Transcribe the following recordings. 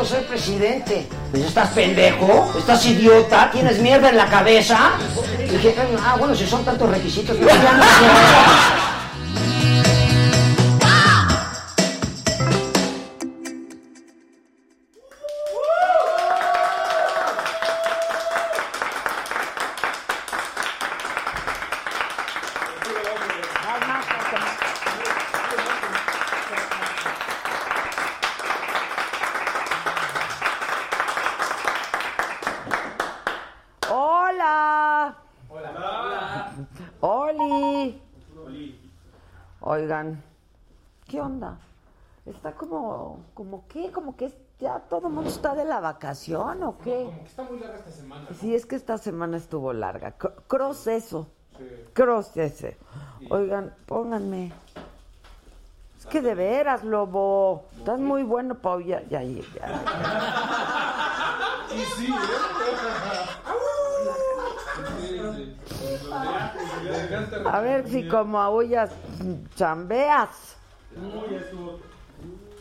Quiero ser presidente. Pues, ¿Estás pendejo? ¿Estás idiota? ¿Tienes mierda en la cabeza? Y dije, ah, bueno, si son tantos requisitos, pues ya no sé. como, como qué, como que ya todo el mundo está de la vacación o qué. Como que está muy larga esta semana. ¿no? Sí, es que esta semana estuvo larga. Cross eso. Cross ese. Oigan, pónganme. Es que de veras, lobo. Estás muy bueno para ya, ya, ya. Y sí, ¿eh? Sí, sí. A ver si como aullas chambeas.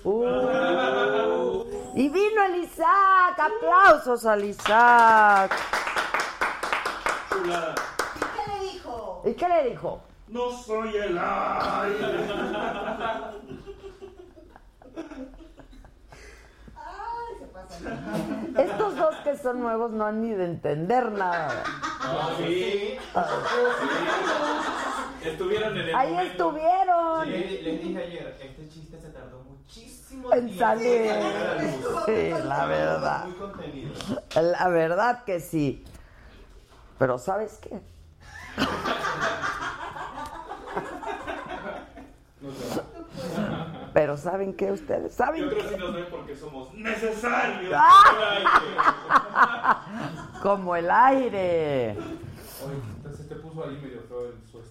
Uh. y vino el Isaac, aplausos al Isaac. ¿Qué le dijo? ¿Y qué le dijo? No soy el aire. Ay, se pasa. Estos dos que son nuevos no han ni de entender nada. Sí. Estuvieron en el Ahí momento. estuvieron Sí, les dije ayer, este chiste se tardó muchísimo en tiempo salir. Sí, la verdad. Muy contenido. La verdad que sí. Pero ¿sabes qué? Pero ¿saben qué ustedes? ¿Saben otros qué? sí nos ven porque somos necesarios. Como el aire. Oye, entonces te puso ahí medio feo en su estado.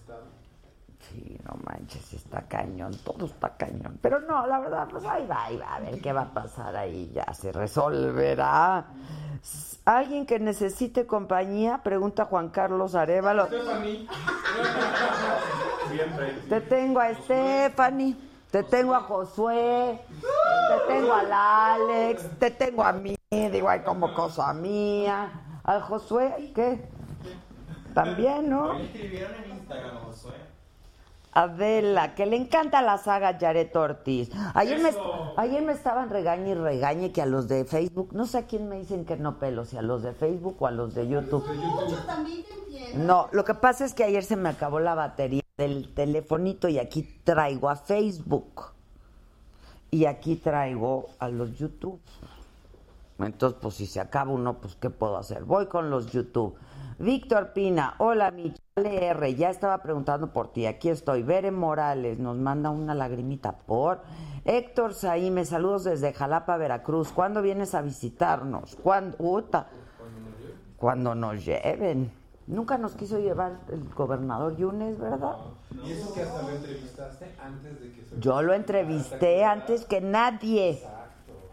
Sí, no manches, está cañón, todo está cañón. Pero no, la verdad, pues ahí va, ahí va, a ver qué va a pasar ahí, ya se resolverá. ¿Alguien que necesite compañía? Pregunta Juan Carlos Arevalo. Te tengo a Stephanie, te tengo a Josué, te tengo al Alex, te tengo a mí, digo, hay como cosa mía. Al Josué, ¿qué? También, ¿no? Escribieron en Instagram, Josué. Adela, que le encanta la saga Yaret Ortiz. Ayer me, ayer me estaban regañe y regañe que a los de Facebook, no sé a quién me dicen que no pelo, si a los de Facebook o a los de YouTube. No, lo que pasa es que ayer se me acabó la batería del telefonito y aquí traigo a Facebook. Y aquí traigo a los YouTube. Entonces, pues si se acaba uno, pues ¿qué puedo hacer? Voy con los YouTube. Víctor Pina, hola Michelle R, ya estaba preguntando por ti, aquí estoy. Bere Morales nos manda una lagrimita por. Héctor Saíme, saludos desde Jalapa, Veracruz. ¿Cuándo vienes a visitarnos? ¿Cuándo? Uta. Cuando nos lleven. Nunca nos quiso llevar el gobernador Yunes, ¿verdad? Y eso que hasta lo entrevistaste antes de que se... Yo lo entrevisté antes que nadie.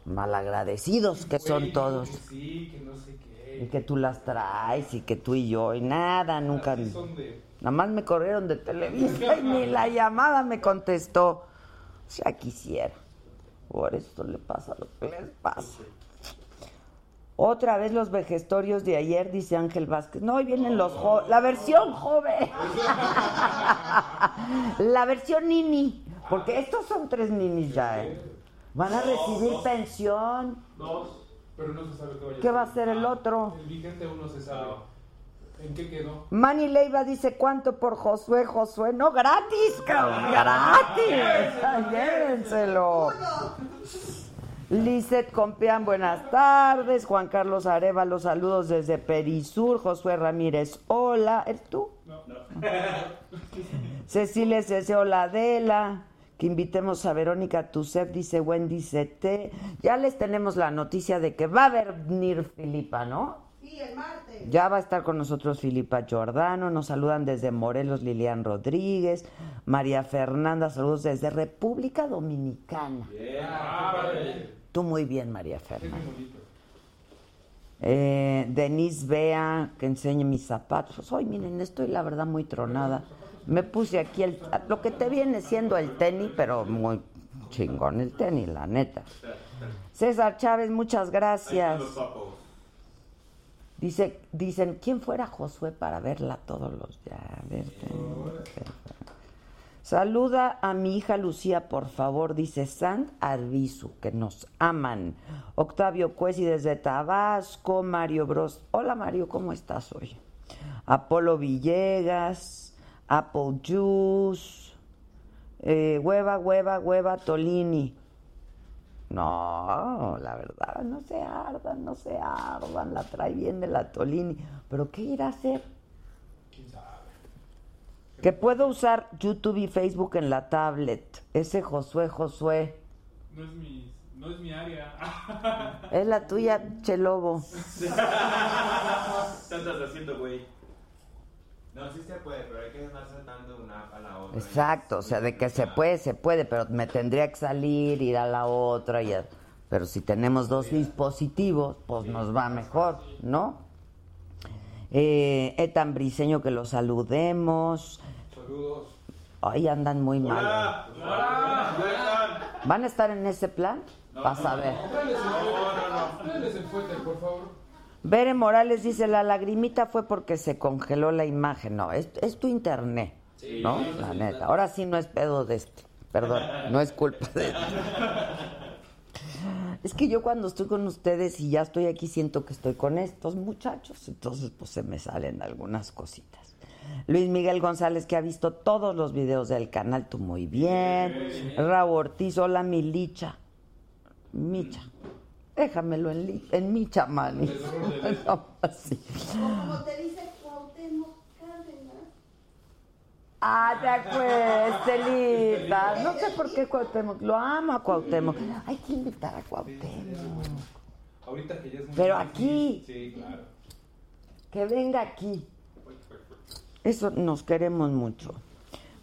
Malagradecidos que son todos. que sí, que no sé. Y que tú las traes y que tú y yo y nada, nunca. Nada más me corrieron de Televisa y ni la llamada me contestó. Ya quisiera. Por esto le pasa lo que les pasa. Otra vez los vejestorios de ayer, dice Ángel Vázquez. No, hoy vienen los jóvenes. La versión joven. La versión nini. Porque estos son tres ninis ya, ¿eh? Van a recibir pensión. Dos, pero no se sabe qué vaya ¿Qué va a ser el otro? El vigente uno se sabe. ¿En qué quedó? Manny Leiva dice, ¿cuánto por Josué? Josué, no, gratis, cabrón, gratis. Llévenselo. Lizeth Compeán, buenas tardes. Juan Carlos Arevalo, saludos desde Perisur. Josué Ramírez, hola. ¿Eres tú? No. Cecilia Cece, hola Adela. Que invitemos a Verónica Tusef, dice Wendy CT. Ya les tenemos la noticia de que va a venir Filipa, ¿no? Sí, el martes. Ya va a estar con nosotros Filipa Giordano, nos saludan desde Morelos Lilian Rodríguez, María Fernanda, saludos desde República Dominicana. Tú muy bien, María Fernanda. Eh, Denise Bea, que enseñe mis zapatos. Hoy, miren, estoy la verdad muy tronada. Me puse aquí el, lo que te viene siendo el tenis, pero muy Chingón el tenis, la neta. César Chávez, muchas gracias. Dice, dicen, ¿quién fuera Josué para verla todos los días? Saluda a mi hija Lucía, por favor, dice Sant Arbizu, que nos aman. Octavio Cuesi desde Tabasco, Mario Bros. Hola Mario, ¿cómo estás hoy? Apolo Villegas, Apple Juice, eh, hueva, hueva, hueva, Tolini. No, la verdad, no se ardan, no se ardan, la trae bien de la Tolini. Pero ¿qué irá a hacer? Que puedo usar YouTube y Facebook en la tablet. Ese Josué, Josué. No es mi, no es mi área. Es la tuya, Chelobo. ¿Qué andas haciendo, güey? No, sí se puede, pero hay que estar saltando de una a la otra. Exacto, o sea, de que se puede, se puede, pero me tendría que salir, ir a la otra. Y a- Pero si tenemos dos dispositivos, pues nos va mejor, ¿no? Eh, Etan Briseño, que lo saludemos. Saludos. Ay, andan muy mal. Hola. Hola. ¿Van a estar en ese plan? Vas a ver. Fuerte, por favor. Bere Morales dice, la lagrimita fue porque se congeló la imagen. No, es, es tu internet, ¿no? La neta. Ahora sí no es pedo de este. Perdón, no es culpa de este. Es que yo cuando estoy con ustedes y ya estoy aquí siento que estoy con estos muchachos, entonces pues se me salen algunas cositas. Luis Miguel González que ha visto todos los videos del canal, tú muy bien. Raúl Ortiz, hola mi licha. Micha. Déjamelo en, en Micha, mani. No, así. Como te dice Cuauhtémoc Cárdenas. Ah, te acuerdas, Celita. No sé por qué Cuauhtémoc. Lo amo a Cuauhtémoc. Hay que invitar a Cuauhtémoc. Ahorita que ya es muy Pero difícil. aquí. Sí, claro. Que venga aquí. Eso nos queremos mucho.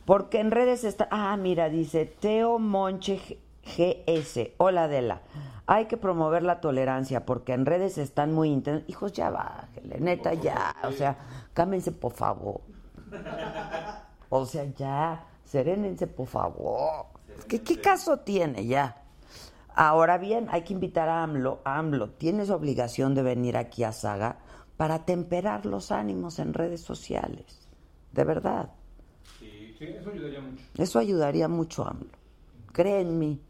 Porque en redes está. Ah, mira, dice Teo Monche G- GS. Hola, Adela. Hay que promover la tolerancia porque en redes están muy intensos. Hijos, ya bájale, neta, ya. O sea, cámense, por favor. O sea, ya. Serénense, por favor. ¿Qué, qué caso tiene ya? Ahora bien, hay que invitar a AMLO. AMLO, tienes obligación de venir aquí a Saga para temperar los ánimos en redes sociales. De verdad. Sí, sí, eso ayudaría mucho. Eso ayudaría mucho a AMLO. Cree en mí.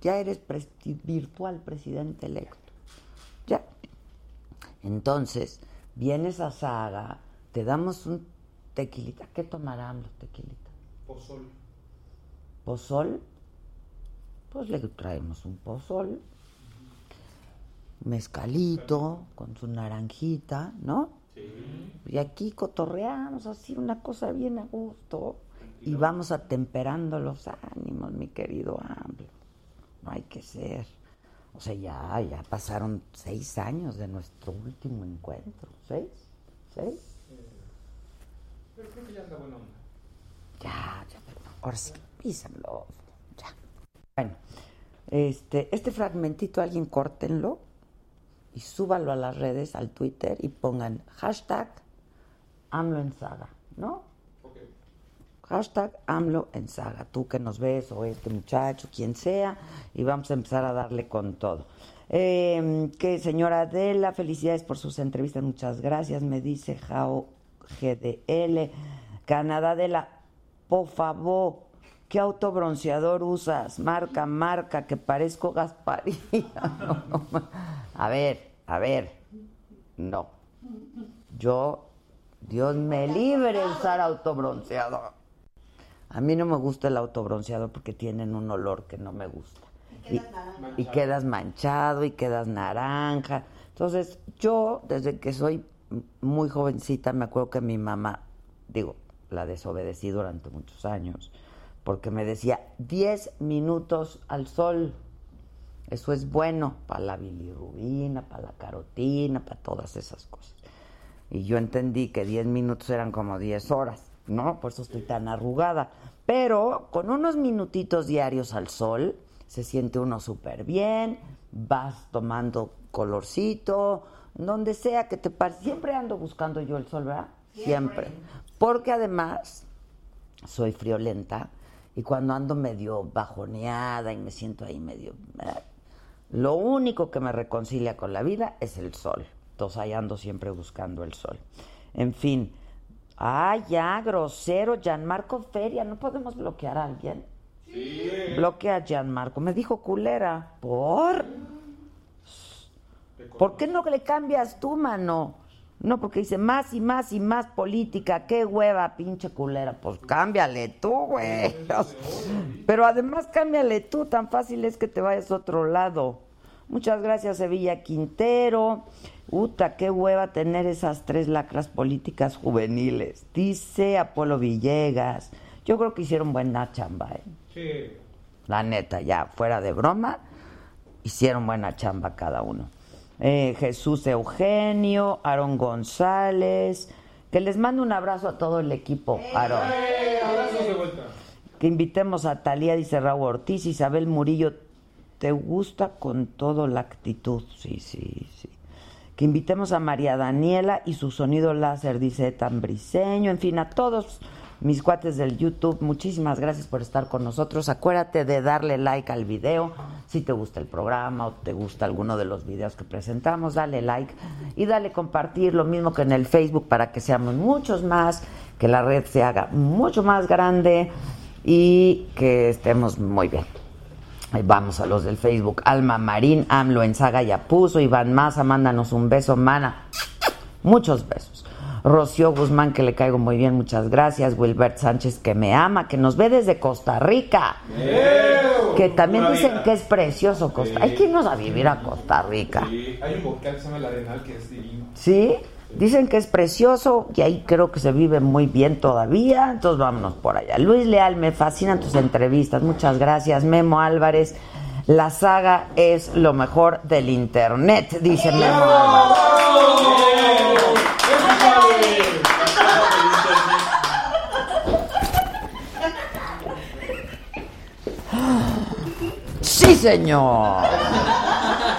Ya eres pres- virtual presidente electo. Ya. Entonces, vienes a Saga, te damos un tequilita. ¿Qué tomará AMLO tequilita? Pozol. pozol, pues le traemos un pozol, mezcalito con su naranjita, ¿no? Y aquí cotorreamos así una cosa bien a gusto y vamos atemperando los ánimos, mi querido AMLO. No hay que ser. O sea, ya, ya pasaron seis años de nuestro último encuentro. ¿Seis? ¿Seis? Pero creo que ya anda buena onda. Ya, ya, pero ahora sí, písenlo. Ya. Bueno, este, este fragmentito alguien córtenlo y súbalo a las redes, al Twitter y pongan hashtag AMLO en saga, ¿no? Hashtag AMLO en saga. Tú que nos ves o este muchacho, quien sea, y vamos a empezar a darle con todo. Eh, que señora Adela, felicidades por sus entrevistas, muchas gracias, me dice Jao GDL. Canadá de la, por favor, ¿qué autobronceador usas? Marca, marca, que parezco Gasparilla. No, no, a ver, a ver, no. Yo, Dios me libre de usar autobronceador. A mí no me gusta el autobronceador porque tienen un olor que no me gusta. Y, y quedas manchado y quedas naranja. Entonces, yo, desde que soy muy jovencita, me acuerdo que mi mamá, digo, la desobedecí durante muchos años, porque me decía 10 minutos al sol. Eso es bueno para la bilirrubina, para la carotina, para todas esas cosas. Y yo entendí que 10 minutos eran como 10 horas, ¿no? Por eso estoy tan arrugada. Pero con unos minutitos diarios al sol, se siente uno súper bien, vas tomando colorcito, donde sea que te pare. Siempre ando buscando yo el sol, ¿verdad? Siempre. Porque además soy friolenta y cuando ando medio bajoneada y me siento ahí medio... eh, Lo único que me reconcilia con la vida es el sol. Entonces ahí ando siempre buscando el sol. En fin. Ah, ya, grosero, Gianmarco Feria. ¿No podemos bloquear a alguien? Sí. Bloquea a Gianmarco. Me dijo culera. ¿Por? ¿Por qué no le cambias tú, mano? No, porque dice más y más y más política. Qué hueva, pinche culera. Pues cámbiale tú, güey. Pero además cámbiale tú. Tan fácil es que te vayas a otro lado. Muchas gracias, Sevilla Quintero. Uta, qué hueva tener esas tres lacras políticas juveniles. Dice Apolo Villegas. Yo creo que hicieron buena chamba, ¿eh? Sí. La neta, ya, fuera de broma, hicieron buena chamba cada uno. Eh, Jesús Eugenio, Aarón González. Que les mando un abrazo a todo el equipo, Aarón. ¡Eh! Abrazos de vuelta. Que invitemos a Talía, dice Raúl Ortiz, Isabel Murillo. ¿Te gusta con todo la actitud? Sí, sí, sí. Que invitemos a María Daniela y su sonido láser, dice Tambriseño. En fin, a todos mis cuates del YouTube, muchísimas gracias por estar con nosotros. Acuérdate de darle like al video. Si te gusta el programa o te gusta alguno de los videos que presentamos, dale like y dale compartir, lo mismo que en el Facebook, para que seamos muchos más, que la red se haga mucho más grande y que estemos muy bien. Ahí vamos a los del Facebook. Alma Marín, AMLO en Saga ya puso. Iván Maza, mándanos un beso, mana. Muchos besos. Rocío Guzmán, que le caigo muy bien, muchas gracias. Wilbert Sánchez, que me ama, que nos ve desde Costa Rica. Que también dicen vida. que es precioso Costa Hay que irnos a vivir a Costa Rica. Hay un volcán que se llama el Arenal que es divino. ¿Sí? Dicen que es precioso y ahí creo que se vive muy bien todavía, entonces vámonos por allá. Luis Leal, me fascinan tus entrevistas, muchas gracias. Memo Álvarez, la saga es lo mejor del internet, dice Memo Álvarez. Sí, señor.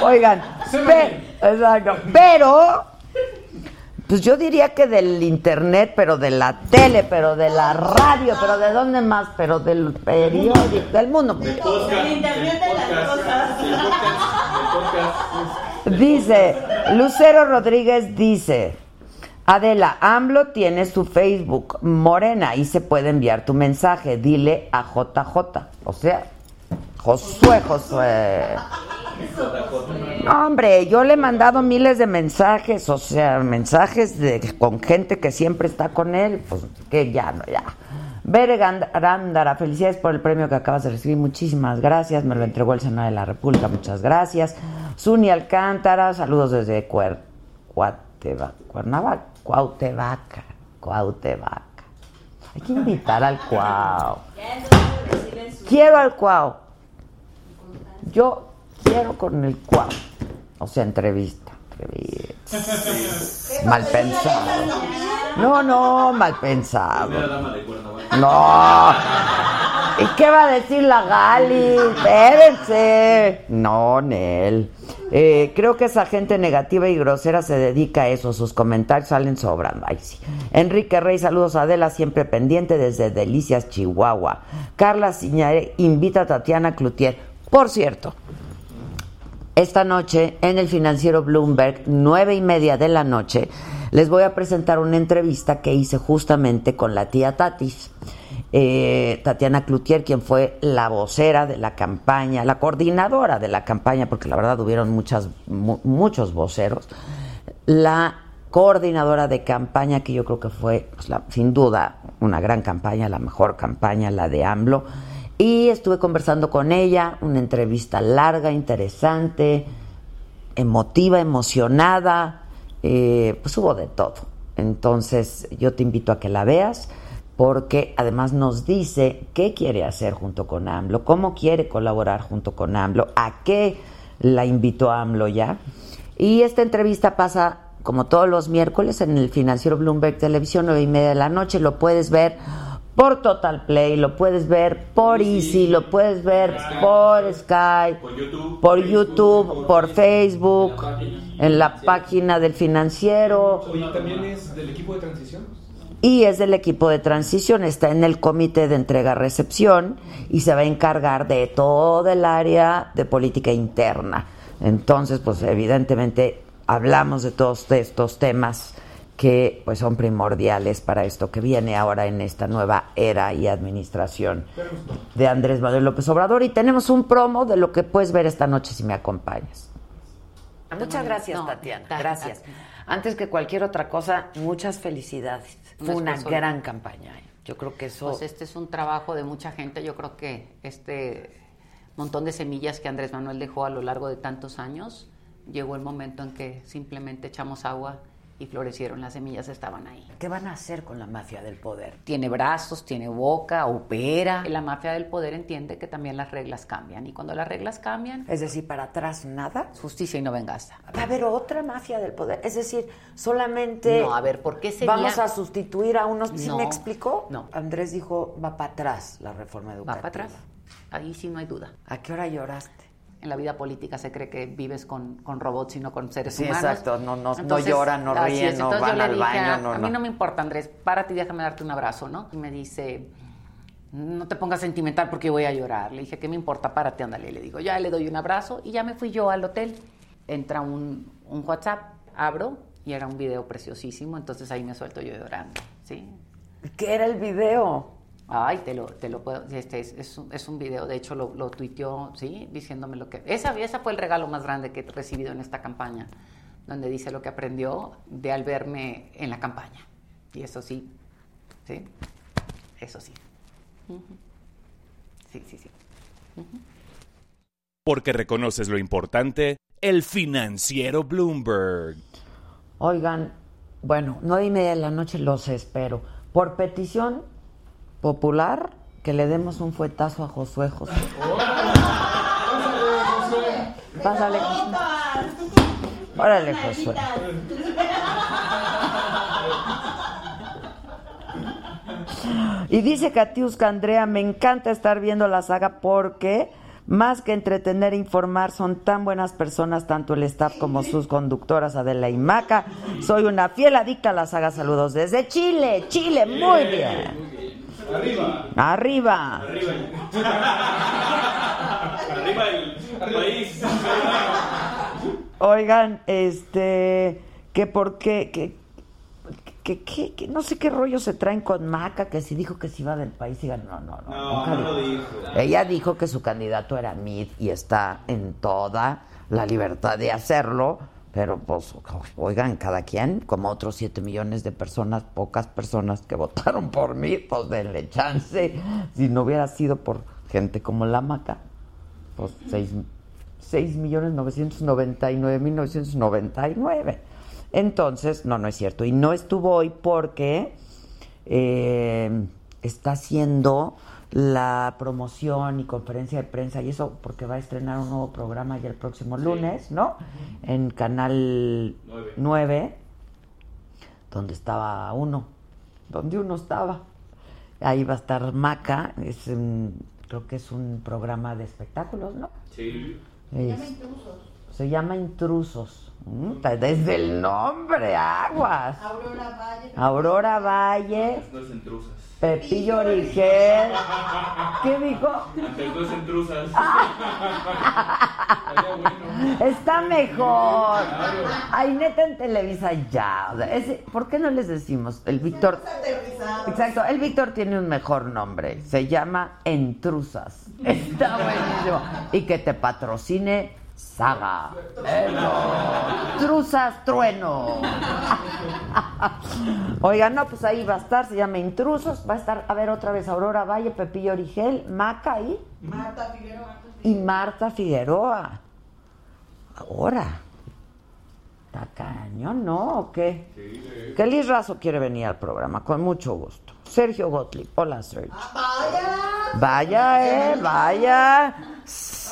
Oigan, pe- exacto, pero pues yo diría que del internet, pero de la tele, pero de la radio, pero de dónde más, pero del periódico, del mundo. Podcast, El internet de las cosas. Dice, Lucero Rodríguez dice, Adela, AMLO tiene su Facebook, Morena, y se puede enviar tu mensaje, dile a JJ, o sea, Josué, Josué. Hombre, yo le he mandado miles de mensajes, o sea, mensajes de, con gente que siempre está con él, pues que ya no, ya. Bere Gándara, felicidades por el premio que acabas de recibir, muchísimas gracias, me lo entregó el Senado de la República, muchas gracias. Zuni Alcántara, saludos desde Cuer, Cuateva- Cuernavaca, Cuautevaca, Cuautevaca. Hay que invitar al Cuau. Quiero al Cuau. Yo quiero con el Cuau. O sea, entrevista. entrevista. Mal pensado. No, no, mal pensado. No. ¿Y qué va a decir la Gali? Espérense. No, Nel. Eh, creo que esa gente negativa y grosera se dedica a eso. Sus comentarios salen sobrando. Ay, sí. Enrique Rey, saludos a Adela, siempre pendiente desde Delicias, Chihuahua. Carla Ciñare invita a Tatiana Cloutier. Por cierto, esta noche en el financiero Bloomberg, nueve y media de la noche, les voy a presentar una entrevista que hice justamente con la tía Tatis, eh, Tatiana Cloutier, quien fue la vocera de la campaña, la coordinadora de la campaña, porque la verdad hubieron muchas, mu- muchos voceros, la coordinadora de campaña, que yo creo que fue, pues, sin duda, una gran campaña, la mejor campaña, la de AMLO. Y estuve conversando con ella, una entrevista larga, interesante, emotiva, emocionada, eh, pues hubo de todo. Entonces yo te invito a que la veas porque además nos dice qué quiere hacer junto con AMLO, cómo quiere colaborar junto con AMLO, a qué la invitó AMLO ya. Y esta entrevista pasa como todos los miércoles en el financiero Bloomberg Televisión, nueve y media de la noche. Lo puedes ver por Total Play, lo puedes ver por Easy, lo puedes ver por Skype, Por YouTube. por Facebook, YouTube, por Facebook, página. en la página del financiero. Oye, también es del equipo de transición. y es del equipo de transición, está en el comité de entrega-recepción y se va a encargar de todo el área de política interna. Entonces, pues evidentemente hablamos de todos estos temas que pues son primordiales para esto que viene ahora en esta nueva era y administración de Andrés Manuel López Obrador y tenemos un promo de lo que puedes ver esta noche si me acompañas. Muchas gracias, No, Tatiana. ta- Gracias. Antes que cualquier otra cosa, muchas felicidades. Fue una gran campaña. ¿eh? Yo creo que eso Pues este es un trabajo de mucha gente. Yo creo que este montón de semillas que Andrés Manuel dejó a lo largo de tantos años, llegó el momento en que simplemente echamos agua y florecieron. Las semillas estaban ahí. ¿Qué van a hacer con la mafia del poder? Tiene brazos, tiene boca, opera. La mafia del poder entiende que también las reglas cambian. Y cuando las reglas cambian, Es decir, para atrás nada. justicia y no venganza. Va a haber otra mafia del poder. Es decir, solamente. No, a ver, ¿por qué sería- Vamos a sustituir a unos. ¿Sí No, me explicó? no. Andrés dijo: va para atrás la reforma Va educativa. para atrás. Ahí sí no hay duda. ¿A qué hora lloraste? En la vida política se cree que vives con, con robots y no con seres Sí, humanos. exacto. No- no- no lloran, no ríen, no van al dije, baño, a, no, a mí no me importa, Andrés, párate y déjame darte un abrazo, ¿no? Y me dice, no te pongas sentimental porque voy a llorar. Le dije, ¿qué me importa? Párate, ándale. Le digo, ya le doy un abrazo y ya me fui yo al hotel. Entra un, un WhatsApp, abro y era un video preciosísimo, entonces ahí me suelto yo llorando, ¿sí? ¿Qué era el video? Ay, te lo, te lo puedo. Este es, es un, es un video, de hecho lo, lo tuiteó, ¿sí? Diciéndome lo que. Esa, esa fue el regalo más grande que he recibido en esta campaña, donde dice lo que aprendió de al verme en la campaña. Y eso sí, ¿sí? Eso sí. Sí, sí, sí. Porque reconoces lo importante, el financiero Bloomberg. Oigan, bueno, nueve y media de la noche los espero. Por petición popular, que le demos un fuetazo a Josué José. Pásale, Josué. Órale, Josué. Y dice Katiuska Andrea, me encanta estar viendo la saga porque más que entretener e informar son tan buenas personas, tanto el staff como sus conductoras Adela y Maca. Soy una fiel adicta a la saga. Saludos desde Chile, Chile, muy bien. Arriba. Arriba. Arriba. Arriba el país. Oigan, este, que por qué, que, que, que- que no sé qué rollo se traen con Maca, que si dijo que se iba del país, digan, no, no, no. No, nunca no lo dijo. Ella dijo que su candidato era Mid y está en toda la libertad de hacerlo, pero pues, oigan, cada quien, como otros 7 millones de personas, pocas personas que votaron por Mid, pues denle chance. Si no hubiera sido por gente como la Maca, pues 6 millones 999 mil 999. Entonces, no, no es cierto. Y no estuvo hoy porque eh, está haciendo la promoción y conferencia de prensa y eso porque va a estrenar un nuevo programa ya el próximo lunes, ¿no? En Canal Nueve. 9, donde estaba uno, donde uno estaba. Ahí va a estar Maca, es un- creo que es un programa de espectáculos, ¿no? Sí. Es- se llama Intrusos. Mm, Desde el nombre, aguas. Aurora Valle. Aurora Valle, No es intrusas. Pepillo Origel. ¿Qué dijo? Ante dos intrusas. Está mejor. Ay, neta en Televisa ya. O sea, ese- ¿Por qué no les decimos? El Víctor. Exacto, el Víctor tiene un mejor nombre. Se llama Entrusas. Está buenísimo. Y que te patrocine Saga. Eso. Truzas Trueno. Oigan, no, pues ahí va a estar, se llama Intrusos. Va a estar, a ver, otra vez Aurora Valle, Pepillo Origel, Maca y, Marta Figueroa. y Marta Figueroa. Ahora. ¿Está cañón, no? ¿O qué? Que Liz Razo quiere venir al programa, con mucho gusto. Sergio Gottlieb. Hola, Sergio. Vaya. Vaya, eh, vaya.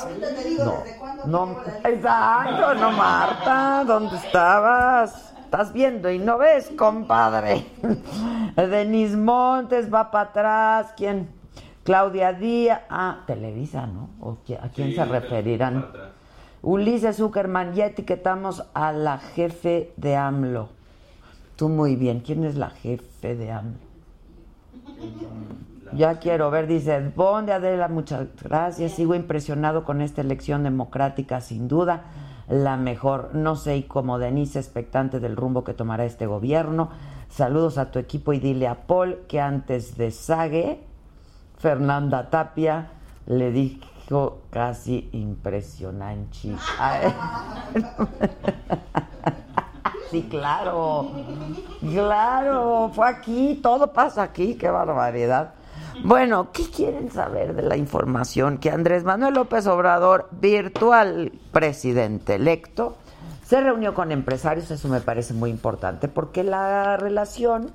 Ahorita te digo No, desde cuándo no, la exacto, no, Marta, ¿dónde estabas? Estás viendo y no ves, compadre. Denis Montes va para atrás, ¿quién? Claudia Díaz, ah, Televisa, ¿no? ¿O ¿A quién Sí, se referirán? Tú muy bien. ¿Quién es la jefe de AMLO? Ya quiero ver, dice, Bonde Adela, muchas gracias. Sigo impresionado con esta elección democrática, sin duda. La mejor, no sé, y como Denise, expectante del rumbo que tomará este gobierno. Saludos a tu equipo y dile a Paul que antes de Sague, Fernanda Tapia le dijo casi impresionante. Sí, claro. Claro, fue aquí, todo pasa aquí, qué barbaridad. Bueno, ¿qué quieren saber de la información? Que Andrés Manuel López Obrador, virtual presidente electo, se reunió con empresarios, eso me parece muy importante, porque la relación,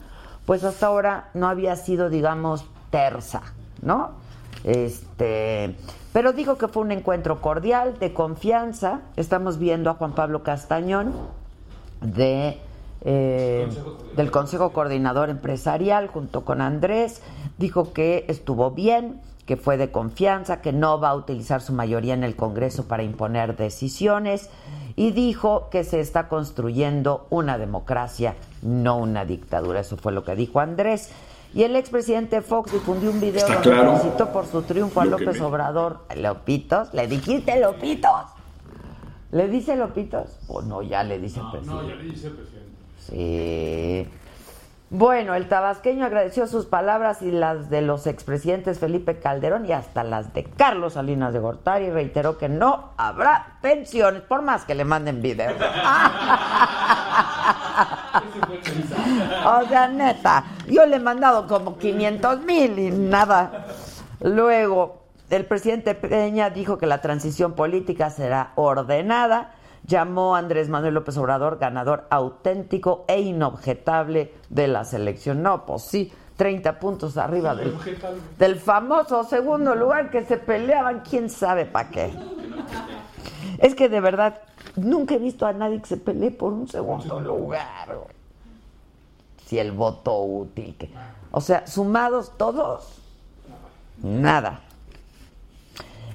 pues hasta ahora no había sido, digamos, tersa, ¿no? Este, pero dijo que fue un encuentro cordial, de confianza. Estamos viendo a Juan Pablo Castañón de eh, del Consejo Coordinador Empresarial junto con Andrés. Dijo que estuvo bien, que fue de confianza, que no va a utilizar su mayoría en el Congreso para imponer decisiones y dijo que se está construyendo una democracia, no una dictadura. Eso fue lo que dijo Andrés. Y el expresidente Fox difundió un video donde claro felicitó por su triunfo a López me- Obrador. Lopitos, ¿le dijiste Lopitos? ¿Le dice Lopitos? O no, ya le dice No, presidente. no, ya le dice presidente. Sí. Bueno, el tabasqueño agradeció sus palabras y las de los expresidentes Felipe Calderón y hasta las de Carlos Salinas de Gortari y reiteró que no habrá pensiones, por más que le manden videos. o sea, neta, yo le he mandado como 500 mil y nada. Luego, el presidente Peña dijo que la transición política será ordenada. Llamó a Andrés Manuel López Obrador ganador auténtico e inobjetable de la selección. No, pues sí, 30 puntos arriba del, del famoso segundo lugar que se peleaban, quién sabe para qué. Es que de verdad, nunca he visto a nadie que se pelee por un segundo lugar. Si el voto útil. Que... O sea, sumados todos, nada.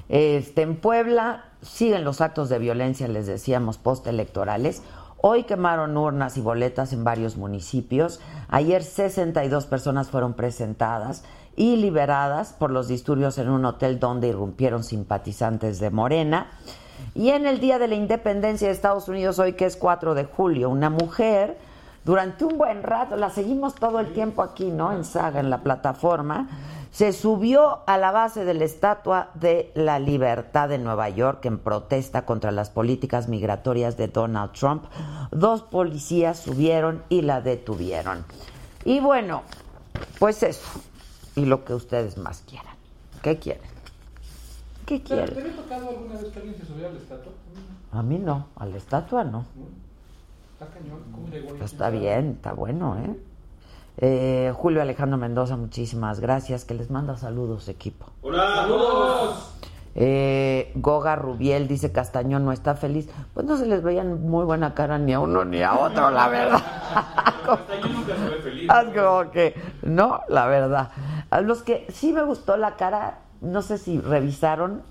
Este, en Puebla siguen los actos de violencia, les decíamos, postelectorales. Hoy quemaron urnas y boletas en varios municipios. Ayer 62 personas fueron presentadas y liberadas por los disturbios en un hotel donde irrumpieron simpatizantes de Morena. Y en el Día de la Independencia de Estados Unidos, hoy que es 4 de julio, una mujer, durante un buen rato, la seguimos todo el tiempo aquí, ¿no? En Saga, en la plataforma, se subió a la base de la Estatua de la Libertad de Nueva York en protesta contra las políticas migratorias de Donald Trump. Dos policías subieron y la detuvieron. Y bueno, pues eso. Y lo que ustedes más quieran. ¿Qué quieren? ¿Qué ¿Te, quieren? ¿Te había tocado alguna vez que alguien se subiera a la estatua? A mí no, a la estatua no. Está cañón. ¿Cómo llegó ahí? Está bien, está bueno, ¿eh? Eh, Julio Alejandro Mendoza, muchísimas gracias. Que les manda saludos, equipo. ¡Hola! ¡Saludos! Eh, Goga Rubiel dice Castañón no está feliz. Pues no se les veían muy buena cara ni a uno ni a otro, la verdad. Hasta yo nunca se ve feliz. Como que, no, la verdad. A los que sí me gustó la cara, no sé si revisaron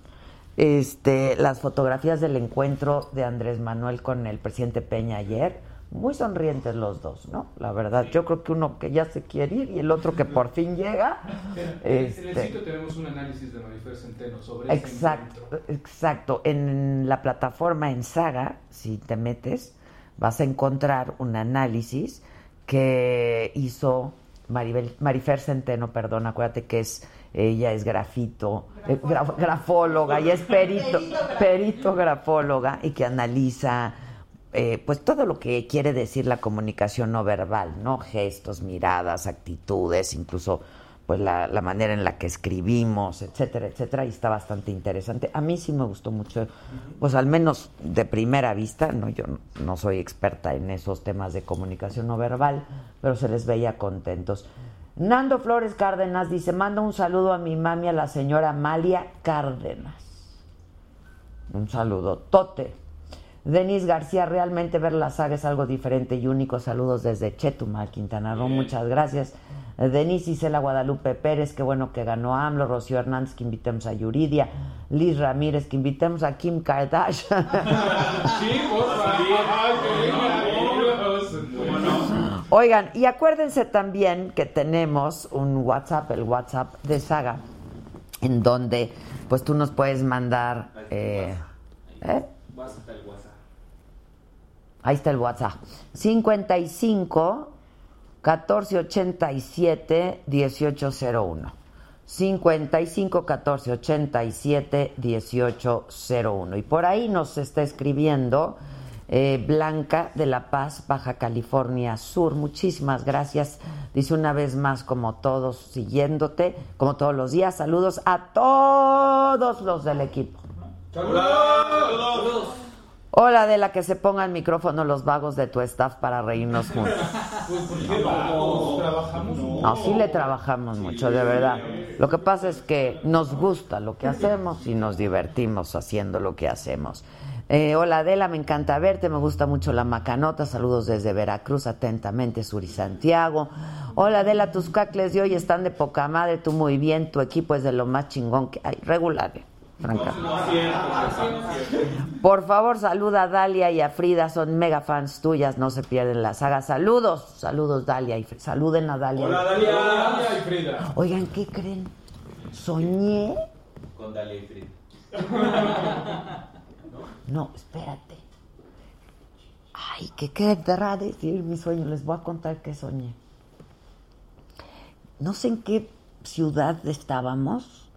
este, las fotografías del encuentro de Andrés Manuel con el presidente Peña ayer. Muy sonrientes los dos, ¿no? La verdad, yo creo que uno que ya se quiere ir y el otro que por fin llega. En, en el Este, sitio tenemos un análisis de Marifer Centeno sobre ese Exacto, encuentro. exacto. En la plataforma en Saga, si te metes, vas a encontrar un análisis que hizo Maribel, Marifer Centeno, perdón, acuérdate que es ella es grafito, eh, gra- grafóloga y es perito, perito grafóloga y que analiza eh, pues todo lo que quiere decir la comunicación no verbal, ¿no? Gestos, miradas, actitudes, incluso pues la, la manera en la que escribimos, etcétera, etcétera, y está bastante interesante. A mí sí me gustó mucho, pues al menos de primera vista, no yo no- soy experta en esos temas de comunicación no verbal, pero se les veía contentos. Nando Flores Cárdenas dice, manda un saludo a mi mami, a la señora Amalia Cárdenas. Un saludo, Tote. Denis García, realmente ver la saga es algo diferente y único. Saludos desde Chetumal, Quintana Roo. Muchas gracias. Eh, Denis Isela Guadalupe Pérez, qué bueno que ganó AMLO. Rocío Hernández, que invitemos a Yuridia. Liz Ramírez, que invitemos a Kim Kardashian. Oigan, y acuérdense también que tenemos un WhatsApp, el WhatsApp de Saga, en donde pues tú nos puedes mandar... Eh, ¿eh? Vas hasta el WhatsApp. Ahí está el WhatsApp. 55 1487 1801. 55 1487 1801. Y por ahí nos está escribiendo eh, Blanca de La Paz, Baja California Sur. Muchísimas gracias. Dice una vez más, como todos, siguiéndote, como todos los días. Saludos a todos los del equipo. ¡Saludos! Hola de la que se ponga el micrófono los vagos de tu staff para reírnos juntos. Pues vamos, trabajamos mucho. No, sí le trabajamos mucho, de verdad. Lo que pasa es que nos gusta lo que hacemos y nos divertimos haciendo lo que hacemos. Eh, hola Adela, me encanta verte, me gusta mucho la macanota, saludos desde Veracruz, atentamente Suri Santiago. Hola Adela, tus cacles de hoy están de poca madre, tú muy bien, tu equipo es de lo más chingón que hay, regular, franca. Por favor, saluda a Dalia y a Frida, son mega fans tuyas, no se pierden la saga. Saludos, saludos Dalia y Frida, saluden a Dalia. Hola, Dalia. Dalia y Frida. Oigan, ¿qué creen? Soñé. Con Dalia y Frida. No, espérate. Ay, ¿qué querrá decir mi sueño? Les voy a contar qué soñé. No sé en qué ciudad estábamos,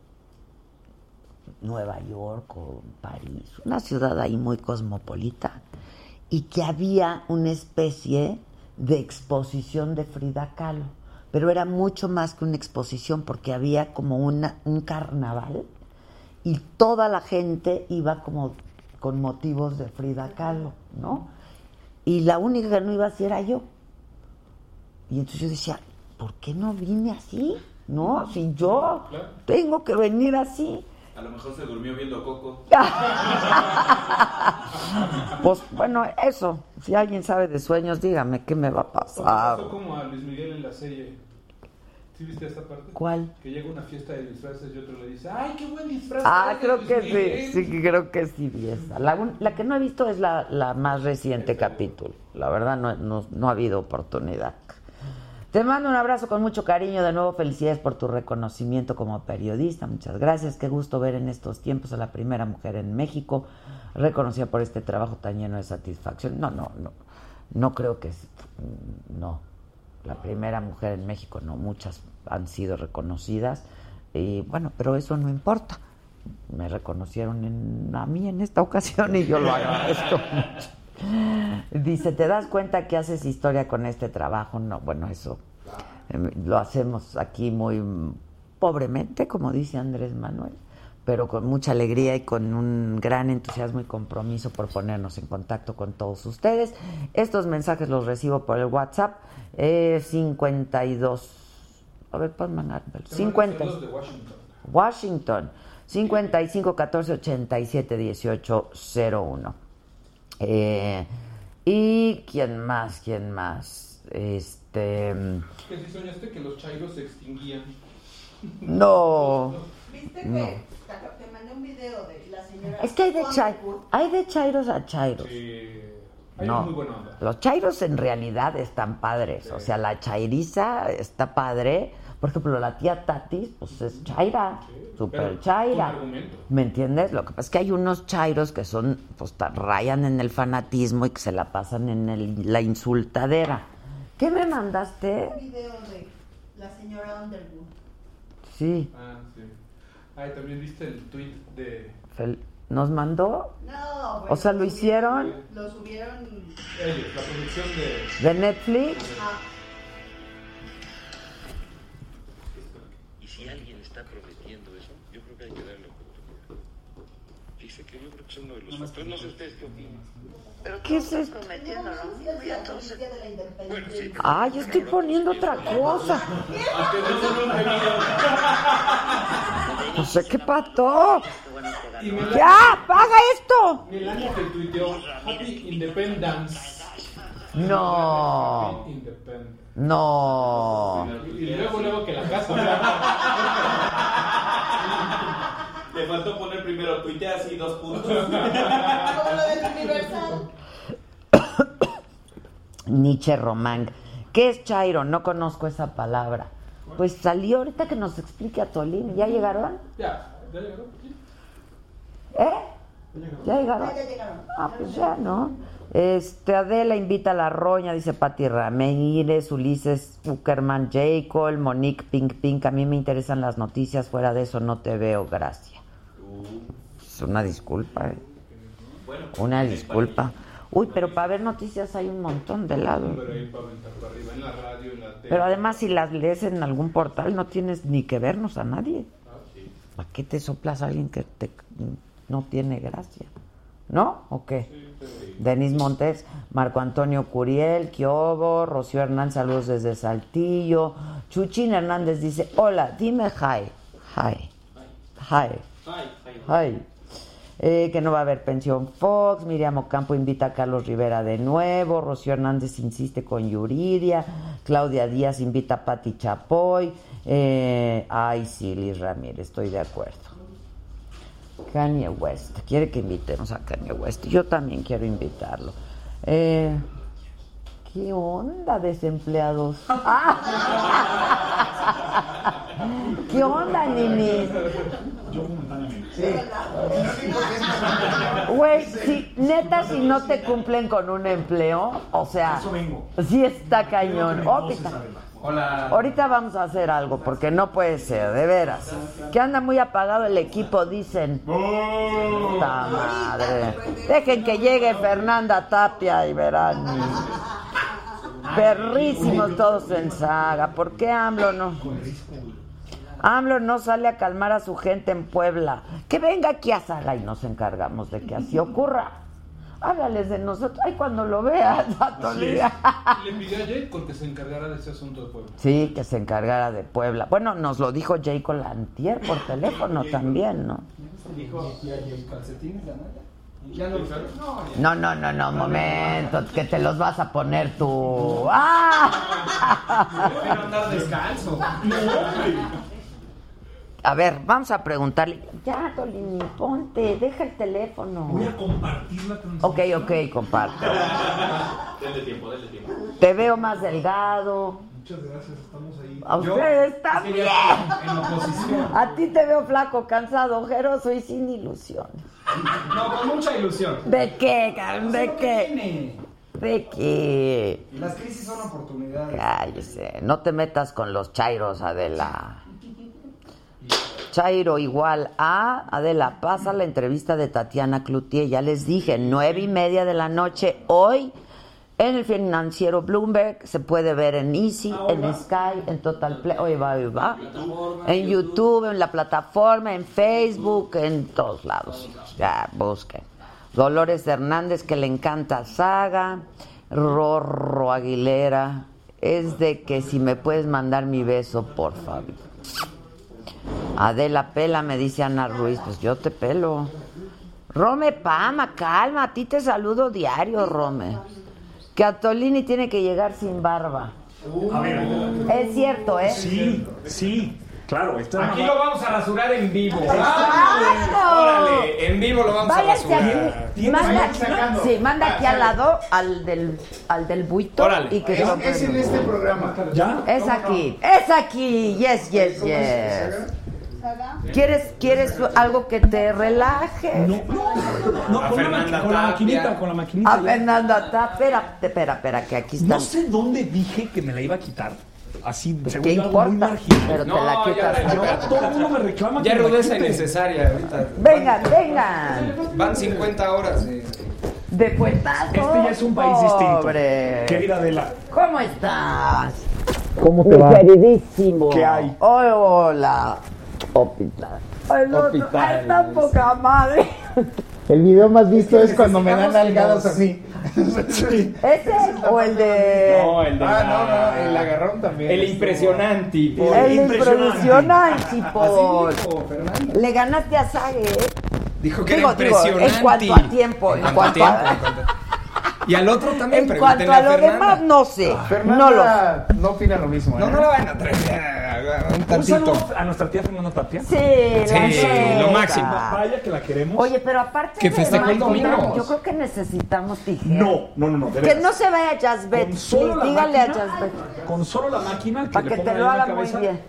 Nueva York o París, una ciudad ahí muy cosmopolita, y que había una especie de exposición de Frida Kahlo, pero era mucho más que una exposición porque había como una, un carnaval y toda la gente iba como con motivos de Frida Kahlo, ¿no? Y la única que no iba así era yo. Y entonces yo decía, ¿por qué no vine así? No, si yo tengo que venir así. A lo mejor se durmió viendo Coco. Pues bueno, eso. Si alguien sabe de sueños, dígame qué me va a pasar. pasó como a Luis Miguel en la serie. ¿Sí viste esta parte? ¿Cuál? Que llega una fiesta de disfraces y otro le dice, ¡ay, qué buen disfraz! Ah, creo Luis que Miguel". sí, sí, creo que sí vi esa. La, un- la que no he visto es la, la más reciente capítulo. La verdad no, no, no ha habido oportunidad. Te mando un abrazo con mucho cariño. De nuevo, felicidades por tu reconocimiento como periodista. Muchas gracias. Qué gusto ver en estos tiempos a la primera mujer en México reconocida por este trabajo tan lleno de satisfacción. No, no, no. No creo que... es- No. La primera mujer en México, no. Muchas han sido reconocidas. Y bueno, pero eso no importa. Me reconocieron en- a mí en esta ocasión y yo lo agradezco mucho. Dice, ¿te das cuenta que haces historia con este trabajo? No, bueno, eso eh, lo hacemos aquí muy pobremente, como dice Andrés Manuel, pero con mucha alegría y con un gran entusiasmo y compromiso por ponernos en contacto con todos ustedes. Estos mensajes los recibo por el WhatsApp eh, 52. A ver, ponme Ángel, Te 50. mandan saludos de Washington. Washington, 55 14 87 18 01. Eh, y quién más, quién más. Este. Que si soñaste que los chairos se extinguían. No. ¿Viste No. que te, te mandé un video de la señora Es que hay de, chai- hay de chairos a chairos. Sí. No. muy buena onda. Los chairos en realidad están padres. O sea, la chairiza está padre. Por ejemplo, la tía Tatis, pues es chaira, super pero chaira. ¿Me entiendes? Lo que pasa es que hay unos chairos que son, pues rayan en el fanatismo y que se la pasan en el- la insultadera. ¿Qué me mandaste? Un video de la señora Underwood. Sí, Ah, sí. Ay, también viste el tweet de Fel- ¿nos mandó? No, bueno, O sea, ¿lo hicieron Lo subieron. ellos, la producción de. de Netflix? Ah, es uno de los factores. No sé ustedes qué opinan. ¿Qué es esto? prometiendo, ¿no? Es la policía de la independencia. Ah, yo estoy poniendo otra cosa. No sé qué Melania, ¡Ya! ¡Paga esto! Melania que tuiteó Happy Independence. No, Happy Independence. no. Y luego, luego que la casa. Le faltó poner primero tuitea así dos puntos. Como lo del Universal. Nietzsche Román. ¿Qué es chairo? No conozco esa palabra. Pues salió ahorita que nos explique a Tolín. ¿Ya llegaron? Ya, ya llegó. Sí. ¿Eh? ¿Ya llegaron? Ya llegaron. Ah, pues ya, ¿no? Este, Adela invita a la roña, dice Pati Ramírez, Ulises Uckerman, J. Cole, Monique Pink Pink. A mí me interesan las noticias, fuera de eso no te veo, gracias. Es una disculpa, ¿eh? Una disculpa. Uy, pero para ver noticias hay un montón de lado. Pero además, si las lees en algún portal, no tienes ni que vernos a nadie. ¿Para qué te soplas a alguien que te, no tiene gracia? ¿No? ¿O qué? Denis Montes, Marco Antonio Curiel, Kiobo, Rocío Hernández, saludos desde Saltillo. Chuchín Hernández dice, hola, dime hi. Hi. Hi. Hi. Eh, que no va a haber pensión Fox, Miriam Ocampo invita a Carlos Rivera de nuevo, Rocío Hernández insiste con Yuridia, Claudia Díaz invita a Pati Chapoy, eh, ay sí, Liz Ramírez, estoy de acuerdo. Kanye West, quiere que invitemos a Kanye West, yo también quiero invitarlo. Eh, ¿Qué onda, desempleados? Ah. ¿Qué onda, Nini? Güey, si, neta, si no te cumplen con un empleo, o sea, sí está cañón. Hola. ahorita vamos a hacer algo, porque no puede ser, de veras. Que anda muy apagado el equipo, dicen. ¡Puta madre! Dejen que llegue Fernanda Tapia y verán. Perrísimos todos en saga. ¿Por qué AMLO no? AMLO no sale a calmar a su gente en Puebla. Que venga aquí a Saga y nos encargamos de que así ocurra. Háblales de nosotros. Ay, cuando lo veas, Atolía. Le pidió a Jake porque se encargara de ese asunto de pueblo. Sí, que se encargara de Puebla. Bueno, nos lo dijo Jacob Lantier por teléfono también, ¿no? No, no, no, no, momento, que te los vas a poner tú. ¡Ah! Quiero andar descalzo. A ver, vamos a preguntarle. Ya, Tolini, ponte, deja el teléfono. Voy a compartir la transmisión. Ok, ok, comparte. Denle tiempo, denle tiempo. Te veo más delgado. Muchas gracias, estamos ahí. A ustedes también. En oposición. A ti te veo flaco, cansado, ojeroso y sin ilusiones. No, con mucha ilusión. ¿De qué? ¿De qué? ¿De qué? Las crisis son oportunidades. Cállese, no te metas con los chairos, Adela. Chairo igual a Adela, pasa la entrevista de Tatiana Cloutier, ya les dije, nueve y media de la noche hoy en el financiero Bloomberg, se puede ver en Easy, en Sky, en Total Play, hoy va, hoy va, en YouTube, en la plataforma, en Facebook, en todos lados, ya busquen. Dolores Hernández, que le encanta Saga, Rorro Aguilera, es de que si me puedes mandar mi beso, por favor. Adela pela, me dice Ana Ruiz, pues yo te pelo. Rome Pama, calma, a ti te saludo diario, Rome. Que Atolini tiene que llegar sin barba. A ver, Es cierto, ¿eh? sí, sí, claro. Es Aquí lo vamos a rasurar en vivo. ¡Exacto! Órale, en vivo lo vamos a Váyase rasurar. aquí, manda, sí, manda aquí al lado al del, al del buito Órale. y que lo- Es en este programa. ¿Ya? Es aquí, es aquí, yes, yes, yes. ¿Quieres, ¿Quieres algo que te relaje? No, no, no, con, la, con la maquinita, con la maquinita. A. Fernanda Tapia, espera, espera, espera, que aquí está. No sé dónde dije que me la iba a quitar. Así, según ¿Qué yo, algo muy importa? marginal. Pero te No, la ya, quitas. ya, No, ya. todo el mundo me reclama Ya que rudeza innecesaria ahorita. Vengan, vengan. Van 50 horas. eh. De puestazo. Este ya es un país distinto. Pobre. Querida Adela, ¿Cómo estás? ¿cómo Mi queridísimo. ¿Qué hay? Hoy, hola. Hospital. Ay, no, Hospital. tan poca madre. El video más visto es cuando me dan nalgadas así. Sí. ¿Ese o el de.? No, el de Ah, la- no, no, el agarrón también. El impresionante. Paul. El impresionante. dijo Fernando. Le ganaste a Sague, ¿eh? Dijo que Digo, era digo, impresionante. en cuanto a tiempo, en cuanto a- tiempo, a- Y al otro también, En cuanto a lo Fernanda. demás, no sé. Fernanda No lo no opina lo mismo. No, ¿eh? no lo van a traer. un tantito. a nuestra tía Fernanda Tapia. Sí, Sí, la lo máximo. Vaya que la queremos. Oye, pero aparte Que festejó el domingo. yo creo que necesitamos tijeras. No, no, no, no. Que no se vaya a Jazzbet. La Dígale a máquina, Jazzbet. Con solo la máquina que Para que te lo la haga muy bien.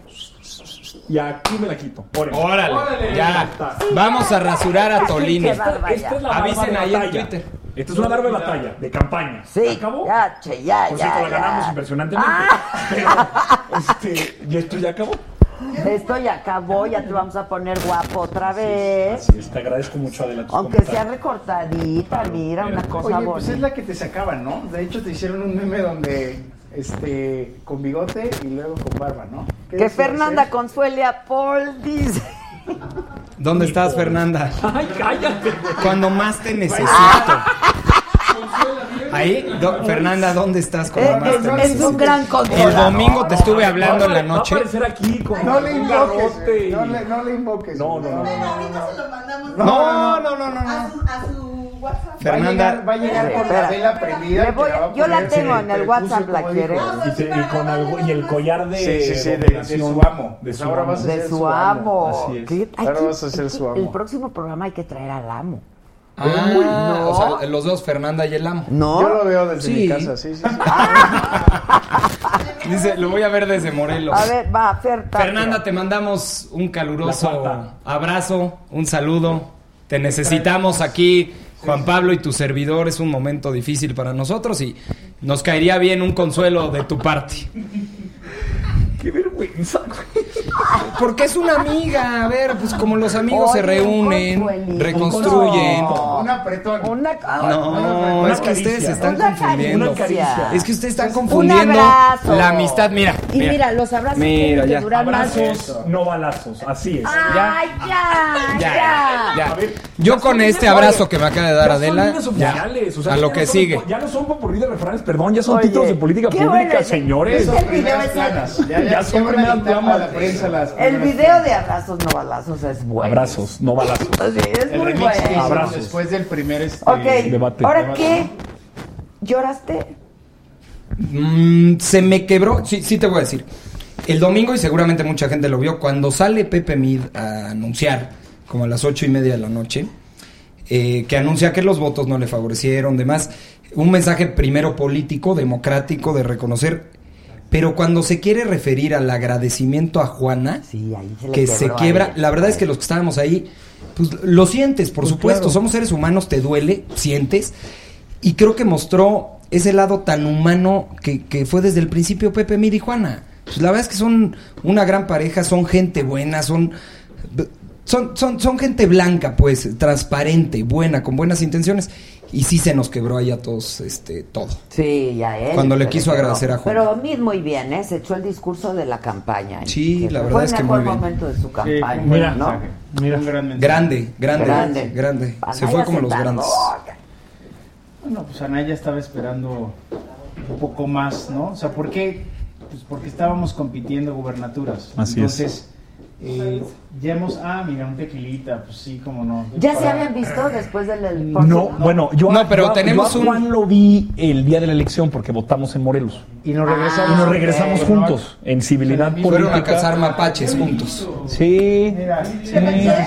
Y aquí me la quito. Órale. Órale, ya. Vamos a rasurar a Tolini. Esta es la Avisen ahí en. Twitter. Esta es una barba de batalla, de campaña. Sí, ¿Se acabó? ya, che, ya, Por ya. cierto, la ya. ganamos impresionantemente. Pero, este, y esto ya acabó. Esto ya acabó, ya te vamos a poner guapo otra vez. Así es, te agradezco mucho, Adela. tus Aunque sea comentarios. recortadita, mira, una cosa Oye, bonita. pues es la que te sacaban, ¿no? De hecho, te hicieron un meme donde, este, con bigote y luego con barba, ¿no? ¿Qué Que decías, Fernanda eh? consuele a Paul, dice. ¿Dónde estás, Fernanda? Ay, cállate. Cuando más te necesito. Ahí, do- Fernanda, ¿dónde estás cuando Eh, más te es, es necesito? un gran El consolador. domingo te estuve hablando en la Va a noche. aparecer aquí con No le invoques, no le, no le invoques. No, no, no. Pero ahorita se lo mandamos No, no, no, no, no. a su, a su WhatsApp. Va a Fernanda, llegar, va a llegar con la Espera. vela prendida. Voy- la yo la tengo en el WhatsApp, ¿la quiere? Y, y con algo, y el collar de, Sí, sí, sí, de- de su amo. De su Ahora amo. vas a De ser su su amo. Así es. ¿Qué- hay Ahora que- vas a ser su amo. El próximo programa hay que traer al amo. Ah, no. o sea, los dos, Fernanda y el amo. ¿No? Yo lo veo desde Sí. mi casa, sí, sí. sí. Dice, lo voy a ver desde Morelos. A ver, va, Fer. Fernanda, te mandamos un caluroso abrazo, un saludo. Te necesitamos aquí, Juan Pablo y tu servidor. Es un momento difícil para nosotros y nos caería bien un consuelo de tu parte. Qué vergüenza, güey. Porque es una amiga. A ver, pues como los amigos se Oye, un reúnen, reconstruyen. Un apretón. Una, No, Una es que caricia. ustedes se están Una confundiendo. Caricia. Es que ustedes están Un confundiendo abrazo. la amistad. Mira, Y mira, los abrazos Mira, tienen que durar más. Abrazos, no balazos. Así es. Ay, ya, ya. Ya, ya. A ver, Yo con son este abrazo que me acaba de dar ya son Adela, líneas ya, o sea, a ya lo no que son- sigue. Ya no son por de refranes, perdón, ya son Oye, títulos de política pública, señores. el video Primeras ese- planas. Ya, a la prensa las El video de abrazos no balazos es bueno. Abrazos, no balazos. Sí, es El muy bueno. Abrazos. después del primer este, Debate. ¿ahora Debate. qué? ¿Lloraste? Mm, se me quebró, sí, sí te voy a decir. El domingo, y seguramente mucha gente lo vio, cuando sale Pepe Mid a anunciar, como a las ocho y media de la noche, eh, que anuncia que los votos no le favorecieron, demás, un mensaje primero político, democrático, de reconocer, pero cuando se quiere referir al agradecimiento a Juana, Sí, ahí se le que se quiebra, la verdad es que los que estábamos ahí, pues lo sientes, por Pues supuesto, claro. somos seres humanos, te duele, sientes, y creo que mostró ese lado tan humano que, que fue desde el principio Pepe Mid y Juana. Pues la verdad es que son una gran pareja, son gente buena, son, son, son, son gente blanca, pues, transparente, buena, con buenas intenciones, y sí se nos quebró ahí a todos este, todo. Sí, ya él. Cuando le quiso agradecer a Juan. Pero Mid muy bien, ¿eh? Se echó el discurso de la campaña. ¿eh? Sí, la verdad Fue es que mejor muy bien. momento de su campaña, Mira, ¿no? mira. Un gran mensaje. Grande, grande, Grande. grande. Se fue como los grandes. Bueno, pues Anaya estaba esperando un poco más, ¿no? O sea, ¿por qué? Pues porque estábamos compitiendo gubernaturas. Así es. Entonces, eh, ya hemos, ah, mira, un tequilita, pues sí, como no. ¿Ya se Para- habían visto después del... del- No, bueno, yo, No, pero yo tenemos yo a un- Juan lo vi el día de la elección porque votamos en Morelos. Y nos regresamos. y nos regresamos juntos en civilidad Fueron a cazar mapaches juntos. Sí, Mira, sí, sí,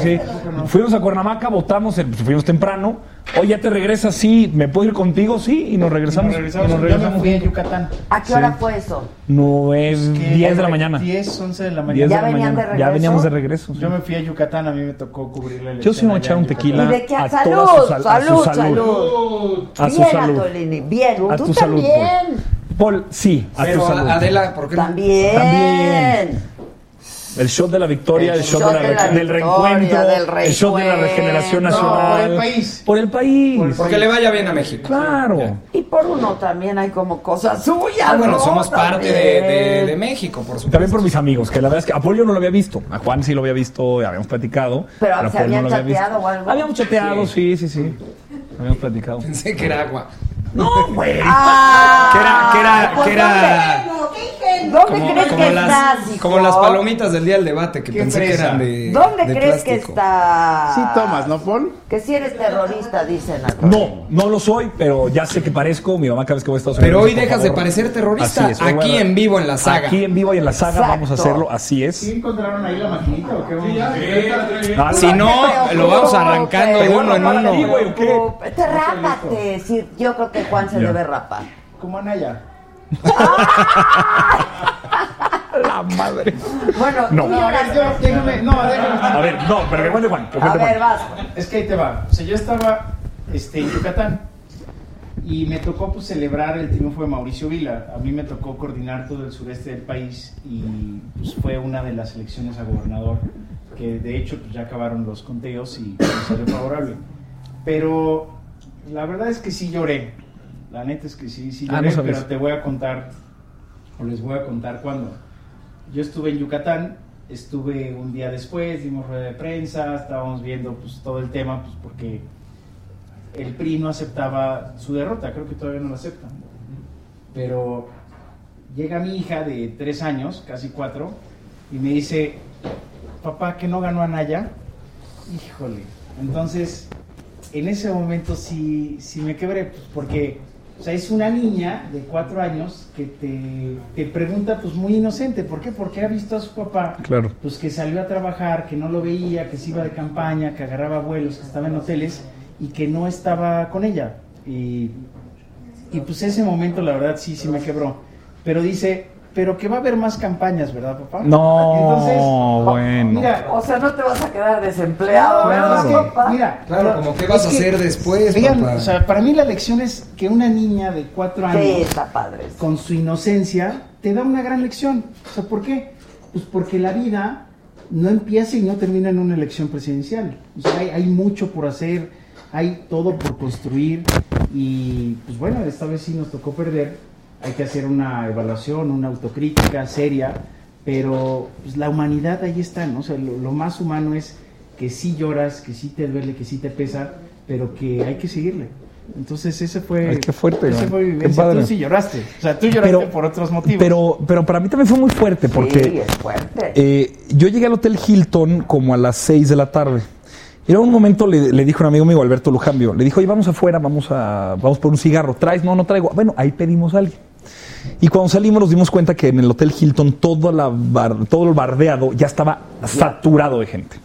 sí. Fuimos a Cuernavaca, votamos, eh, fuimos temprano. Oye, ya te regresas, sí, ¿me puedo ir contigo? Sí, y nos y regresamos. nos regresamos. y nos Yo me regresamos fui a. Yucatán. ¿A qué hora fue eso? No es Que 10 de la mañana. 10, 11 de la 10 mañana. de ¿Ya la venían de mañana. Ya regreso? veníamos de regreso. sí. Yo me fui a Yucatán, a mí me tocó cubrir la Yo elección. sí me voy a echar un tequila. ¿Y de qué? a ¡Salud! toda su sal- a su ¡Salud! salud. ¡Salud! A su Bien, salud. Atolini, bien. A Tú tu salud, también. Paul, sí, a Pero tu salud. Adela, ¿por qué no? También. También. El shot de la victoria, el, El shot, shot de la- de la del reencuentro, del el shot de la regeneración nacional. No, por el país. Por el país. Porque le vaya bien a México. Claro. Y por uno también hay como cosas suyas. Ah, bueno, ¿no? somos parte de, de- También. de México, por supuesto. También por mis amigos, que la verdad es que a Paul yo no lo había visto. A Juan sí lo había visto, habíamos platicado. Pero, a ¿se habían chateado o algo? Habíamos chateado, sí, sí, sí. Habíamos platicado. Pensé que era agua. No, güey. Ah, Que era, que era, pues, que era. ¿Dónde Como, crees como que las, estás, hijo? como las palomitas del día del debate que pensé que eran de. ¿Dónde de crees que está? Sí tomas, ¿no, Paul? Que si eres terrorista, dicen acá. No, no lo soy, pero ya sé que parezco. Mi mamá cada vez que voy a Estados Pero Unidos. hoy por dejas de parecer terrorista. Así es, hoy Aquí en vivo en la saga. Aquí en vivo y en la saga Exacto. vamos a hacerlo, así es. ¿Sí encontraron ahí la maquinita o qué? vamos a Ah, Si no, lo vamos arrancando de uno en uno. Te rápate. Sí, yo creo que Juan se debe rapar. Como Anaya. La madre. Bueno, No. tú No, a ver, yo, déjame, no, déjame. A ver, no, pero que cuente Juan. que A ver, Juan. vas. Es que ahí te va. O sea, yo estaba este, en Yucatán y me tocó pues, celebrar el triunfo de Mauricio Vila. A mí me tocó coordinar todo el sureste del país y pues, fue una de las elecciones a gobernador que de hecho pues, ya acabaron los conteos y me salió favorable. Pero la verdad es que sí lloré. La neta es que sí, sí Ah, lloré, no pero te voy a contar, o les voy a contar cuándo. Yo estuve en Yucatán, estuve un día después, dimos rueda de prensa, estábamos viendo pues todo el tema, pues porque el PRI no aceptaba su derrota, creo que todavía no lo aceptan. Pero llega mi hija de tres años, casi cuatro, y me dice, papá, que no ganó Anaya. Híjole. Entonces, en ese momento sí, sí me quebré, pues, porque o sea, es una niña de cuatro años que te, te pregunta, pues muy inocente, ¿por qué? Porque ha visto a su papá, Claro. pues que salió a trabajar, que no lo veía, que se iba de campaña, que agarraba vuelos, que estaba en hoteles y que no estaba con ella. Y, y pues ese momento, la verdad, sí, sí me quebró. Pero dice, pero que va a haber más campañas, ¿verdad, papá? No, bueno. Mira, O sea, no te vas a quedar desempleado, no, ¿verdad, papá? mira, Claro, como qué vas a que, hacer después, vean, papá. o sea, para mí la lección es que una niña de cuatro años Sí, está padre. con su inocencia te da una gran lección. O sea, ¿por qué? Pues porque la vida no empieza y no termina en una elección presidencial. O sea, hay, hay mucho por hacer, hay todo por construir y pues bueno, esta vez sí nos tocó perder. Hay que hacer una evaluación, una autocrítica seria, pero pues, la humanidad ahí está, ¿no? O sea, lo, lo más humano es que sí lloras, que sí te duele, que sí te pesa, pero que hay que seguirle. Entonces ese fue, Ay, qué fuerte, ese fue mi Qué vivencia. padre. Tú sí lloraste, o sea, tú lloraste Pero- por otros motivos. Pero, pero para mí también fue muy fuerte porque Sí, es fuerte. eh, yo llegué al Hotel Hilton como a las 6 de la tarde. En un momento le, le dijo un amigo mío, Alberto Lujambio, le dijo, oye, vamos afuera, vamos a, vamos por un cigarro. ¿Traes? No, no traigo. Bueno, ahí pedimos a alguien. Y cuando salimos nos dimos cuenta que en el Hotel Hilton todo, la bar- todo el bardeado ya estaba saturado de gente.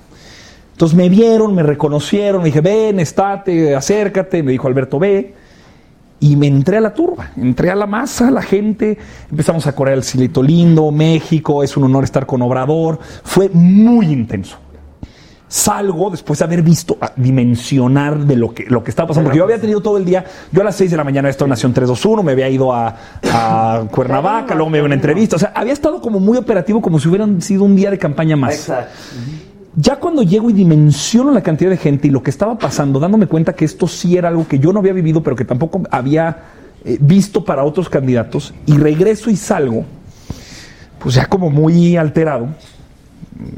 Entonces me vieron, me reconocieron, me dije, ven, estate, acércate, me dijo Alberto, ve. Y me entré a la turba, entré a la masa, a la gente, empezamos a correr el Silito Lindo, México, es un honor estar con Obrador, fue muy intenso. Salgo después de haber visto, dimensionar de lo que, lo que estaba pasando, porque yo había tenido todo el día, yo a las 6 de la mañana había estado en Nación 321, me había ido a, a Cuernavaca, luego me iba a una entrevista, o sea, había estado como muy operativo, como si hubieran sido un día de campaña más. Exacto. Ya cuando llego y dimensiono la cantidad de gente y lo que estaba pasando, dándome cuenta que esto sí era algo que yo no había vivido, pero que tampoco había eh, visto para otros candidatos, y regreso y salgo, pues ya como muy alterado,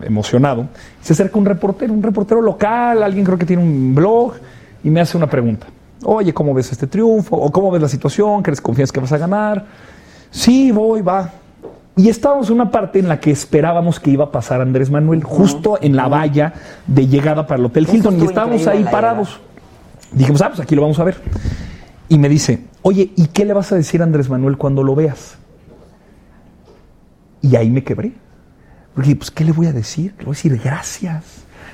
emocionado, se acerca un reportero, un reportero local, alguien creo que tiene un blog, y me hace una pregunta. Oye, ¿cómo ves este triunfo? ¿O cómo ves la situación? ¿Crees confías que vas a ganar? Sí, voy, va. Y estábamos en una parte en la que esperábamos que iba a pasar Andrés Manuel, justo en la valla de llegada para el Hotel Hilton, y estábamos ahí parados. Dijimos, ah, pues aquí lo vamos a ver. Y me dice, oye, ¿y qué le vas a decir a Andrés Manuel cuando lo veas? Y ahí me quebré. Porque, pues, ¿qué le voy a decir? Le voy a decir gracias.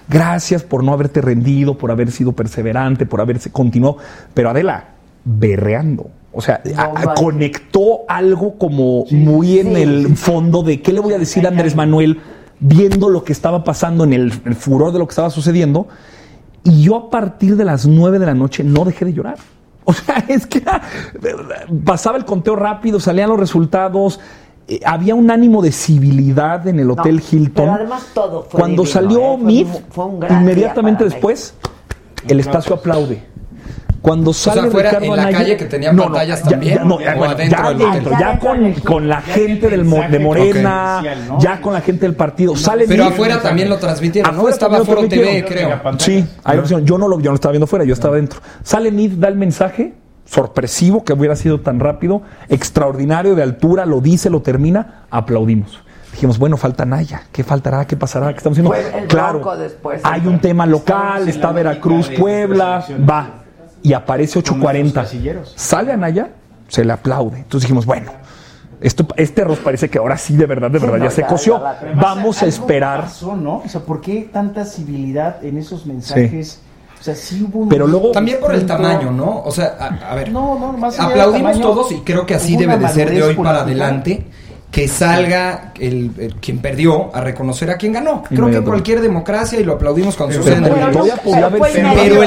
Gracias por no haberte rendido, por haber sido perseverante, por haberse continuado. Pero Adela, berreando. O sea, a- a- vale. conectó algo como muy en Sí, el fondo de qué le voy a decir a Andrés Manuel viendo lo que estaba pasando en el, el furor de lo que estaba sucediendo. Y yo a partir de las nueve de la noche no dejé de llorar. O sea, es que era- pasaba el conteo rápido, salían los resultados, eh, había un ánimo de civilidad en el Hotel No, Hilton. Pero además todo fue Cuando divino, salió ¿eh? Fue Mid, mu- fue un gran inmediatamente después, el espacio aplaude. Cuando sale sea, fuera Ricardo en la Anaya- calle que tenían pantallas ya- también, ya- no, ya, o bueno, adentro ya del adentro, ya con, con la gente del de Morena, Ok. ya con la gente del partido. Sale Pero afuera también lo transmitieron, ¿no? Afuera Estaba Foro TV, creo. Sí, hay opción. Yo no lo, yo no estaba viendo fuera, yo estaba dentro. Sale Mid, da el mensaje, sorpresivo que hubiera sido tan rápido, extraordinario de altura, lo dice, lo termina, aplaudimos. Dijimos, bueno, falta Naya, ¿qué faltará? ¿Qué pasará? ¿Qué estamos haciendo? Claro, después. hay un tema local, está Veracruz, Puebla, va. Y aparece Como los 8.40. casilleros. Sale a Naya, se le aplaude. Entonces dijimos, bueno, esto, este arroz parece que ahora sí, de verdad, de Sí, verdad, no, ya se coció. ya Vamos a esperar. pasó, ¿no? O sea, ¿por qué tanta civilidad en esos mensajes? O sea, sí hubo un Pero luego- También por el tamaño, ¿no? O sea, a, a ver. No, no, más Aplaudimos tamaño, todos y creo que así debe de ser de hoy para adelante. Que salga el, el- quien perdió a reconocer a quien ganó. Creo que cualquier democracia y lo aplaudimos cuando Pero sucede en el Pero mundo. todavía podía haber fue sido- inmediato. Pero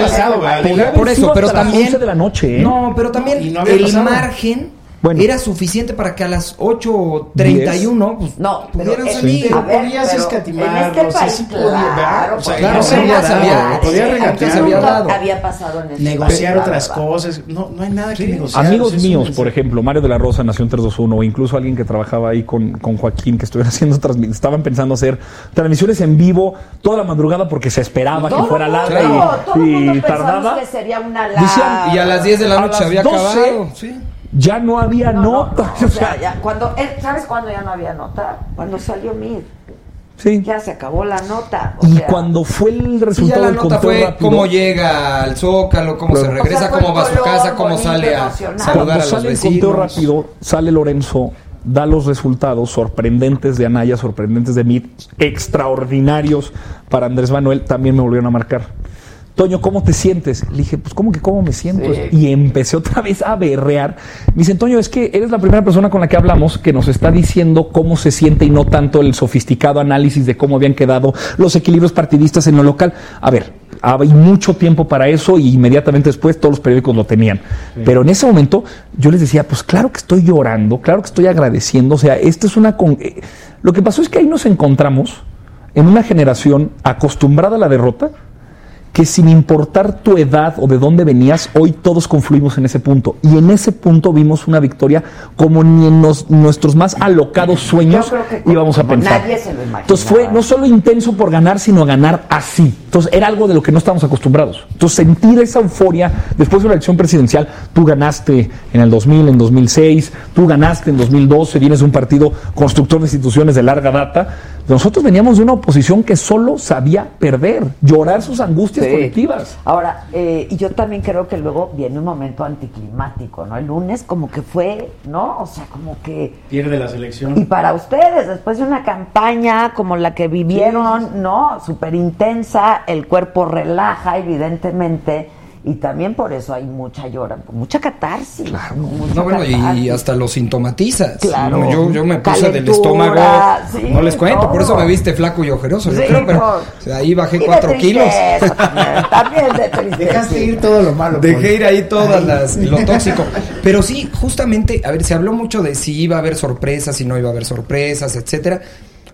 el- haber por eso, pero también 11 de la noche, ¿eh? No, pero también el margen Bueno. era suficiente para que a las 8.31 pues, No, pero pudieran es- salir. Pero A ver, podías pero escatimar, en este país, sí claro, O sea, podía no se había- podía sí, regatear. había dado. había pasado en este negociar país, otras la verdad. cosas. No, no hay nada que negociar. Amigos es míos, por ejemplo, Mario de la Rosa, Nación 321, o incluso alguien que trabajaba ahí con, con Joaquín, que estuvieron haciendo transmisiones, estaban pensando hacer transmisiones en vivo toda la madrugada porque se esperaba que Todo fuera mundo, larga todo y, mundo y pensamos tardada. que sería una Decían, Y a las 10 de la noche había 12, acabado. Sí. Ya no había No, no, nota. no, o sea, ya cuando, eh, ¿Sabes cuándo ya no había nota? Cuando salió Mid. Sí. Ya se acabó la nota. o Y sea, cuando fue el resultado la del nota conteo fue rápido, cómo llega al Zócalo, cómo Claro. se regresa, O sea, fue cómo va a su casa, cómo sale a saludar Cuando a los sale el conteo vecinos. rápido, sale Lorenzo, da los resultados sorprendentes de Anaya, sorprendentes de Mid, extraordinarios para Andrés Manuel, también me volvieron a marcar. Toño, ¿cómo te sientes? Le dije, pues, ¿cómo que cómo me siento? Sí. Y empecé otra vez a berrear. Me dicen, Toño, es que eres la primera persona con la que hablamos que nos está diciendo cómo se siente y no tanto el sofisticado análisis de cómo habían quedado los equilibrios partidistas en lo local. A ver, hay mucho tiempo para eso y inmediatamente después todos los periódicos lo tenían. Pero en ese momento yo les decía, pues claro que estoy llorando, claro que estoy agradeciendo. O sea, esto es una... con- eh, Lo que pasó es que ahí nos encontramos en una generación acostumbrada a la derrota que sin importar tu edad o de dónde venías, hoy todos confluimos en ese punto. Y en ese punto vimos una victoria como ni en nuestros más alocados sueños íbamos a pensar. nadie se lo. Entonces fue no solo intenso por ganar, sino ganar así. Entonces era algo de lo que no estábamos acostumbrados. Entonces sentir esa euforia después de una elección presidencial, tú ganaste en el 2000, en 2006, tú ganaste en 2012, vienes de un partido constructor de instituciones de larga data. Nosotros veníamos de una oposición que solo sabía perder, llorar sus angustias Sí. colectivas. Ahora, eh, y yo también creo que luego viene un momento anticlimático, ¿no? El lunes como que fue, ¿no? O sea, como que... Pierde la Y selección. para ustedes, después de una campaña como la que vivieron, ¿no? Súper intensa, el cuerpo relaja, evidentemente, y también por eso hay mucha llora, mucha catarsis. mucha No, bueno, y hasta lo sintomatizas. Claro. Yo, yo me puse del estómago. sí, no les cuento, por eso me viste flaco y ojeroso. yo Sí, creo, pero por- o sea, ahí bajé Y de cuatro kilos. También, también de tristeza. Dejaste ir todo lo malo. Dejé ir ahí todas las lo tóxico. Pero sí, justamente, a ver, se habló mucho de si iba a haber sorpresas, si no iba a haber sorpresas, etcétera.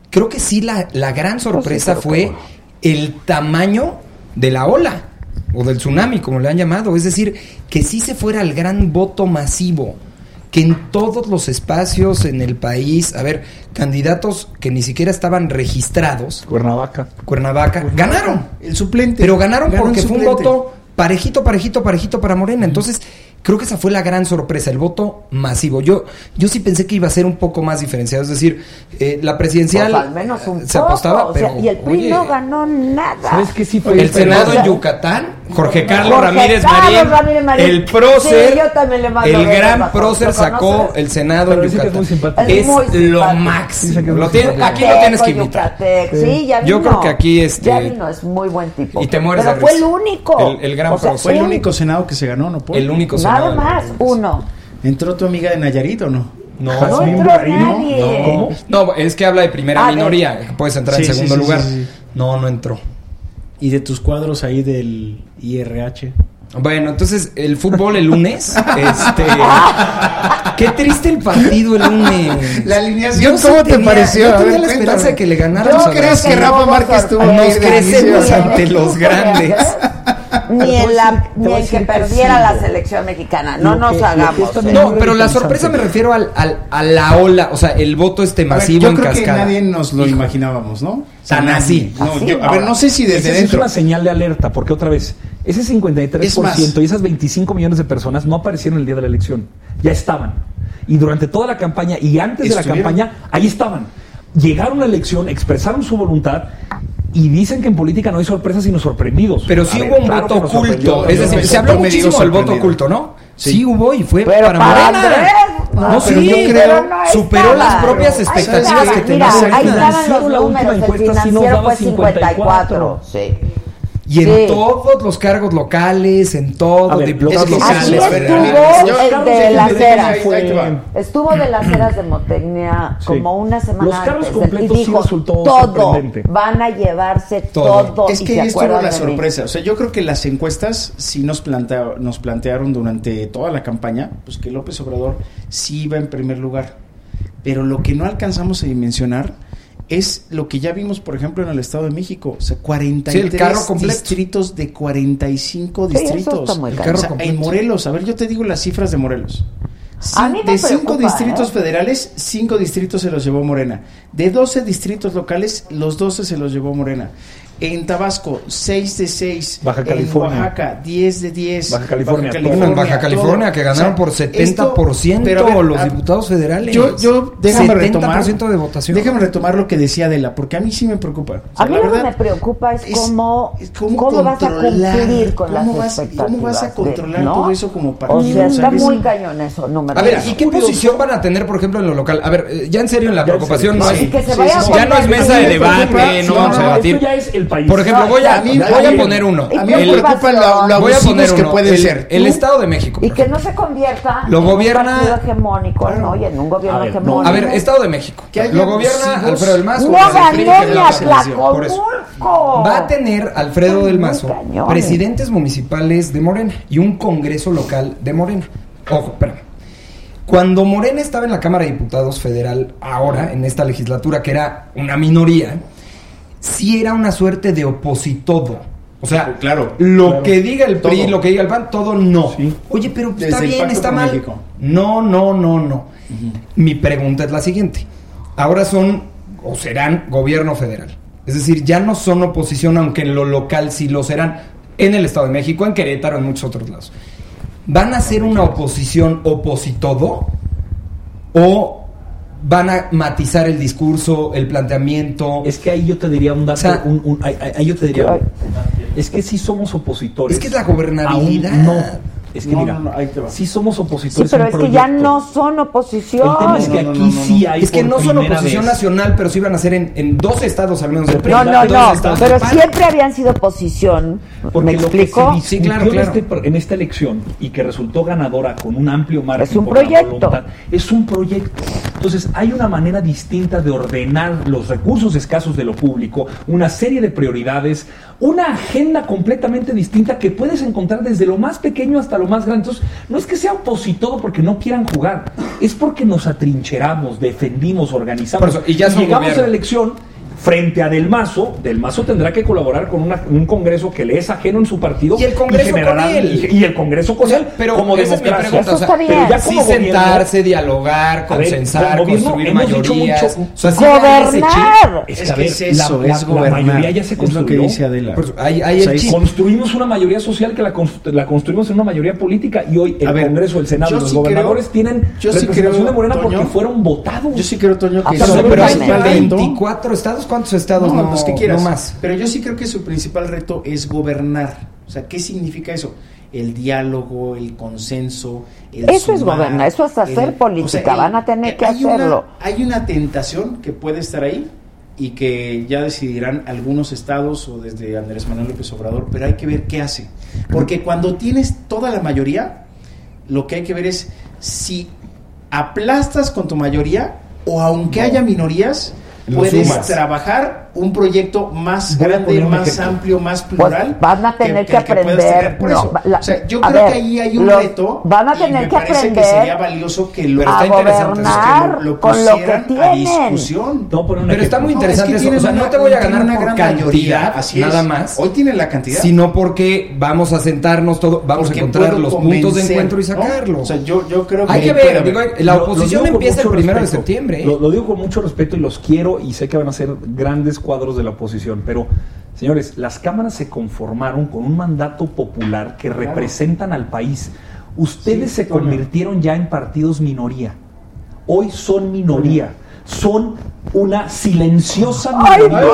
Creo que sí la, la gran sorpresa pero fue el tamaño de la ola o del tsunami, como le han llamado. Es decir, que sí se fuera el gran voto masivo. Que en todos los espacios en el país, a ver, candidatos que ni siquiera estaban registrados, Cuernavaca. Cuernavaca, ganaron. El suplente. Pero ganaron Ganó porque fue un suplente. voto parejito, parejito, parejito para Morena. Entonces, creo que esa fue la gran sorpresa, el voto masivo. Yo, yo sí pensé que iba a ser un poco más diferenciado. Es decir, eh, la presidencial Pues al menos un se poco, apostaba, o sea, pero. y el PRI oye, no ganó nada. ¿Sabes qué sí fue? el Senado o sea, en Yucatán, Jorge Carlos Jorge Ramírez Carlos Marín, Ramírez Marín. el prócer, Sí, yo también le mando el gran a prócer Jorge, ¿lo sacó el Senado en es Yucatán. Es Es muy lo máximo. Lo tiene- aquí lo tienes que invitar. Sí, ya vino. Yo creo que aquí, este, Ya vino, es muy buen tipo. y te mueres Pero fue el único. El- el gran O sea, prócer. Fue el único senado que se ganó, ¿no? Paul? El único Senado. Nada más, uno. ¿Entró tu amiga de Nayarit o no? No, No Bugarín, ¿no? ¿Cómo? No, es que habla de primera minoría, puedes entrar Sí, en segundo sí, lugar. sí, sí. No, no entró. Y de tus cuadros ahí del IRH. Bueno, entonces el fútbol el lunes, este, qué triste el partido el lunes. La alineación, Yo sí ¿cómo te tenía- pareció? Yo tenía ver, la esperanza cuéntame. de que le ganáramos creo ¿Crees que. Rafa Márquez tuvo Nos crecemos ante los grandes. Ni en, la, ni en que que perdiera sí, la selección mexicana. No nos que- lo que hagamos. ¿eh? No, pero la sorpresa me refiero al, al- a la ola, o sea, el voto este A ver, masivo yo en creo que cascada. nadie nos lo imaginábamos, ¿no? Tan así. No, Así, yo- a ver, no sé si desde sí es dentro. una señal de alerta, porque otra vez, Ese 53% Es más. y esas 25 millones de personas no aparecieron el día de la elección. Ya estaban. Y durante toda la campaña y antes de la campaña, ahí estaban. Llegaron a la elección, expresaron su voluntad y dicen que en política no hay sorpresas sino sorprendidos. Pero A sí ver, hubo un claro voto oculto. Es decir, se habló muchísimo del voto oculto, ¿no? Sí. Sí. hubo y fue Pero para, para Morena. Andrés, No, no, pero pero yo creo no superó estaba. las propias expectativas que tenía ahí estaban los la última números. El sí financiero fue 54. Sí. Y en Sí. todos los cargos locales, en todo, A ver, diputados Aquí locales. estuvo el de las eras. Estuvo de las eras de Motecnia Sí. como una semana Los carros antes. completos y sí dijo, resultó todo, sorprendente. van a llevarse Todo. todo. Es y que ahí estuvo acuerdan la sorpresa. O sea, yo creo que las encuestas sí nos, plantea- nos plantearon durante toda la campaña, pues que López Obrador sí iba en primer lugar. Pero lo que no alcanzamos a dimensionar es lo que ya vimos, por ejemplo, en el Estado de México. O sea, 43 Sí, el carro completo. distritos de 45 Sí, eso distritos. El carro O sea, en Morelos, a ver, yo te digo las cifras de Morelos. A mí me de cinco distritos ¿eh? federales, cinco distritos se los llevó Morena. De 12 distritos locales, los 12 se los llevó Morena. En Tabasco, 6 de 6. Baja California. En Oaxaca, 10 de 10. Baja California, todo. Bueno, en Baja California, todo. que ganaron O sea, por 70% esto- pero a ver, los a- diputados federales. Yo, yo, déjame 70% retomar. de votación. Déjame retomar lo que decía Adela, porque a mí sí me preocupa. O sea, A mí la lo que verdad, me preocupa es, es- cómo, es cómo, vas a cumplir con cómo las vas- expectativas. ¿Cómo vas a de- controlar ¿no? todo eso como O partido? sea, está ¿sabes? muy cañón eso, número A ver. ¿y qué posición van a tener, por ejemplo, en lo local? A ver, eh, ya en serio, en la preocupación no que a Ya no es mesa de debate, no no, vamos a debatir. ya es el país. Por ejemplo, voy a, a mí- voy a poner uno. ¿Y A mí me El- preocupa lo, lo voy a poner que uno. puede el, ser. el Estado de México. Y que no se convierta Lo en gobierna- un partido hegemónico, ¿no? Y en un gobierno A ver, no. hegemónico. A ver, Estado de México. Lo gobierna. Alfredo del Mazo. ¡No que es el ganó ni! Va a tener Alfredo del Mazo presidentes municipales de Morena y un congreso local de Morena. Ojo, espérame. Cuando Morena estaba en la Cámara de Diputados Federal, ahora, en esta legislatura, que era una minoría, sí era una suerte de opositodo. O sea, Claro, lo claro. que diga el PRI, Todo. lo que diga el PAN, todo no. Sí. Oye, pero Desde está bien, está mal. México. No, no, no, no. Mi pregunta es la siguiente. Ahora son o serán gobierno federal. Es decir, ya no son oposición, aunque en lo local sí lo serán. En el Estado de México, en Querétaro, en muchos otros lados. ¿Van a ser una oposición opositodo? ¿O van a matizar el discurso, el planteamiento? Es que ahí yo te diría un dato, O sea, un- un- ahí, yo te diría, es que sí somos opositores. Es que es la gobernabilidad. Aún no. Es que No, mira, no, no, ahí te va. sí somos Sí, opositores. pero a es que ya no son oposición. El tema es que No, no, aquí no, no, sí hay Es que no son oposición vez- nacional, pero sí van a ser en, en dos estados al menos PRI. No, no, no, pero siempre habían sido oposición. Porque ¿Me lo que explico? se Sí, claro, en este en esta elección y que resultó ganadora con un amplio margen Es un proyecto. voluntad, es un proyecto. Entonces, hay una manera distinta de ordenar los recursos escasos de lo público, una serie de prioridades, una agenda completamente distinta que puedes encontrar desde lo más pequeño hasta lo más grande. Entonces, no es que sea opositodo porque no quieran jugar, es porque nos atrincheramos, defendimos, organizamos. Eso, y ya llegamos gobierno. a la elección frente a Del Mazo, Del Mazo tendrá que colaborar con una- un Congreso que le es ajeno en su partido Y el Congreso generará- con él. y, y el Congreso con O sea, él pero como democracia. pregunta, está bien. Pero ya Sí como gobierno- sentarse, dialogar, ver, consensar, gobierno construir mayorías. mucho- O sea, sí. Gobernar. Es, Es que, ver, es eso, la, es la- la gobernar. mayoría ya se Es lo que construyó. dice Adela. Hay, hay O sea, el chip. Construimos una mayoría social que la, constru- la construimos en una mayoría política y hoy el ver, Congreso, el Senado, los sí gobernadores creo- tienen yo sí representación creo, de Morena Toño, porque fueron votados. Yo sí creo, Toño, que reto- 24 estados. ¿Cuántos estados? No, No, los que quieras. no más. Pero yo sí creo que su principal reto es gobernar. O sea, ¿qué significa eso? El diálogo, el consenso, el Eso es gobernar, eso es hacer política, van a tener que hay una- hacerlo. hay una tentación que puede estar ahí y que ya decidirán algunos estados o desde Andrés Manuel López Obrador, pero hay que ver qué hace. Porque cuando tienes toda la mayoría, lo que hay que ver es si aplastas con tu mayoría o aunque haya minorías, puedes sumas. trabajar un proyecto más Voy grande, más ejemplo. amplio, más plural. Pues van a tener que, aprender. no, eso, la- o sea, yo creo ver, que ahí hay un reto. Van a y tener me que parece aprender que sería valioso que lo, Pero a está interesante eso, gobernar que lo con lo que pusieran a tienen. discusión. No, pero, está muy No, interesante es que eso. O tienen sea, no te voy a tienen ganar una por gran cantidad, mayoría, así nada es. más. Hoy tienen la cantidad. Sino porque vamos a sentarnos todo, vamos Porque a encontrar los puntos de encuentro y ¿no? sacarlo. O sea, yo, yo creo que Hay que ver, digo, la Lo- lo oposición empieza el primero de septiembre. Lo, lo digo con mucho respeto y los quiero y sé que van a ser grandes cuadros de la oposición, pero Señores, las cámaras se conformaron con un mandato popular que representan al país. Ustedes Sí, se convirtieron ya en partidos minoría. Hoy son minoría. Son una silenciosa ¡Ay, minoría.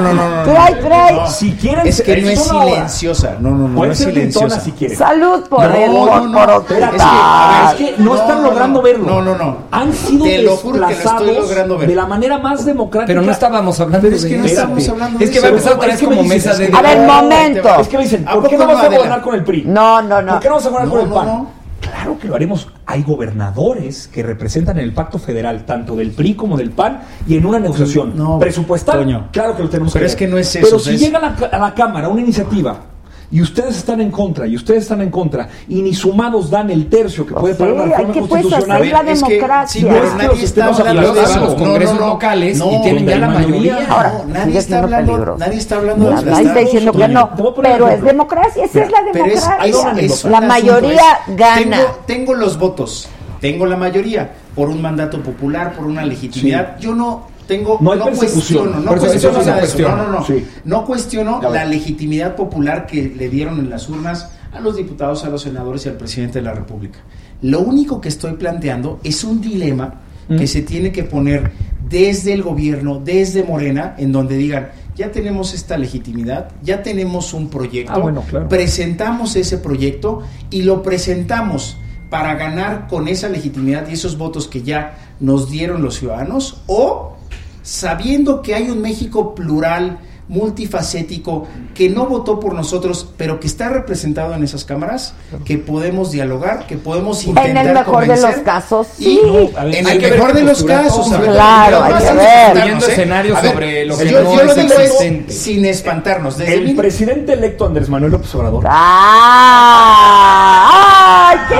No, no, no, no, no. Trae, trae. No. Si quieren, Es que no es silenciosa. No, no, no. Puede no es silenciosa. si quiere. Salud por No, él, no, por, no. Es que no, están logrando verlo. No, no, no. Han sido Te lo juro que lo estoy desplazados de la manera más democrática. Pero no estábamos hablando Pero es de que no eso. estamos hablando de Es que va a empezar otra vez como dices, mesa de... A ver, No, momento. Es que me dicen, ¿A ¿por qué no no, vas a gobernar con el PRI? No, no, no. ¿Por qué no vas a gobernar No, con el no, PAN? no. Claro que lo haremos. Hay gobernadores que representan en el pacto federal, tanto del PRI como del PAN, y en una negociación No, presupuestal. Toño. Claro que lo tenemos Pero que es ver. que no es eso, Pero si es- llega a la, a la Cámara una iniciativa y ustedes están en contra, y ustedes están en contra, y ni sumados dan el tercio que puede Sí, pagar la hay reforma que, pues, constitucional. hacer la Es que- democracia. sí, No pero es que nadie los está estemos hablando de los congresos locales y tienen ya la mayoría. Ahora, No, nadie está hablando, nadie está hablando de Nadie está diciendo que no, pero es democracia, esa Mira, es la democracia. es- un es la mayoría gana. Tengo, tengo los votos, tengo la mayoría por un mandato popular, por una legitimidad. Yo no tengo, No hay persecución. cuestiono, no cuestiono eso. No, no, no. Sí. No cuestiono la legitimidad popular que le dieron en las urnas a los diputados, a los senadores y al presidente de la República. Lo único que estoy planteando es un dilema que Mm. se tiene que poner desde el gobierno, desde Morena, en donde digan, ya tenemos esta legitimidad, ya tenemos un proyecto, Ah, bueno, claro. presentamos ese proyecto y lo presentamos para ganar con esa legitimidad y esos votos que ya nos dieron los ciudadanos o sabiendo que hay un México plural, multifacético, que no votó por nosotros, pero que está representado en esas cámaras, que podemos dialogar, que podemos intentar En el mejor de convencer. los casos, Y sí. a ver, en el mejor de los casos, toma. a ver, Claro, hay que ver. sobre lo que yo, no yo lo digo es sin espantarnos. Desde El mil- presidente electo Andrés Manuel López Obrador ¡Ah! ¡Ay, qué!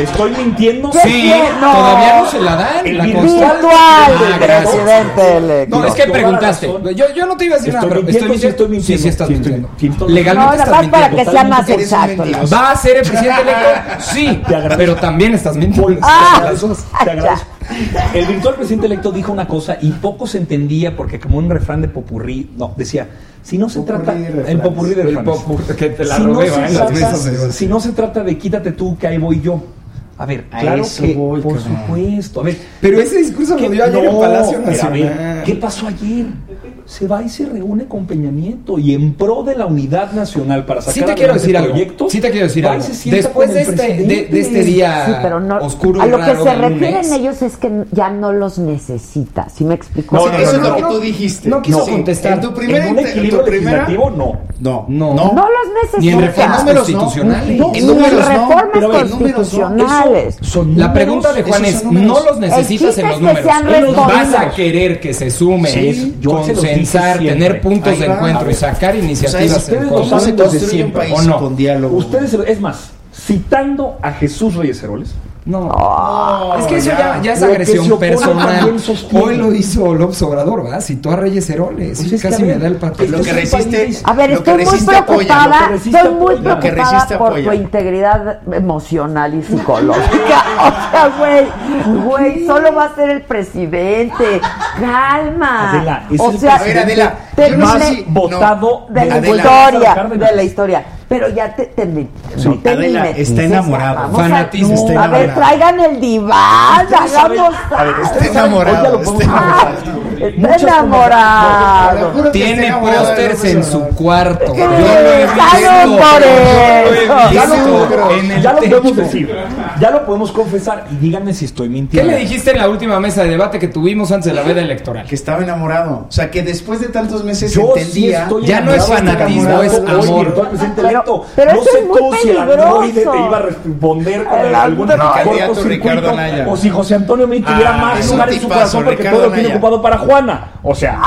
¿Estoy mintiendo? ¿Qué Sí? No. todavía no se la dan. El la virtual. Ah, del gracias. presidente electo. No, es que preguntaste. Yo, yo no te iba a decir ¿Estoy nada, pero mintiendo? Estoy mintiendo. Sí, sí estás Sí, mintiendo. mintiendo. Legalmente No, estás más para mintiendo. que sea más exacto. ¿Va a ser el presidente electo? Sí, Te agradezco. pero también estás mintiendo. Ah. Te agradezco. El virtual presidente electo dijo una cosa y poco se entendía porque como un refrán de popurrí, no, decía, si no se Popurrí trata el popurrí de El refranes. popurrí, que te la si, robé, no se en trata, mesas de- si no se trata de quítate tú que ahí voy yo. A ver, A claro eso que voy, por cabrón. supuesto. A ver, Pero ese discurso ¿qué- lo dio ayer en no, Palacio pero a ver, Nacional. ¿Qué pasó ayer? Se va y se reúne con Peña Nieto y en pro de la unidad nacional para sacar Sí te quiero decir algo. proyectos, Sí te quiero decir algo. Después de este, de, este día Sí, pero no, oscuro a lo que se refieren ellos es que ya no los necesita. ¿Sí me explico? No, no, eso no, es lo no, que tú dijiste. No quiso contestar. En tu primera, en un en tu equilibrio legislativo, no. No, No. no. No los necesita. Ni en reformas constitucionales. No, En ni en números reformas constitucionales. Son La pregunta de Juan es, no los necesitas en los números. ¿Vas a querer que se sumen, Sí, yo consensar, tener puntos de encuentro y sacar iniciativas O sea, en ustedes lo saben desde siempre, país ¿o no? con diálogo? Ustedes, es más, citando a Jesús Reyes Heroles, No. No, Es que eso ya, ya es agresión personal. Hoy lo hizo López Obrador, ¿verdad? Citó a Reyes Heroles. Pues Sí, casi ver, me da el pato. Lo que resiste. A ver, estoy muy preocupada, estoy muy preocupada por apoya. tu integridad emocional y psicológica. O sea, güey, güey, solo va a ser el presidente. Calma. Adela, es o sea, A ver, Adela, más votado de la historia, de la historia. Pero ya te, te, me- Sí. no te Adela, mimetices, está enamorado. Fanatismo, está a ver, enamorado. traigan el diván, hagamos a ver, Está enamorado, está enamorado. Tiene enamorado pósters en su cuarto. ¿Qué? Yo lo he visto. Salud por eso. Ya lo, en el ya lo techo. podemos decir, ya lo podemos confesar y díganme si estoy ¿Qué mintiendo. le dijiste en la última mesa de debate que tuvimos antes de la veda electoral? Que estaba enamorado. O sea, que después de tantos meses Yo sí entendía. estoy Ya no es fanatismo, es amor. Pero- pero no eso sé es muy tú si el peligroso. androide te iba a responder con El algún. Candidato cortocircuito, Ricardo Anaya. o si José Antonio me tuviera Ah, más lugar en su corazón porque Ricardo todo lo tiene ocupado para Juana. O sea,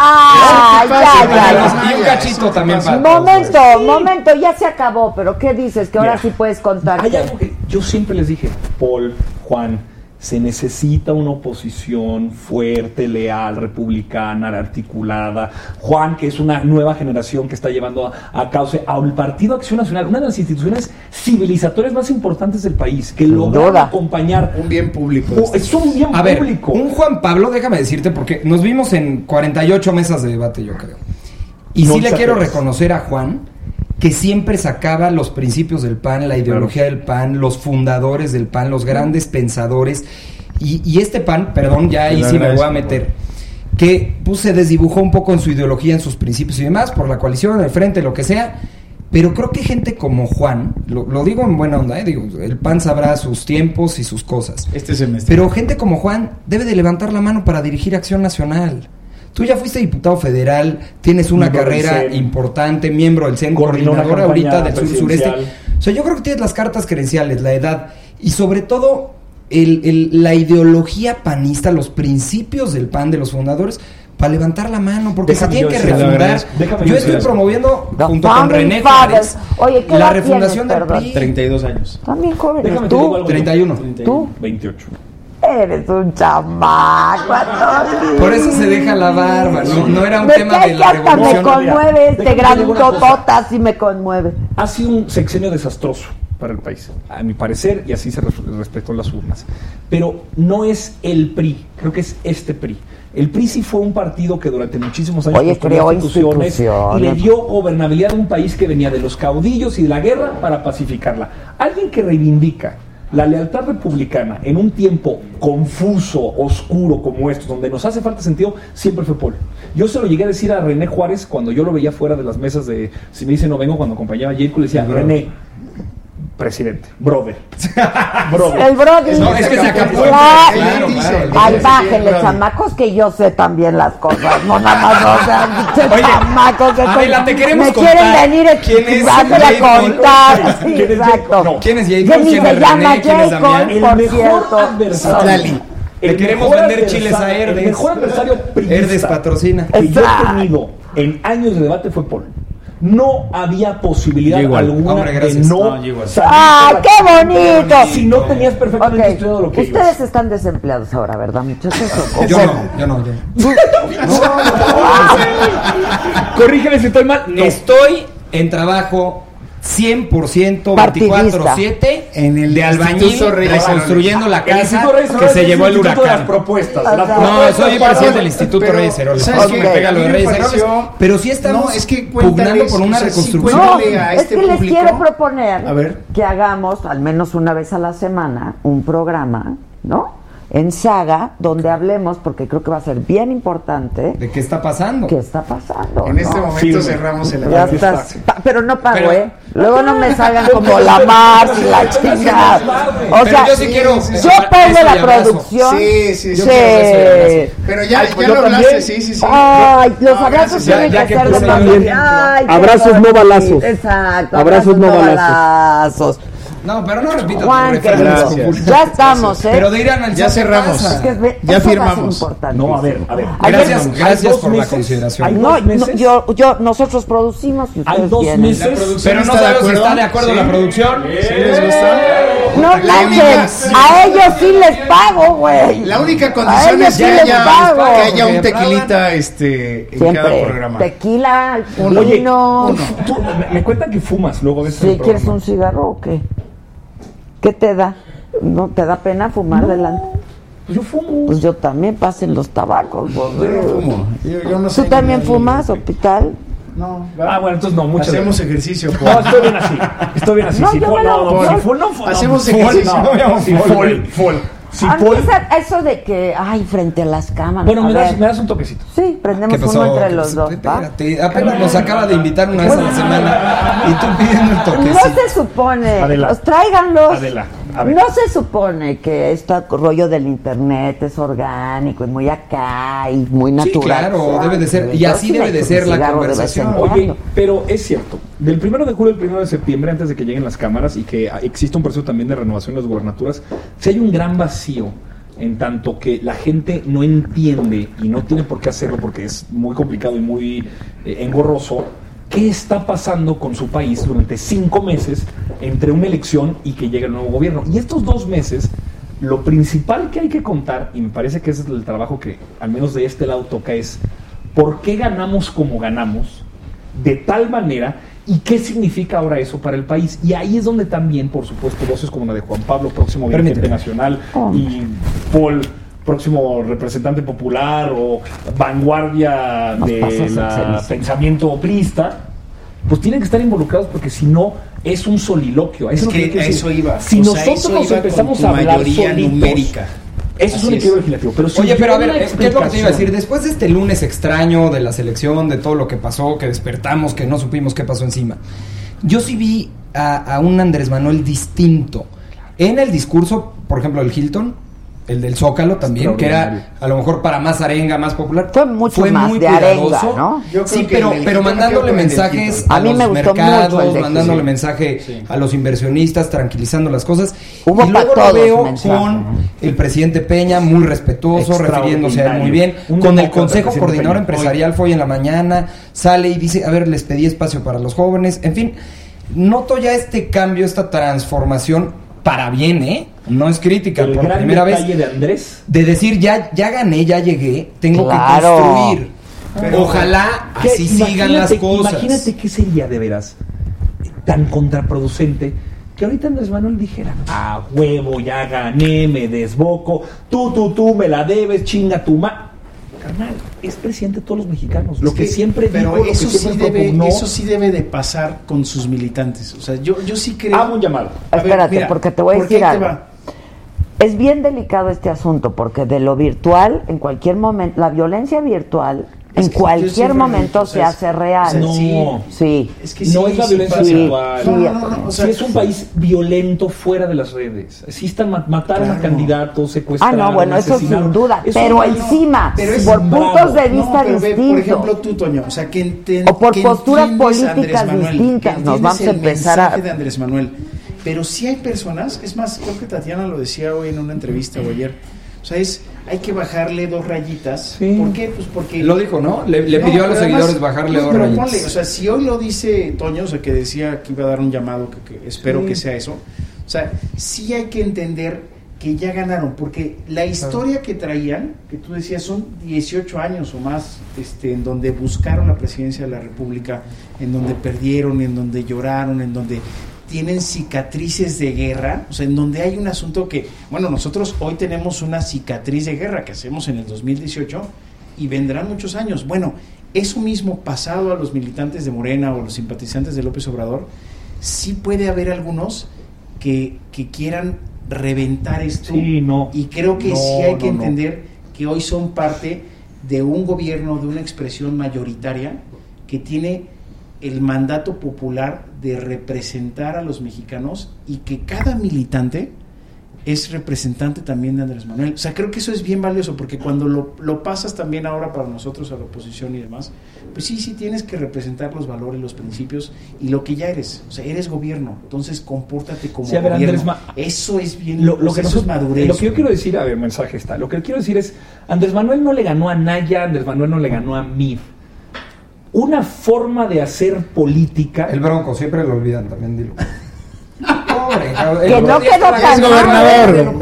es ya, ya, Y un cachito también para Momento, momento, ya se acabó, pero ¿qué dices? Que ahora Mira, sí puedes contar. hay algo que yo siempre les dije, Paul, Juan, Se necesita una oposición fuerte, leal, republicana, articulada. Juan, que es una nueva generación que está llevando a, a cabo al Partido Acción Nacional, una de las instituciones civilizatorias más importantes del país, que logra acompañar un bien público. Oh, es un bien A ver, público. un Juan Pablo, déjame decirte, porque nos vimos en 48 mesas de debate, yo creo. Y No sí le quiero reconocer a Juan que siempre sacaba los principios del PAN, la ideología del PAN, los fundadores del PAN, los grandes pensadores. Y, y este PAN, perdón, ya ahí sí me voy a meter, que pues, se desdibujó un poco en su ideología, en sus principios y demás, por la coalición, el frente, lo que sea. Pero creo que gente como Juan, lo, lo digo en buena onda, ¿eh? digo, el PAN sabrá sus tiempos y sus cosas. Este semestre. Pero gente como Juan debe de levantar la mano para dirigir Acción Nacional. Tú ya fuiste diputado federal, tienes una Miembro carrera importante, miembro del CEN, coordinador ahorita del sur sureste. O sea, yo creo que tienes las cartas credenciales, la edad y sobre todo el- el- la ideología panista, los principios del PAN de los fundadores para levantar la mano, porque Déjame se tiene yo que refundar. Déjame Yo yo estoy promoviendo junto con René. Juárez Oye, ¿qué la refundación tienes, del? PRI. 32 años. También jóvenes. Déjame te digo ¿Tú? algo. 31. ¿Tú? 28. Eres un chamaco, Antonio. Por eso se deja la barba, no, no era un Me tema de la hasta me revolución. conmueve este cosa. grandotota, sí me conmueve. Ha sido un sexenio desastroso para el país, a mi parecer, y así se res- respetó las urnas. Pero no es el PRI, creo que es este PRI. El PRI sí fue un partido que durante muchísimos años Oye, construyó creó instituciones y le instituciones. dio gobernabilidad a un país que venía de los caudillos y de la guerra para pacificarla. Alguien que reivindica la lealtad republicana en un tiempo confuso, oscuro como estos, donde nos hace falta sentido, siempre fue Paul. Yo se lo llegué a decir a René Juárez cuando yo lo veía fuera de las mesas de, si me dice no vengo, cuando acompañaba a Jacob, le decía, René, presidente, brother. brother. El Brody. No, es que se acabó. Claro, claro. Ay, bájenle, chamacos, que yo sé también las cosas. No nada más, o sea, Oye, chamacos. que Adela, te queremos Me contar quieren venir quién es a contar. Sí, ¿Quién es exacto. No. ¿Quién es J. Que Cole? ni ¿Quién se es René? ¿Quién es. Damián? Cole, por cierto. adversario. Le el queremos vender chiles a Herdes. El mejor adversario Herdes patrocina. que yo he Exacto. tenido en años de debate fue Paul. No había posibilidad igual. alguna Hombre, de no, No, salir ¡Ah, qué bonito! Si no tenías perfectamente estudiado lo que ustedes ibas. están desempleados ahora, ¿verdad, muchachos? ¿O Yo no, yo no, yo no. Corrígeme si estoy mal. No. Estoy en trabajo 100% Partidista. 24-7 En el de albañil reconstruyendo la casa Reyes que se es llevó el de las huracán. propuestas. Las No, propuestas soy presidente del Instituto pero, Reyes Heroles. ¿sabes Por eso qué? me pega A lo de Reyes Pero sí estamos No, es que pugnando por una o sea, reconstrucción. No, a es este que les público. quiero proponer A ver. que hagamos al menos una vez a la semana un programa, ¿no? En saga, donde hablemos, porque creo que va a ser bien importante, ¿De qué está pasando? qué está pasando. En este momento Sí, cerramos el Ya estás, pero no pago, Pero- ¿eh? Luego no me salgan como la Mars y la chingada. O Pero sea, yo sí quiero- yo y la producción. Sí, sí, sí. Pero ya, Ay, ya pues lo yo hablaste, también. sí, sí, sí. Ay, los No, abrazos gracias, tienen que que ser de. Ay, qué Abrazos, no balazos. Exacto. Abrazos, no balazos. No, pero no repito Juan, Gracias. ya estamos, ¿eh? Pero de ir a analizar Ya cerramos. Es que Ya firmamos. No, a ver, a ver. Gracias, Hay gracias por la consideración. hay No, dos no, yo, yo, nosotros producimos y ustedes Hay dos vienen. meses. Pero no ¿Está de sabemos si acuerdo? está de acuerdo Sí. la producción. ¿Sí les gusta? No La manches, única- a ellos sí les pago, güey. La única A condición ellos es sí que les haya, pago. que haya un tequilita este, en cada Siempre. programa. Tequila, Oye, vino. tú- me, me cuentan que fumas luego de este Si quieres programa. un cigarro o qué? ¿Qué te da? ¿No te da pena fumar delante? Pues yo fumo. Pues yo también pasen los tabacos. Yo no fumo. Yo, yo no ¿Tú también fumas, hospital? No. Ah, bueno, entonces no, muchas Hacemos gracias. ejercicio. No, Paul. estoy bien así. Estoy bien así. No, si yo me no, no, si full, no, Hacemos no, full, ejercicio. no, si full, full. Si a mí full. esa- eso de que, ay, frente a las cámaras. Bueno, me das, me das un toquecito. Sí, prendemos uno entre ¿Qué los dos. ¿va? Espérate, apenas nos acaba de invitar una vez a la semana y tú pidiendo el No toquecito. se supone, Adela. los tráiganlos. Adela. No se supone que este rollo del internet es orgánico y muy acá y muy Sí, natural. claro, debe de ser, y Yo así sí debe de ser la conversación. Oye, pero es cierto, del primero de julio al primero de septiembre, antes de que lleguen las cámaras y que exista un proceso también de renovación de las gubernaturas, si hay un gran vacío en tanto que la gente no entiende y no tiene por qué hacerlo porque es muy complicado y muy eh, engorroso, ¿qué está pasando con su país durante cinco meses entre una elección y que llegue el nuevo gobierno? Y estos dos meses Lo principal que hay que contar, y me parece que ese es el trabajo que al menos de este lado toca, es por qué ganamos como ganamos, de tal manera, y qué significa ahora eso para el país. Y ahí es donde también, por supuesto, voces como la de Juan Pablo, próximo dirigente Permíteme. nacional, Oh. y Paul, próximo representante popular, o vanguardia Nos de pasas la excelente. pensamiento priista, pues tienen que estar involucrados porque si no es un soliloquio. Es Eso que lo quiero a eso iba. Si O nosotros nos empezamos a hablar mayoría solitos, numérica. Eso es un es. equilibrio legislativo. Pero si Oye, pero a ver, ¿qué es lo que te iba a decir? Después de este lunes extraño de la selección, de todo lo que pasó, que despertamos, que no supimos qué pasó encima, yo sí vi a, a un Andrés Manuel distinto. En el discurso, por ejemplo, del Hilton, el del Zócalo también, que era a lo mejor para más arenga, más popular. Fue mucho más de arenga, ¿no? Yo creo Sí, que pero, pero mandándole mensajes a, A mí los me gustó mucho mercados, el de mandándole mensaje a los inversionistas, tranquilizando las cosas. Hubo y luego lo veo mensaje, con ¿no? el presidente Peña, muy respetuoso, refiriéndose a él muy bien. Un Con el Consejo Coordinador Peña. Empresarial fue hoy en la mañana, sale y dice, a ver, les pedí espacio para los jóvenes. En fin, noto ya este cambio, esta transformación para bien, ¿eh? No es crítica, El por gran primera vez. detalle de Andrés De decir, ya, ya gané, ya llegué, tengo Claro. que construir. Pero- Ojalá ¿Qué? así sigan las Imagínate- cosas. Imagínate qué sería de veras tan contraproducente que ahorita Andrés Manuel dijera, a huevo, ya gané, me desboco, tú, tú, tú, me la debes, chinga tu ma... Carnal, es presidente de todos los mexicanos. Lo Es que, siempre pero dijo, lo que eso sí debe propugnó. eso sí debe de pasar con sus militantes o sea yo yo sí creo Hago un llamado A ver, Espérate, mira, porque te voy a ¿por qué decir algo. Es bien delicado este asunto porque de lo virtual, en cualquier momento, la violencia virtual, en cualquier momento se hace real. o sea, No. sí. Es que no sí, es la sí violencia pasa. virtual. No, no, no, no, o sea, Sí es un país violento fuera de las redes. Sí están ma- mataron a Claro. candidatos, Ah, secuestraron, no, bueno, eso sin duda, Es pero país- encima, Pero es por bravo. puntos de No, vista distintos. por ejemplo tú Toño o sea que O por que posturas a políticas Andrés Manuel, distintas, nos vamos entiendes a el empezar a- mensaje de Andrés Manuel pero sí hay personas es más creo que Tatiana lo decía hoy en una entrevista o ayer o sea es hay que bajarle dos rayitas ¿por qué? pues porque Lo dijo, ¿no? Le- le pidió a los seguidores bajarle dos pero rayitas. ponle, o sea si hoy lo dice Toño o sea que decía que iba a dar un llamado que, que espero Sí. que sea eso o sea sí hay que entender que ya ganaron, porque la historia que traían, que tú decías, son 18 años o más, este, en donde buscaron la presidencia de la República, en donde perdieron, en donde lloraron, en donde tienen cicatrices de guerra, o sea, en donde hay un asunto que, bueno, nosotros hoy tenemos una cicatriz de guerra que hacemos en el 2018 y vendrán muchos años. Bueno, eso mismo pasado a los militantes de Morena o los simpatizantes de López Obrador, sí puede haber algunos que, que quieran reventar esto. Sí, no. Y creo que No, sí hay que no, entender que hoy son parte de un gobierno, de una expresión mayoritaria que tiene el mandato popular de representar a los mexicanos y que cada militante es representante también de Andrés Manuel. O sea, creo que eso es bien valioso porque cuando lo, lo pasas también ahora para nosotros a la oposición y demás, pues sí, sí tienes que representar los valores, los principios y lo que ya eres. O sea, eres gobierno, entonces compórtate como Sí, a ver, gobierno. Andrés eso es bien, Lo, que eso es madurez. lo que yo quiero decir, a ver, mensaje está. Lo que quiero decir es, Andrés Manuel no le ganó a Naya, Andrés Manuel no le ganó a Mid. Una forma de hacer política. El Bronco, siempre lo olvidan también, dilo. Pobre, cabrón. Que no quedó es tan gobernador.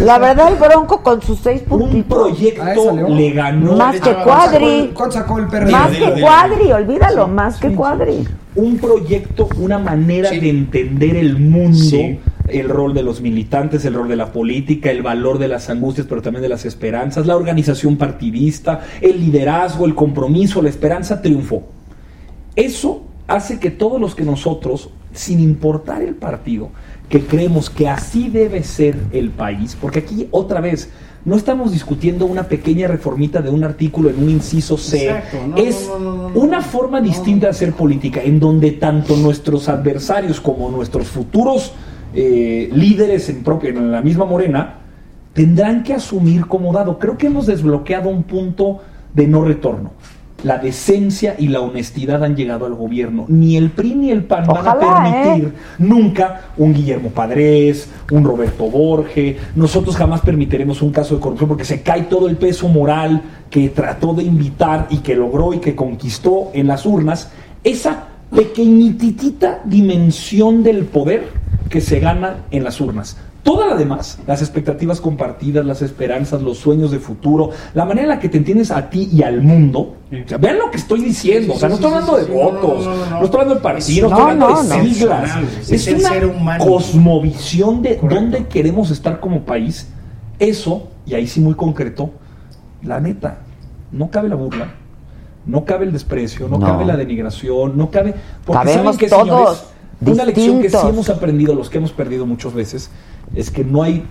La verdad, el Bronco con sus seis puntitos. proyecto le ganó. Más que Cuadri. ¿Cuánto sacó el PRD? Más que Cuadri, olvídalo, más que Cuadri. un proyecto, una manera de entender el mundo, Sí. El rol de los militantes, el rol de la política, el valor de las angustias, pero también de las esperanzas, la organización partidista, el liderazgo, el compromiso, la esperanza triunfó. Eso hace que todos los que nosotros, sin importar el partido, que creemos que así debe ser el país, porque aquí otra vez no estamos discutiendo una pequeña reformita de un artículo en un inciso C, Exacto, no, es no, no, una forma distinta de hacer política, en donde tanto nuestros adversarios como nuestros futuros eh, líderes en, en la misma Morena tendrán que asumir como dado. Creo que hemos desbloqueado un punto de no retorno. La decencia y la honestidad han llegado al gobierno. Ni el PRI ni el PAN van a permitir ¿eh? nunca un Guillermo Padres, un Roberto Borge. Nosotros jamás permitiremos un caso de corrupción porque se cae todo el peso moral que trató de invitar y que logró y que conquistó en las urnas. Esa pequeñititita dimensión del poder que se gana en las urnas. Toda la demás, las expectativas compartidas, las esperanzas, los sueños de futuro, la manera en la que te entiendes a ti y al mundo. O sea, vean lo que estoy diciendo. O sea, no estoy hablando de votos, no, estoy hablando de partidos, no, estoy hablando de siglas. Es, ser una humano. cosmovisión de dónde queremos estar como país. Eso, y ahí sí muy concreto, la neta, no cabe la burla, no cabe el desprecio, no, No. cabe la denigración, no cabe. Porque Cabemos saben que, todos señores, una lección que sí hemos aprendido, los que hemos perdido muchas veces, es que no hay,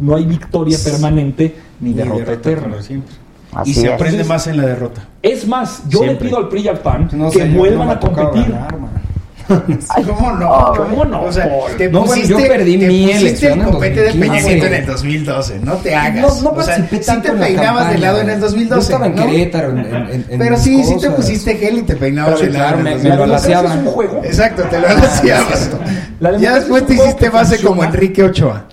no hay victoria permanente ni, Ni derrota, derrota, eterna. Así y se es. aprende más en la derrota. Es más, yo Siempre. le pido al PRI y al PAN No que sé, vuelvan no a competir. ganar. ¿Cómo no? ¿Cómo no? O sea, te No, bueno, pusiste, yo perdí te mi pusiste elección el en copete de 2015. Peña Nieto en el 2012. No te hagas. No, no o sea, sí te peinabas de lado en el güey. 2012. Yo estaba en ¿no? Querétaro, en, en- en- Pero sí, sí te cosas. pusiste gel y te peinabas de lado. claro, en me- el me lo 2012. alaciaban. Es un juego. Exacto, te lo alaciabas. La Ya después es te hiciste base como Enrique Ochoa.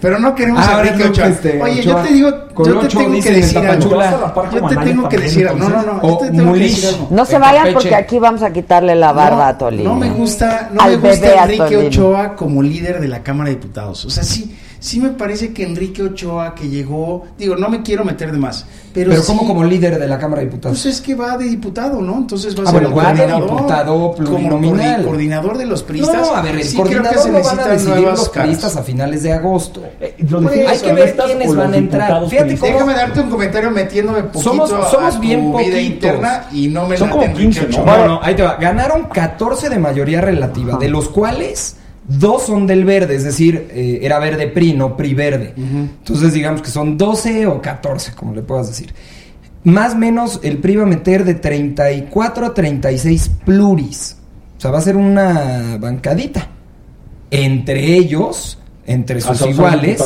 Pero no queremos Ah, a Enrique Ochoa. Este, Oye, Ochoa. yo te digo, yo te tengo que decir algo. Tapachula. ¿Vas a rapar Yo te tengo que decir algo. No, no, no. Yo O te tengo que Mulish. decir algo. No se vayan porque aquí vamos a quitarle la barba a No, Tolini. No me gusta, no Al me gusta a Enrique. Ochoa como líder de la Cámara de Diputados. O sea, sí, sí me parece que Enrique Ochoa que llegó, digo, no me quiero meter de más, pero, Pero sí, como como líder de la Cámara de Diputados. pues es que va de diputado, ¿no? Entonces va a Ah, ser bueno, el va de coordinador, diputado como plurinominal. coordi- coordinador de los priistas. No, a ver, el Sí, creo que coordinador se lo van a necesitan decidir los priistas a finales de agosto. Eh, lo Pues, hay que ver quiénes van a entrar. Fíjate priistas. Déjame darte un comentario metiéndome poquito Somos- a somos tu bien vida poquitos. interna y no me Son como Enrique 15, ¿no? Ochoa. No, no, ahí te va. Ganaron 14 de mayoría relativa, de los cuales dos son del verde, es decir, eh, era verde PRI, no PRI verde. Entonces digamos que son 12 o 14, como le puedas decir. Más o menos el PRI va a meter de 34 a 36 pluris. O sea, va a ser una bancadita. Entre ellos, entre Ah, sus iguales,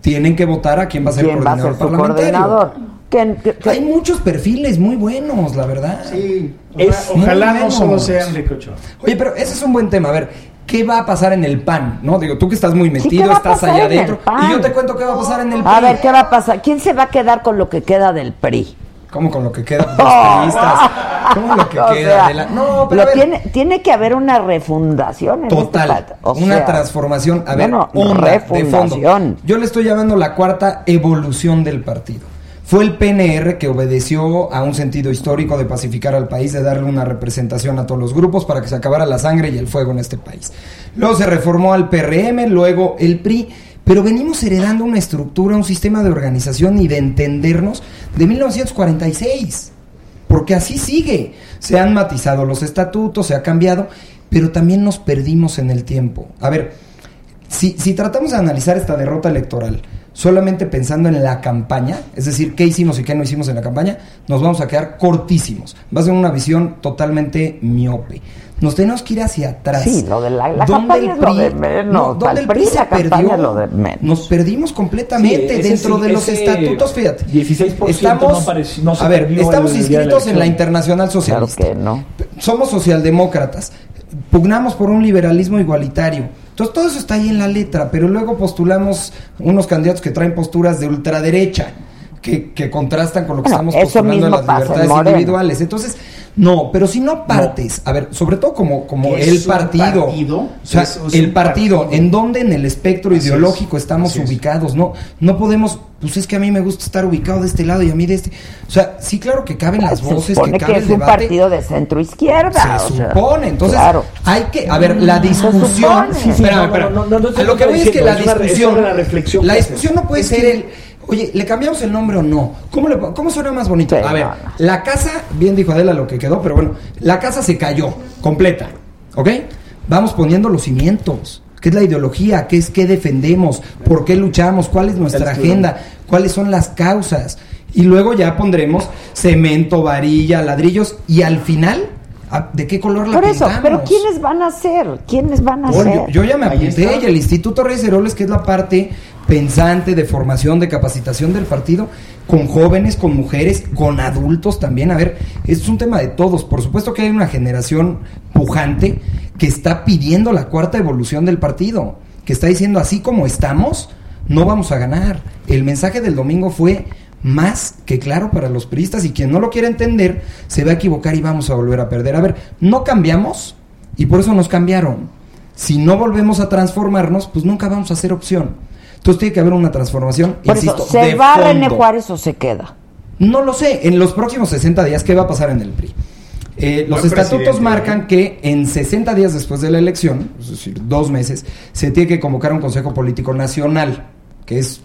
tienen que votar a quién va a ser el ¿Quién va a ser coordinador parlamentario. coordinador? ¿Quién- qué- qué- Hay muchos perfiles muy buenos, la verdad. Sí, Es ojalá, no solo buenos. sea Enrique Ochoa. Oye, pero ese es un buen tema. A ver, ¿qué va a pasar en el PAN? ¿No? Digo, tú que estás muy Sí, ¿qué metido, a estás allá adentro. PAN? Y yo te cuento qué va a pasar en el A PRI. ver, ¿qué va a pasar? ¿Quién se va a quedar con lo que queda del PRI? ¿Cómo con lo que queda de los priistas? ¿Cómo lo que O queda sea, de la.? No, pero a ver, tiene, tiene que haber una refundación en Total, este. O una sea, transformación, a ver, no, no, honda, de fondo. refundación. Yo le estoy llamando la cuarta evolución del partido. Fue el PNR que obedeció a un sentido histórico de pacificar al país, de darle una representación a todos los grupos para que se acabara la sangre y el fuego en este país. Luego se reformó al PRM, luego el PRI, pero venimos heredando una estructura, un sistema de organización y de entendernos de 1946 porque así sigue. Se han matizado los estatutos, se ha cambiado, pero también nos perdimos en el tiempo. A ver, si, si tratamos de analizar esta derrota electoral solamente pensando en la campaña, es decir, qué hicimos y qué no hicimos en la campaña, nos vamos a quedar cortísimos. Va a ser una visión totalmente miope. Nos tenemos que ir hacia atrás. Sí, lo de la, la ¿Dónde campaña el es lo PRI- de menos. no, ¿dónde el PRI PRI se perdió? lo de menos. Nos perdimos completamente Sí, dentro sí, de los estatutos, fíjate. 16% estamos, no apareció- no se a ver, perdió estamos inscritos en la. Internacional Socialista. Claro que no. Somos socialdemócratas. Pugnamos por un liberalismo igualitario. Entonces todo eso está ahí en la letra, pero luego postulamos unos candidatos que traen posturas de ultraderecha. Que, que contrastan con lo que Bueno, estamos postulando en las en libertades individuales. Entonces, no, pero si no partes, a ver, sobre todo como, como el partido, partido, o sea, es- es el partido, partido. en donde en el espectro Así ideológico es, estamos así ubicados, no, no podemos, pues es que a mí me gusta estar ubicado de este lado y a mí de este, o sea, sí claro que caben las Se voces, supone que que, cabe es el un debate, partido de centro izquierda. se sea, supone, entonces claro. hay que, a ver, la discusión, a lo que voy es que la discusión, la reflexión la que discusión no puede Es ser que- el, oye, le cambiamos el nombre o no, ¿cómo, le, cómo suena más bonito? Sí, a ver, no, no. la casa, bien dijo Adela lo que quedó, pero bueno, la casa se cayó, completa, ¿ok? Vamos poniendo los cimientos. ¿Qué es la ideología? ¿Qué es qué defendemos? ¿Por qué luchamos? ¿Cuál es nuestra agenda? ¿Cuáles son las causas? Y luego ya pondremos cemento, varilla, ladrillos y al final, ¿a- ¿de qué color la Por eso, pintamos? pero ¿quiénes van a ser? ¿Quiénes van a ser? yo, yo ya me apunté y el Instituto Reyes Heroles, que es la parte pensante de formación, de capacitación del partido, con jóvenes, con mujeres, con adultos también. A ver, esto es un tema de todos. Por supuesto que hay una generación pujante que está pidiendo la cuarta evolución del partido, que está diciendo así como estamos, no vamos a ganar. El mensaje del domingo fue más que claro para los priistas y quien no lo quiera entender se va a equivocar y vamos a volver a perder. A ver, no cambiamos y por eso nos cambiaron. Si no volvemos a transformarnos, pues nunca vamos a ser opción. Entonces tiene que haber una transformación, Por insisto, eso, ¿se de va fondo. René Juárez o se queda? No lo sé. En los próximos 60 días, ¿qué va a pasar en el PRI? Eh, los estatutos presidente, marcan que en 60 días después de la elección, es decir, dos meses, se tiene que convocar un Consejo Político Nacional, que es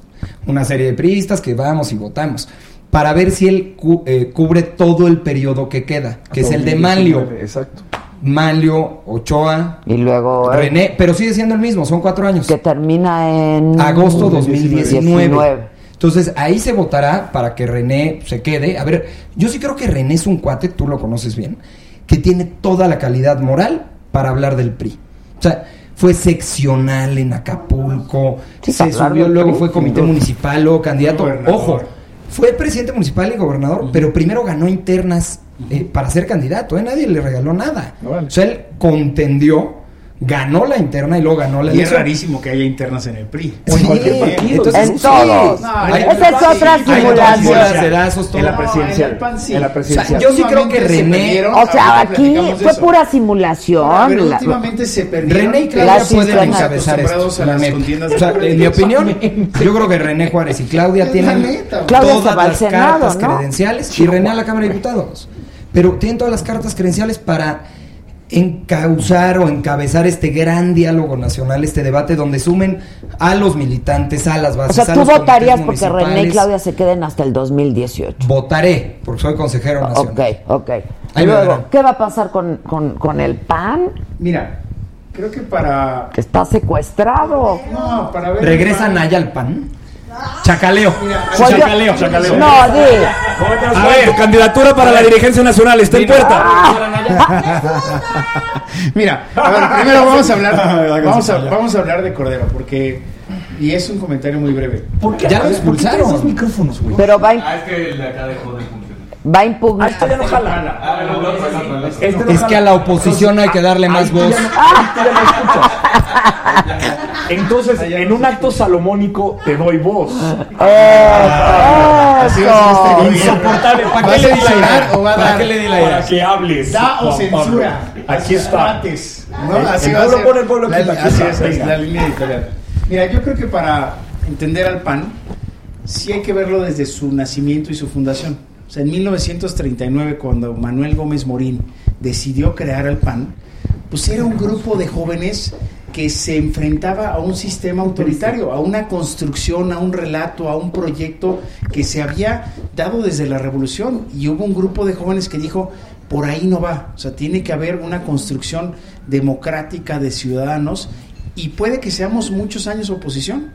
una serie de priistas que vamos y votamos, para ver si él cu- eh, cubre todo el periodo que queda, que es el de Manlio. Exacto. Manlio, Ochoa, Y luego... René, pero sigue siendo el mismo, son cuatro años. Que termina en... Agosto 2019. 19. Entonces ahí se votará para que René se quede. A ver, yo sí creo que René es un cuate, tú lo conoces bien, que tiene toda la calidad moral para hablar del PRI. O sea, fue seccional en Acapulco, Sí, se subió, luego PRI, fue comité municipal, luego candidato. Ojo, fue presidente municipal y gobernador, pero primero ganó internas eh, para ser candidato. ¿eh? Nadie le regaló nada. O sea, él contendió, ganó la interna y luego ganó la Y es rarísimo que haya internas en el PRI. O en cualquier partido. entonces, En sí. todos. No, Esa es otra hay simulación. En la presidencial. en sí. La O presidencial. sea, yo sí creo que se René, O sea, aquí fue eso. pura simulación. Pero la- últimamente se perdieron. René y Claudia pueden encabezar esto. A las O sea, en mi opinión, yo creo que René Juárez y Claudia tienen neta. Todas las Senado, cartas ¿no? credenciales y René a la Cámara de Diputados. Pero tienen todas las cartas credenciales para encauzar o encabezar este gran diálogo nacional, este debate donde sumen a los militantes, a las O bases, sea, a tú votarías porque René y. Claudia se queden hasta el 2018. Votaré, porque soy consejero nacional. Ok, ok. Ahí Luego. ¿qué va a pasar con, con, con el PAN? Mira, creo que para. Está secuestrado. No, para ver. ¿Regresa Naya al PAN? Chacaleo. Chacaleo, chacaleo. No, di. A ver, candidatura para la dirigencia nacional está en puerta. Mira, a ver, primero vamos a hablar. Vamos a, vamos a hablar de Cordero, porque. Y es un comentario muy breve. ¿Por qué? Ya lo A ver, ¿por qué traes expulsaron. dos micrófonos, güey? Pero va, Ah, es que el de acá dejó de. Va a impugnar. Ah, esto ya no jala. Ah. Este Es jala. que a la oposición hay que darle más voz. ya no- ahí tú ya no escuchas. Entonces, en un acto salomónico te doy voz. Este. Insoportable. ¿Para ¿Va qué a le di la idea? o va a ¿Para dar? qué le di la idea? Para que hables. Da o censura. Aquí está. Así va a ser. la línea editorial. Mira, yo creo que para entender al PAN, sí hay que verlo desde su nacimiento y su fundación. O sea, en 1939, cuando Manuel Gómez Morín decidió crear al PAN, pues era un grupo de jóvenes que se enfrentaba a un sistema autoritario, a una construcción, a un relato, a un proyecto que se había dado desde la revolución. Y hubo un grupo de jóvenes que dijo, por ahí no va. O sea, tiene que haber una construcción democrática de ciudadanos y puede que seamos muchos años oposición,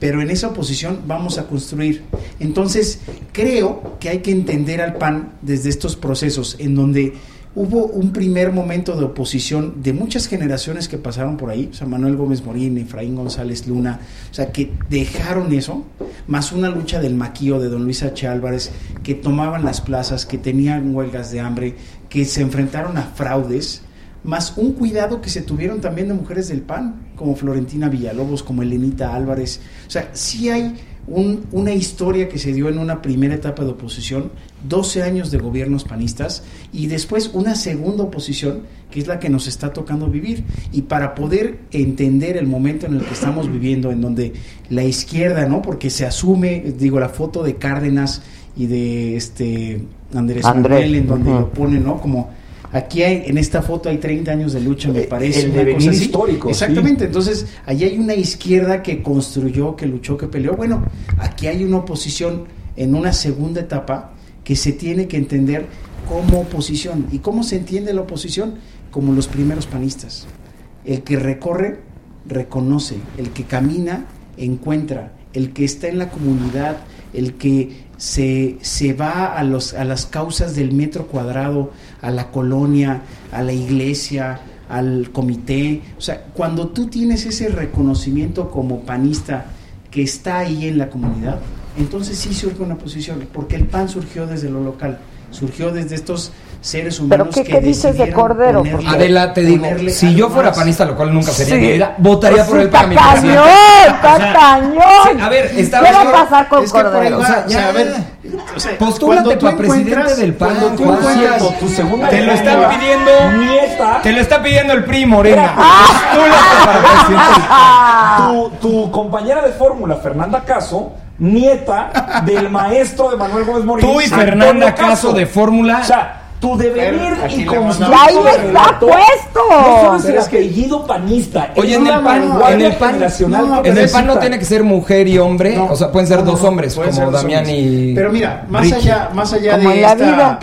pero en esa oposición vamos a construir. Entonces, creo que hay que entender al PAN desde estos procesos en donde hubo un primer momento de oposición de muchas generaciones que pasaron por ahí, o Manuel Gómez Morín, Efraín González Luna, o sea, que dejaron eso, más una lucha del maquío de don Luis H. Álvarez, que tomaban las plazas, que tenían huelgas de hambre, que se enfrentaron a fraudes, más un cuidado que se tuvieron también de mujeres del PAN, como Florentina Villalobos, como Elenita Álvarez. O sea, sí hay un- una historia que se dio en una primera etapa de oposición, 12 años de gobiernos panistas, y después una segunda oposición, que es la que nos está tocando vivir. Y para poder entender el momento en el que estamos viviendo, en donde la izquierda, ¿no? Porque se asume, digo, la foto de Cárdenas y de este Andrés, Andrés, Manuel, en donde lo ponen, ¿no? Como Aquí hay, en esta foto hay 30 años de lucha, me parece. el devenir cosa histórico, Exactamente. Entonces, allí hay una izquierda que construyó, que luchó, que peleó. Bueno, aquí hay una oposición en una segunda etapa que se tiene que entender como oposición. ¿Y cómo se entiende la oposición? Como los primeros panistas. El que recorre, reconoce. El que camina, encuentra. El que está en la comunidad, el que se, se va a, los, a las causas del metro cuadrado, a la colonia, a la iglesia, al comité. O sea, cuando tú tienes ese reconocimiento como panista que está ahí en la comunidad, entonces sí surge una posición, porque el PAN surgió desde lo local, surgió desde estos seres ¿Pero humanos qué- que qué dices de Cordero? ponerle- Adela, te digo, si yo fuera panista, lo cual nunca sería Sí. mi vida, votaría Pues por él está para mi presidente. cañón, está O sea, cañón. sí, a ver, estaba ¿Qué va a pasar con es que por ahí Cordero? O sea, ya. a ver, o sea, Postúlate cuando tú pa' presidente del PAN, cuando tú encuentras- tu segunda Te lo están etapa pidiendo. Nieta. Te lo está pidiendo el primo, Morena. tu, tu compañera de fórmula, Fernanda Caso, nieta del maestro de Manuel Gómez Morín. Tú y Fernanda Caso de fórmula. O sea, tu devenir Aquí y construir. Ahí está puesto. No solo es apellido panista. Oye, en el pan, en el pan, no, en el pan no tiene que ser mujer y hombre, No, o sea, pueden ser dos hombres, como ser Damián hombres. y. Pero mira, más Ricky. allá, más allá Como de la esta, vida.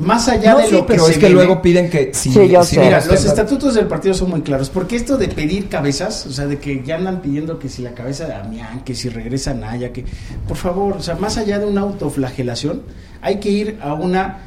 Más allá de sí, lo que pero es que viene- luego piden que si, Sí, yo si sé. no Mira, los estatutos del partido son muy claros, porque esto de pedir cabezas, o sea, de que ya andan pidiendo que si la cabeza de Damián, que si regresa Naya, que por favor, o sea, más allá de una autoflagelación, hay que ir a una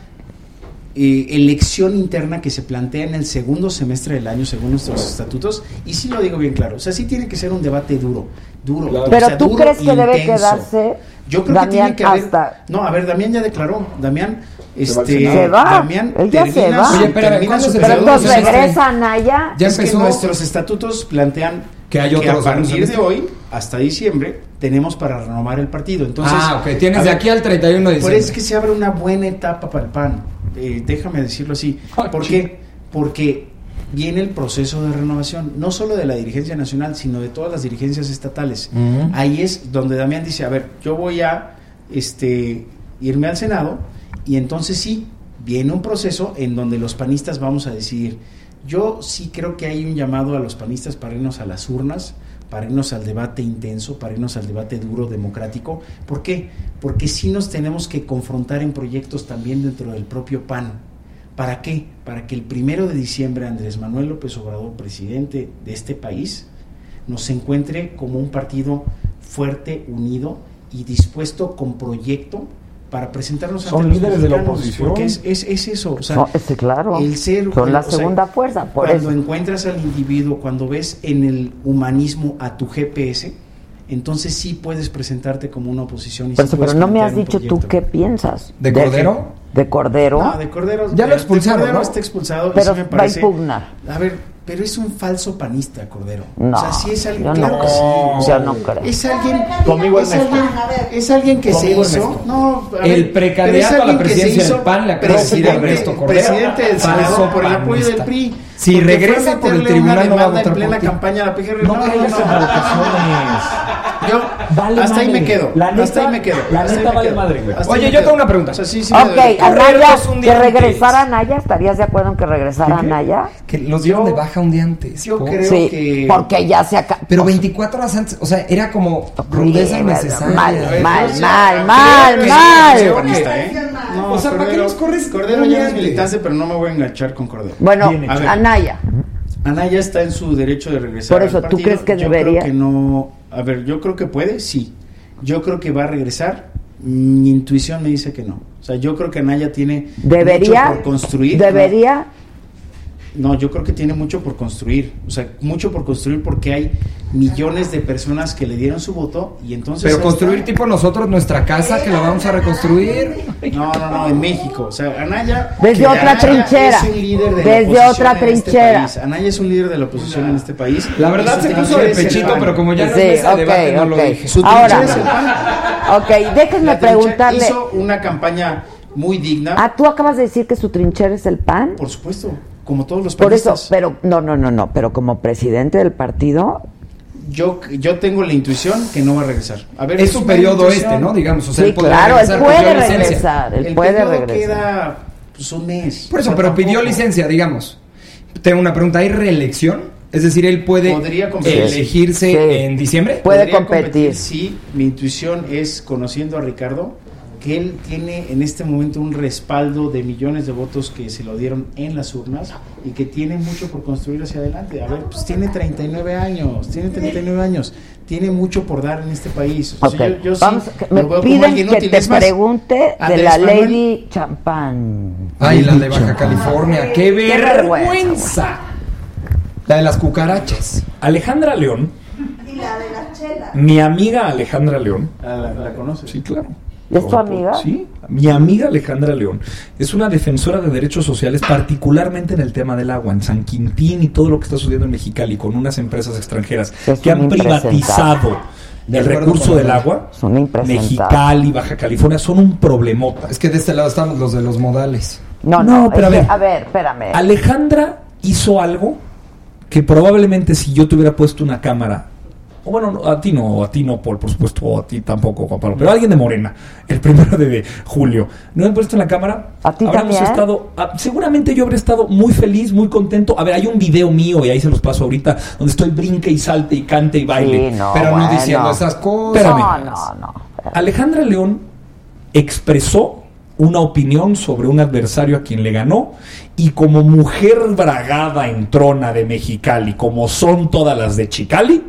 eh, elección interna que se plantea en el segundo semestre del año según nuestros estatutos, y sí lo digo bien claro, o sea, sí tiene que ser un debate duro, duro. Claro. o Pero sea, tú duro crees que e debe intenso. quedarse Yo creo Damián que tiene que haber. hasta- No, a ver, Damián ya declaró. Damián, Se va este. Se va. Damián Él ya se termina va. su- Oye, espérame, termina ¿cuándo su se Pero entonces de semestre. regresa Naya. Ya es que empezó. nuestros estatutos plantean Que hay que otros a partir de hoy hasta diciembre tenemos para renovar el partido. Entonces, ah, ok, tienes de aquí al 31 de Por diciembre. eso es que se abre una buena etapa para el PAN. Eh, déjame decirlo así. ¿Por qué? Porque viene el proceso de renovación, no solo de la dirigencia nacional, sino de todas las dirigencias estatales. Ahí es donde Damián dice, a ver, yo voy a este, irme al Senado y entonces sí, viene un proceso en donde los panistas vamos a decidir. Yo sí creo que hay un llamado a los panistas para irnos a las urnas, para irnos al debate intenso, para irnos al debate duro, democrático. ¿Por qué? Porque sí nos tenemos que confrontar en proyectos también dentro del propio PAN. ¿Para qué? Para que el primero de diciembre Andrés Manuel López Obrador, presidente de este país, nos encuentre como un partido fuerte, unido y dispuesto con proyecto para presentarnos Son ante los líderes de la oposición. Porque es, es, es eso, o sea, No, ese, claro. el ser Son la o sea, segunda fuerza, por cuando eso. encuentras al individuo, cuando ves en el humanismo a tu GPS, entonces sí puedes presentarte como una oposición. Y sí eso, pero no me has dicho tú proyecto. qué piensas. ¿De Cordero? De Cordero. No, de Cordero. Ya lo expulsaron, de Cordero ¿no? está expulsado. pero sí me va a parece- impugnar. A ver, pero es un falso panista, Cordero. No, o sea, sí es alguien. yo claro no que sí. Yo no creo. Es alguien. Conmigo es alguien, es alguien que Conmigo se hizo. No, El precandidato a la presidencia del PAN le acaba de decir presidente, Ernesto Cordero. presidente del Falso Senado por el apoyo panista. del PRI. Si Porque regresa por el tribunal, una no va a votar en plena por ti. campaña a la PGR. No caigas en provocaciones. Yo, Vale hasta ahí me quedo. La neta- hasta ahí me quedo. la neta vale quedo. madre, güey. Hasta Oye, yo quedo. tengo una pregunta. O sea, sí, sí Ok. Anaya, Correrlos un que regresara Anaya, ¿estarías de acuerdo en que regresara Anaya? Que los dieron de baja un día antes. Yo creo Sí, que. porque ya se acaba. Pero 24 horas antes, o sea, era como rudeza innecesaria. Mal, mal, mal, mal, mal. No, O sea, ¿para qué los corres Cordero ya es militante, pero no me voy a enganchar con Cordero. Bueno. Anaya. Anaya está en su derecho de regresar. Por eso, al ¿tú crees que Yo debería? Creo que no. A ver, yo creo que puede, sí. Yo creo que va a regresar. Mi intuición me dice que no. O sea, yo creo que Anaya tiene ¿Debería? mucho por construir. ¿Debería? No, yo creo que tiene mucho por construir. O sea, mucho por construir porque hay millones de personas que le dieron su voto y entonces. Pero construir está. tipo nosotros nuestra casa que la vamos a reconstruir. No, no, no, en México. O sea, Anaya. Desde otra Anaya trinchera. Es un líder de Desde la otra este trinchera. país. Anaya es un líder de la oposición en este país. La verdad se puso de es el pechito, PAN. pero como ya no Sí, es mesa ok, de debate, no lo ok. dije. Su Ahora. trinchera es el PAN. Ok, déjenme preguntarle. Hizo una campaña muy digna. Ah, tú acabas de decir que su trinchera es el PAN. Por supuesto, como todos los Por eso, pero no, no, no, no, pero como presidente del partido, Yo, yo tengo la intuición que no va a regresar. A ver, Es su periodo este, ¿no? Digamos, o sea, sí, él claro, él puede regresar, él El puede periodo regresar. queda pues, un mes. Por eso, pero pidió licencia, digamos. Tengo una pregunta, ¿hay reelección? Es decir, él puede Podría competir. elegirse Sí. en diciembre. Puede Podría competir. Sí, mi intuición es, conociendo a Ricardo, que él tiene en este momento un respaldo de millones de votos que se lo dieron en las urnas y que tiene mucho por construir hacia adelante. A ver, pues tiene 39 años, tiene 39 años, tiene mucho por dar en este país. O sea, yo- yo sí vamos, lo me piden que te Es más, pregunte de la Manuel- Lady Champán. Ay, la de Baja California. ¡Qué vergüenza, vergüenza! La de las cucarachas. Alejandra León, Y la de la chela. mi amiga Alejandra León. Ah, la, la conoces. Sí, claro. ¿Es tu amiga? Sí, mi amiga Alejandra León es una defensora de derechos sociales, particularmente en el tema del agua, en San Quintín y todo lo que está sucediendo en Mexicali con unas empresas extranjeras Es que han privatizado el recurso del agua. Son. Mexicali, Baja California son un problemota. Es que de este lado estamos los de los modales. No, No, no, pero a que- ver. a ver, espérame. Alejandra hizo algo que probablemente si yo te hubiera puesto una cámara, o bueno, no, a ti no, a ti no, Paul, por supuesto, o a ti tampoco, Juan Pablo, pero alguien de Morena, el primero de julio, no he puesto en la cámara, ¿A ti habríamos también? estado, ah, seguramente yo habría estado muy feliz, muy contento. A ver, hay un video mío, y ahí se los paso ahorita, donde estoy brinque y salte y cante y baile. Sí, no, Pero no diciendo esas cosas. Espérame. No, no, no. Alejandra León expresó una opinión sobre un adversario a quien le ganó y como mujer bragada en trona de Mexicali, como son todas las de Chicali,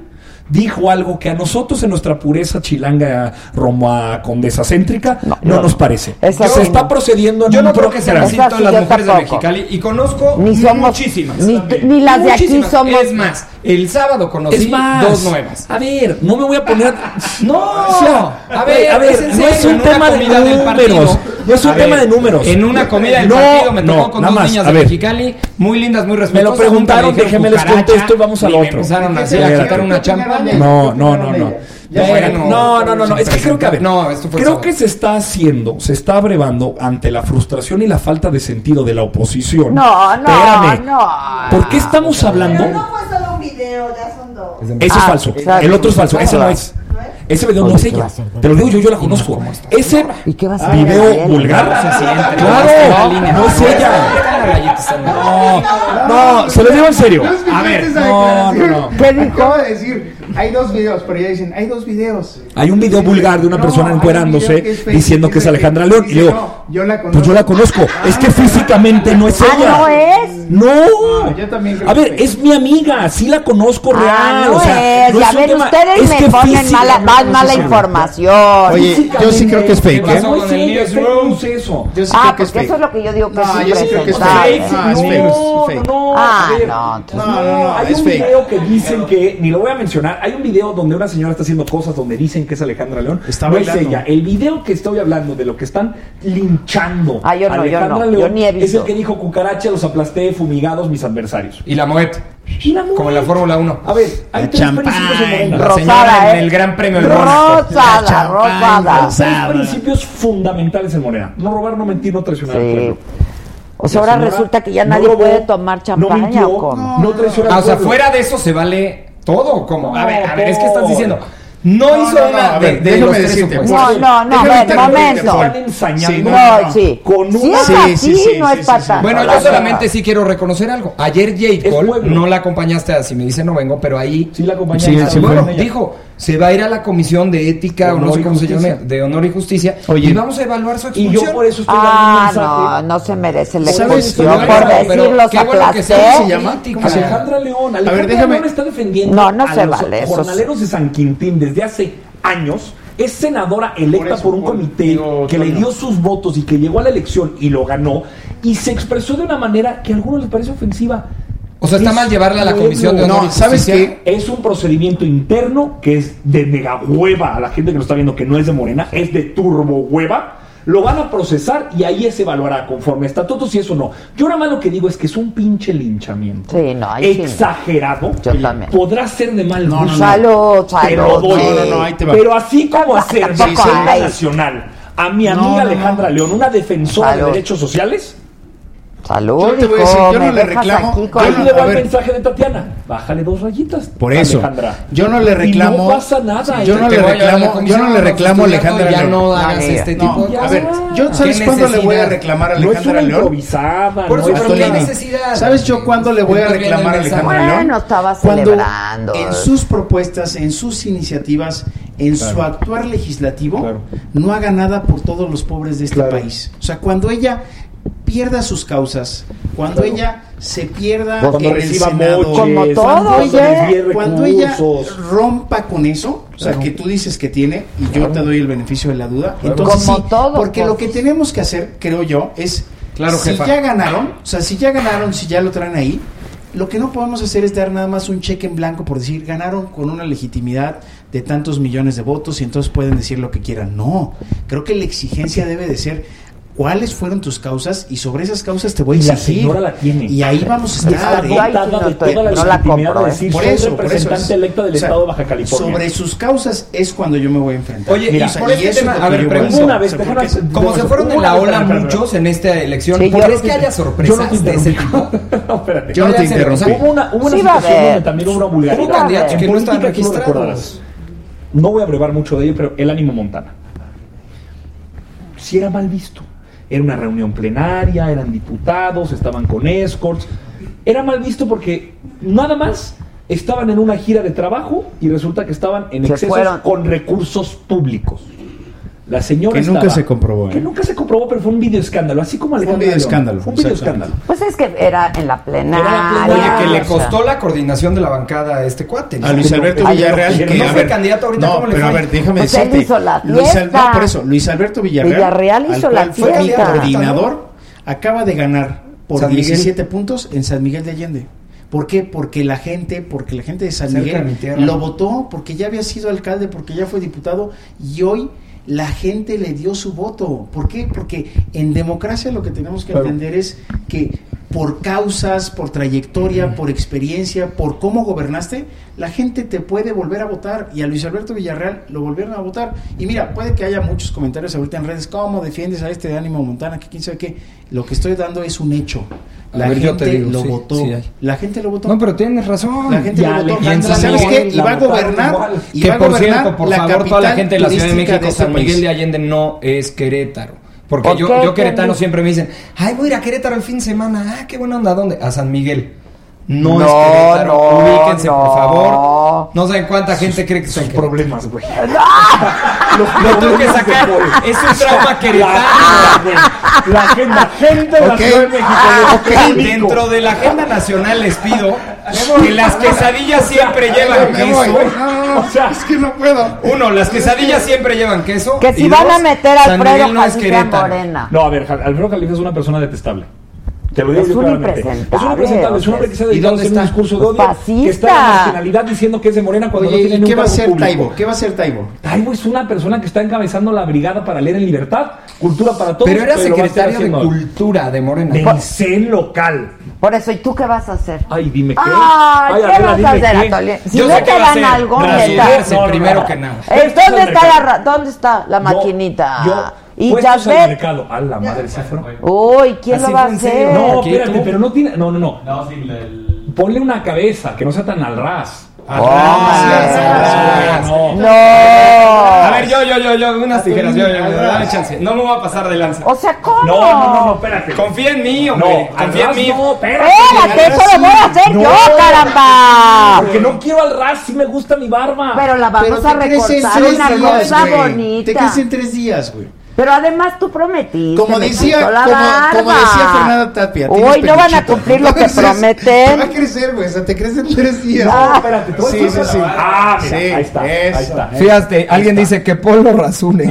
dijo algo que a nosotros en nuestra pureza chilanga roma condesa céntrica no, nos parece. Esa se está procediendo en Yo un no creo que sí, las mujeres de. Mexicali. Y conozco Ni somos- muchísimas. ni- ni las de aquí Muchísimas. somos- Es más, el sábado conocí Es más, dos nuevas. A ver, no me voy a poner. No, O sea, a ver, a ver, es no serio, es un tema de números. No es un A tema ver, de números. En una comida del No, partido me tocó no, con nada dos más, niñas a de ver. Mexicali, muy lindas, muy Me respetuosas. lo preguntaron, me déjenme les contesto y vamos al ni me otro. empezaron así a quitar una champaña. No, no, no, no. No, no, no, no. Es que creo que, a ver, No, esto fue creo sábado. que se está haciendo, se está abrevando ante la frustración y la falta de sentido de la oposición. No, no, Espérame. no. ¿Por qué estamos hablando? Pero no fue solo un video, ya son dos. Eso es Ah, falso. exacto. El otro es falso. Ese no es. Ese video no es ella. Te lo digo yo, yo la conozco. Ese ¿Y qué vas a hacer, video vulgar. Claro, no es ella. No, no, se lo digo en serio. A ver, No, no, no. ¿Qué dijo? Decir, hay dos videos, pero ya dicen, hay dos videos. Hay un video vulgar de una No, persona encuerándose video que es fake, diciendo que es Alejandra que- León. Y dice, le digo, no, yo la pues yo la conozco. Es que físicamente no es Ah, ella. ¿no es? No. No, yo también creo A que ver, es fake. es mi amiga, sí la conozco real. Ah, no o sea, es. no Ya un ven, tema- ustedes es me que ponen mala, físicamente más no mala es información. Oye, yo sí creo que es fake, ¿Qué ¿eh? Yo sí ah, creo que es fake. eso es lo que yo digo que No, es yo sí creo que es fake. No, es no, fake, es no, fake. no, Ah, a ver, no, No, no, no, hay es un video que dicen que, ni lo voy a mencionar, hay un video donde una señora está haciendo cosas donde dicen que es Alejandra León. Está no bailando. es ella. El video que estoy hablando de lo que están linchando Ah, yo no, a yo Alejandra no, yo León ni he es el que dijo cucaracha, los aplasté, fumigados mis adversarios. Y la mujer- como en la Fórmula 1. A ver, hay La tres champán. principios en Morena. La Rosada, señora en ¿eh? el Gran Premio del. Rosada, rosada. Hay tres principios fundamentales en Morena. No robar, no mentir, no traicionar al Sí. pueblo. O sea, ahora resulta que ya no nadie robó, puede tomar no champaña mintió, o cómo. No traicionó Ah, o sea, fuera de eso se vale todo. Como, a ver, a ver, es que estás diciendo. No, No, hizo no, no, una a de, ver, de los tres decirte, supuestos. No, no, no, interrumpirte, momento. Paul. Están ensañando Sí, No, no, no. sí. Con una- Sí, así, sí, sí, no sí, es sí, sí. Bueno, yo solamente sí quiero reconocer algo. Ayer Jade Cole no la acompañaste a si me dice no vengo, pero ahí Sí, la acompañé. Sí, sí, bueno, dijo, se va a ir a la comisión de ética o no sé y cómo se llama, de honor y justicia Oye. y vamos a evaluar su Y expulsión. yo por eso estoy Ah, dando un no, mensaje. no se merece la expulsión por pero decir los qué bueno que se llama. Alejandra León. Alejandra ver, déjame- León está defendiendo No, no a se los vale eso. jornaleros de San Quintín desde hace años. Es senadora electa Por eso, por un por- comité digo, que le dio sus votos y que llegó a la elección y lo ganó. Y se expresó de una manera que a algunos les parece ofensiva. O sea, está Es mal llevarla a la comisión de honor No, ¿sabes qué? Es un procedimiento interno que es de mega hueva a la gente que lo está viendo que no es de Morena, es de turbo hueva. Lo van a procesar y ahí se evaluará conforme estatutos si eso no. Yo nada más lo que digo es que es un pinche linchamiento. Sí, no, ahí sí. Exagerado. Yo también. Podrá ser de mal No, no, no. Salud, Te lo doy. sí. No, no, no, ahí te va. Pero así como hacer hay. Nacional a mi amiga no, no. Alejandra León, una defensora Salud. de derechos sociales, Salud, Yo te voy a decir, yo no le reclamo- aquí yo no- le a va el mensaje de Tatiana. Bájale dos rayitas. Por eso, Alejandra. yo no le Y reclamo. no pasa nada. Yo no Te le reclamo, yo no le reclamo a Alejandra y Ya León. no hagas este No, tipo de a ver, yo ¿Qué sabes cuándo le voy a reclamar a No Alejandra León. improvisada. Por no eso, es pero una- ¿qué Antolini, necesidad? ¿Sabes yo cuándo le voy a reclamar a. Alejandra León? Bueno, estaba Cuando celebrando. En sus propuestas, en sus iniciativas, en su actuar legislativo, Claro. no haga nada por todos los pobres de este Claro. país. O sea, cuando ella pierda sus causas, cuando Claro. ella se pierda Cuando en el reciba Senado, moches, Como todo, cuando ella rompa con eso, o sea, Claro. que tú dices que tiene y yo Claro. te doy el beneficio de la duda, Claro. entonces Como sí, todo, porque pues. lo que tenemos que hacer, creo yo, es Claro, si jefa. ya ganaron, o sea, si ya ganaron, si ya lo traen ahí, lo que no podemos hacer es dar nada más un cheque en blanco por decir ganaron con una legitimidad de tantos millones de votos y entonces pueden decir lo que quieran. No, creo que la exigencia debe de ser cuáles fueron tus causas y sobre esas causas te voy a Y la exigir. señora la tiene. Y ahí vamos a Y está estar. ¿eh? dotada de toda la legitimidad de decir, soy representante electa del estado de Baja California. Sobre sus causas es cuando yo me voy a enfrentar. Oye, Mira, y por este eso a ver, yo voy a pregunto, hacer. O sea, porque- como se fueron de la ola muchos en esta elección, Sí, ¿crees no que haya no sorpresas de ese tipo? No, espérate. Yo no te interrumpí. Hubo una, hubo una situación donde también hubo una vulgaridad. Hubo candidatos que no lo registrados. No voy a brevar mucho de ello, pero el ánimo Montana. Si era mal visto. Era una reunión plenaria, eran diputados, estaban con escorts. Era mal visto porque nada más estaban en una gira de trabajo y resulta que estaban en Se excesos fueron. con recursos públicos. La señora Que nunca estaba- se comprobó, ¿eh? Que nunca se comprobó, pero fue un video escándalo, así como Alejandra video León. escándalo, Fue un video escándalo. Pues es que era en la plenaria. Oye, que le costó la coordinación de la bancada a este cuate. ¿no? A Luis Alberto Villarreal, no, que no fue ver, candidato ahorita, No, ¿cómo le pero a fue? ver, déjame Pues él decirte. hizo la Luis Al- fiesta. no, por eso, Luis Alberto Villarreal, Villarreal hizo al la fue mi fiesta. coordinador, acaba de ganar por San Miguel. 17 puntos en San Miguel de Allende. ¿Por qué? Porque la gente, porque la gente de San de Miguel lo votó, porque ya había sido alcalde, porque ya fue diputado y hoy la gente le dio su voto. ¿Por qué? Porque en democracia lo que tenemos que entender es que por causas, por trayectoria, por experiencia, por cómo gobernaste, la gente te puede volver a votar. Y a Luis Alberto Villarreal lo volvieron a votar. Y mira, puede que haya muchos comentarios ahorita en redes, ¿cómo defiendes a este de ánimo Montana? Que quién sabe qué. Lo que estoy dando es un hecho. La ver, gente te digo, lo sí, votó. sí la gente lo votó. No, pero tienes razón. La gente Ya, lo votó. y en ¿Y San ¿Sabes Miguel qué? Va a gobernar. igual. Y que va por gobernar cierto, por la favor, toda la gente de la Ciudad de México, este San Miguel país. de Allende no es Querétaro. Porque ¿Por yo, yo queretano siempre me dicen, ay, voy a ir a Querétaro el fin de semana. Ah, qué buena onda, ¿a ¿dónde? A San Miguel. No, No, es Querétaro, no, ubíquense, no. por favor. No saben cuánta gente cree que son problemas, güey. Lo tuve que sacar. Es un trauma queretano. La la gente de la Ok. Ciudad de México. Ah. Dentro de la agenda nacional les pido que las quesadillas siempre llevan queso. No, no, no, O sea, es que no puedo. Uno, las quesadillas siempre llevan queso. Que si y van dos, a meter a Alfredo no Querétaro. Morena. No, a ver, Alfredo Califa es una persona detestable. Te lo digo Es yo un claramente. impresentable, Es un impresentable, es un hombre que se ha ¿Y dedicado a hacer un discurso de odio. Fascista. Que está en la nacionalidad diciendo que es de Morena cuando no Oye, tiene ¿y qué va a público. Taibo? ¿Qué va a hacer Taibo? Taibo es una persona que está encabezando la brigada para leer en libertad, cultura para todos. Pero era estar secretario de. Cultura de Morena. del CEN local. Por eso, ¿y tú qué vas a hacer? Ay, dime qué. Ay, ¿qué Adela, vas a hacer. Atole? Si Yo no sé te dan hacer. algo, Brasilearse. No, no, primero que nada. Eh, ¿Dónde está la, ra- ¿Dónde está la Yo- maquinita? Yo, y Jasper. mercado. A la madre, ¿se fueron? Uy, ¿quién Así lo va a hacer? No, ¿Qué, espérate, pero no tiene. No, no, no. No, sí, el... Ponle una cabeza, que no sea tan al ras. Ah, no. no. No. A ver, yo, yo, yo, yo, unas tijeras, yo, yo, yo, dame chance. No me voy a pasar de lanza. O sea, ¿cómo? No, no, no, no, espérate. Confía en mí, hombre. No, Confía en mí. no, espérate. Espérate, eso lo voy a hacer No. yo, caramba. Porque no quiero al ras, sí me gusta mi barba. Pero la vamos Pero a recortar una cosa bonita. Te crece en tres días, güey. Pero además tú prometiste. Como decía, como, como decía Fernanda Tapia. Uy, no van a cumplir lo que Te va a prometen. crecer, güey. O sea, te crece en tres días. No, espérate, tú Sí, sí, sí. Ah, mira, Sí, ahí está, eso. ahí está. Fíjate, alguien dice que Polo rasune.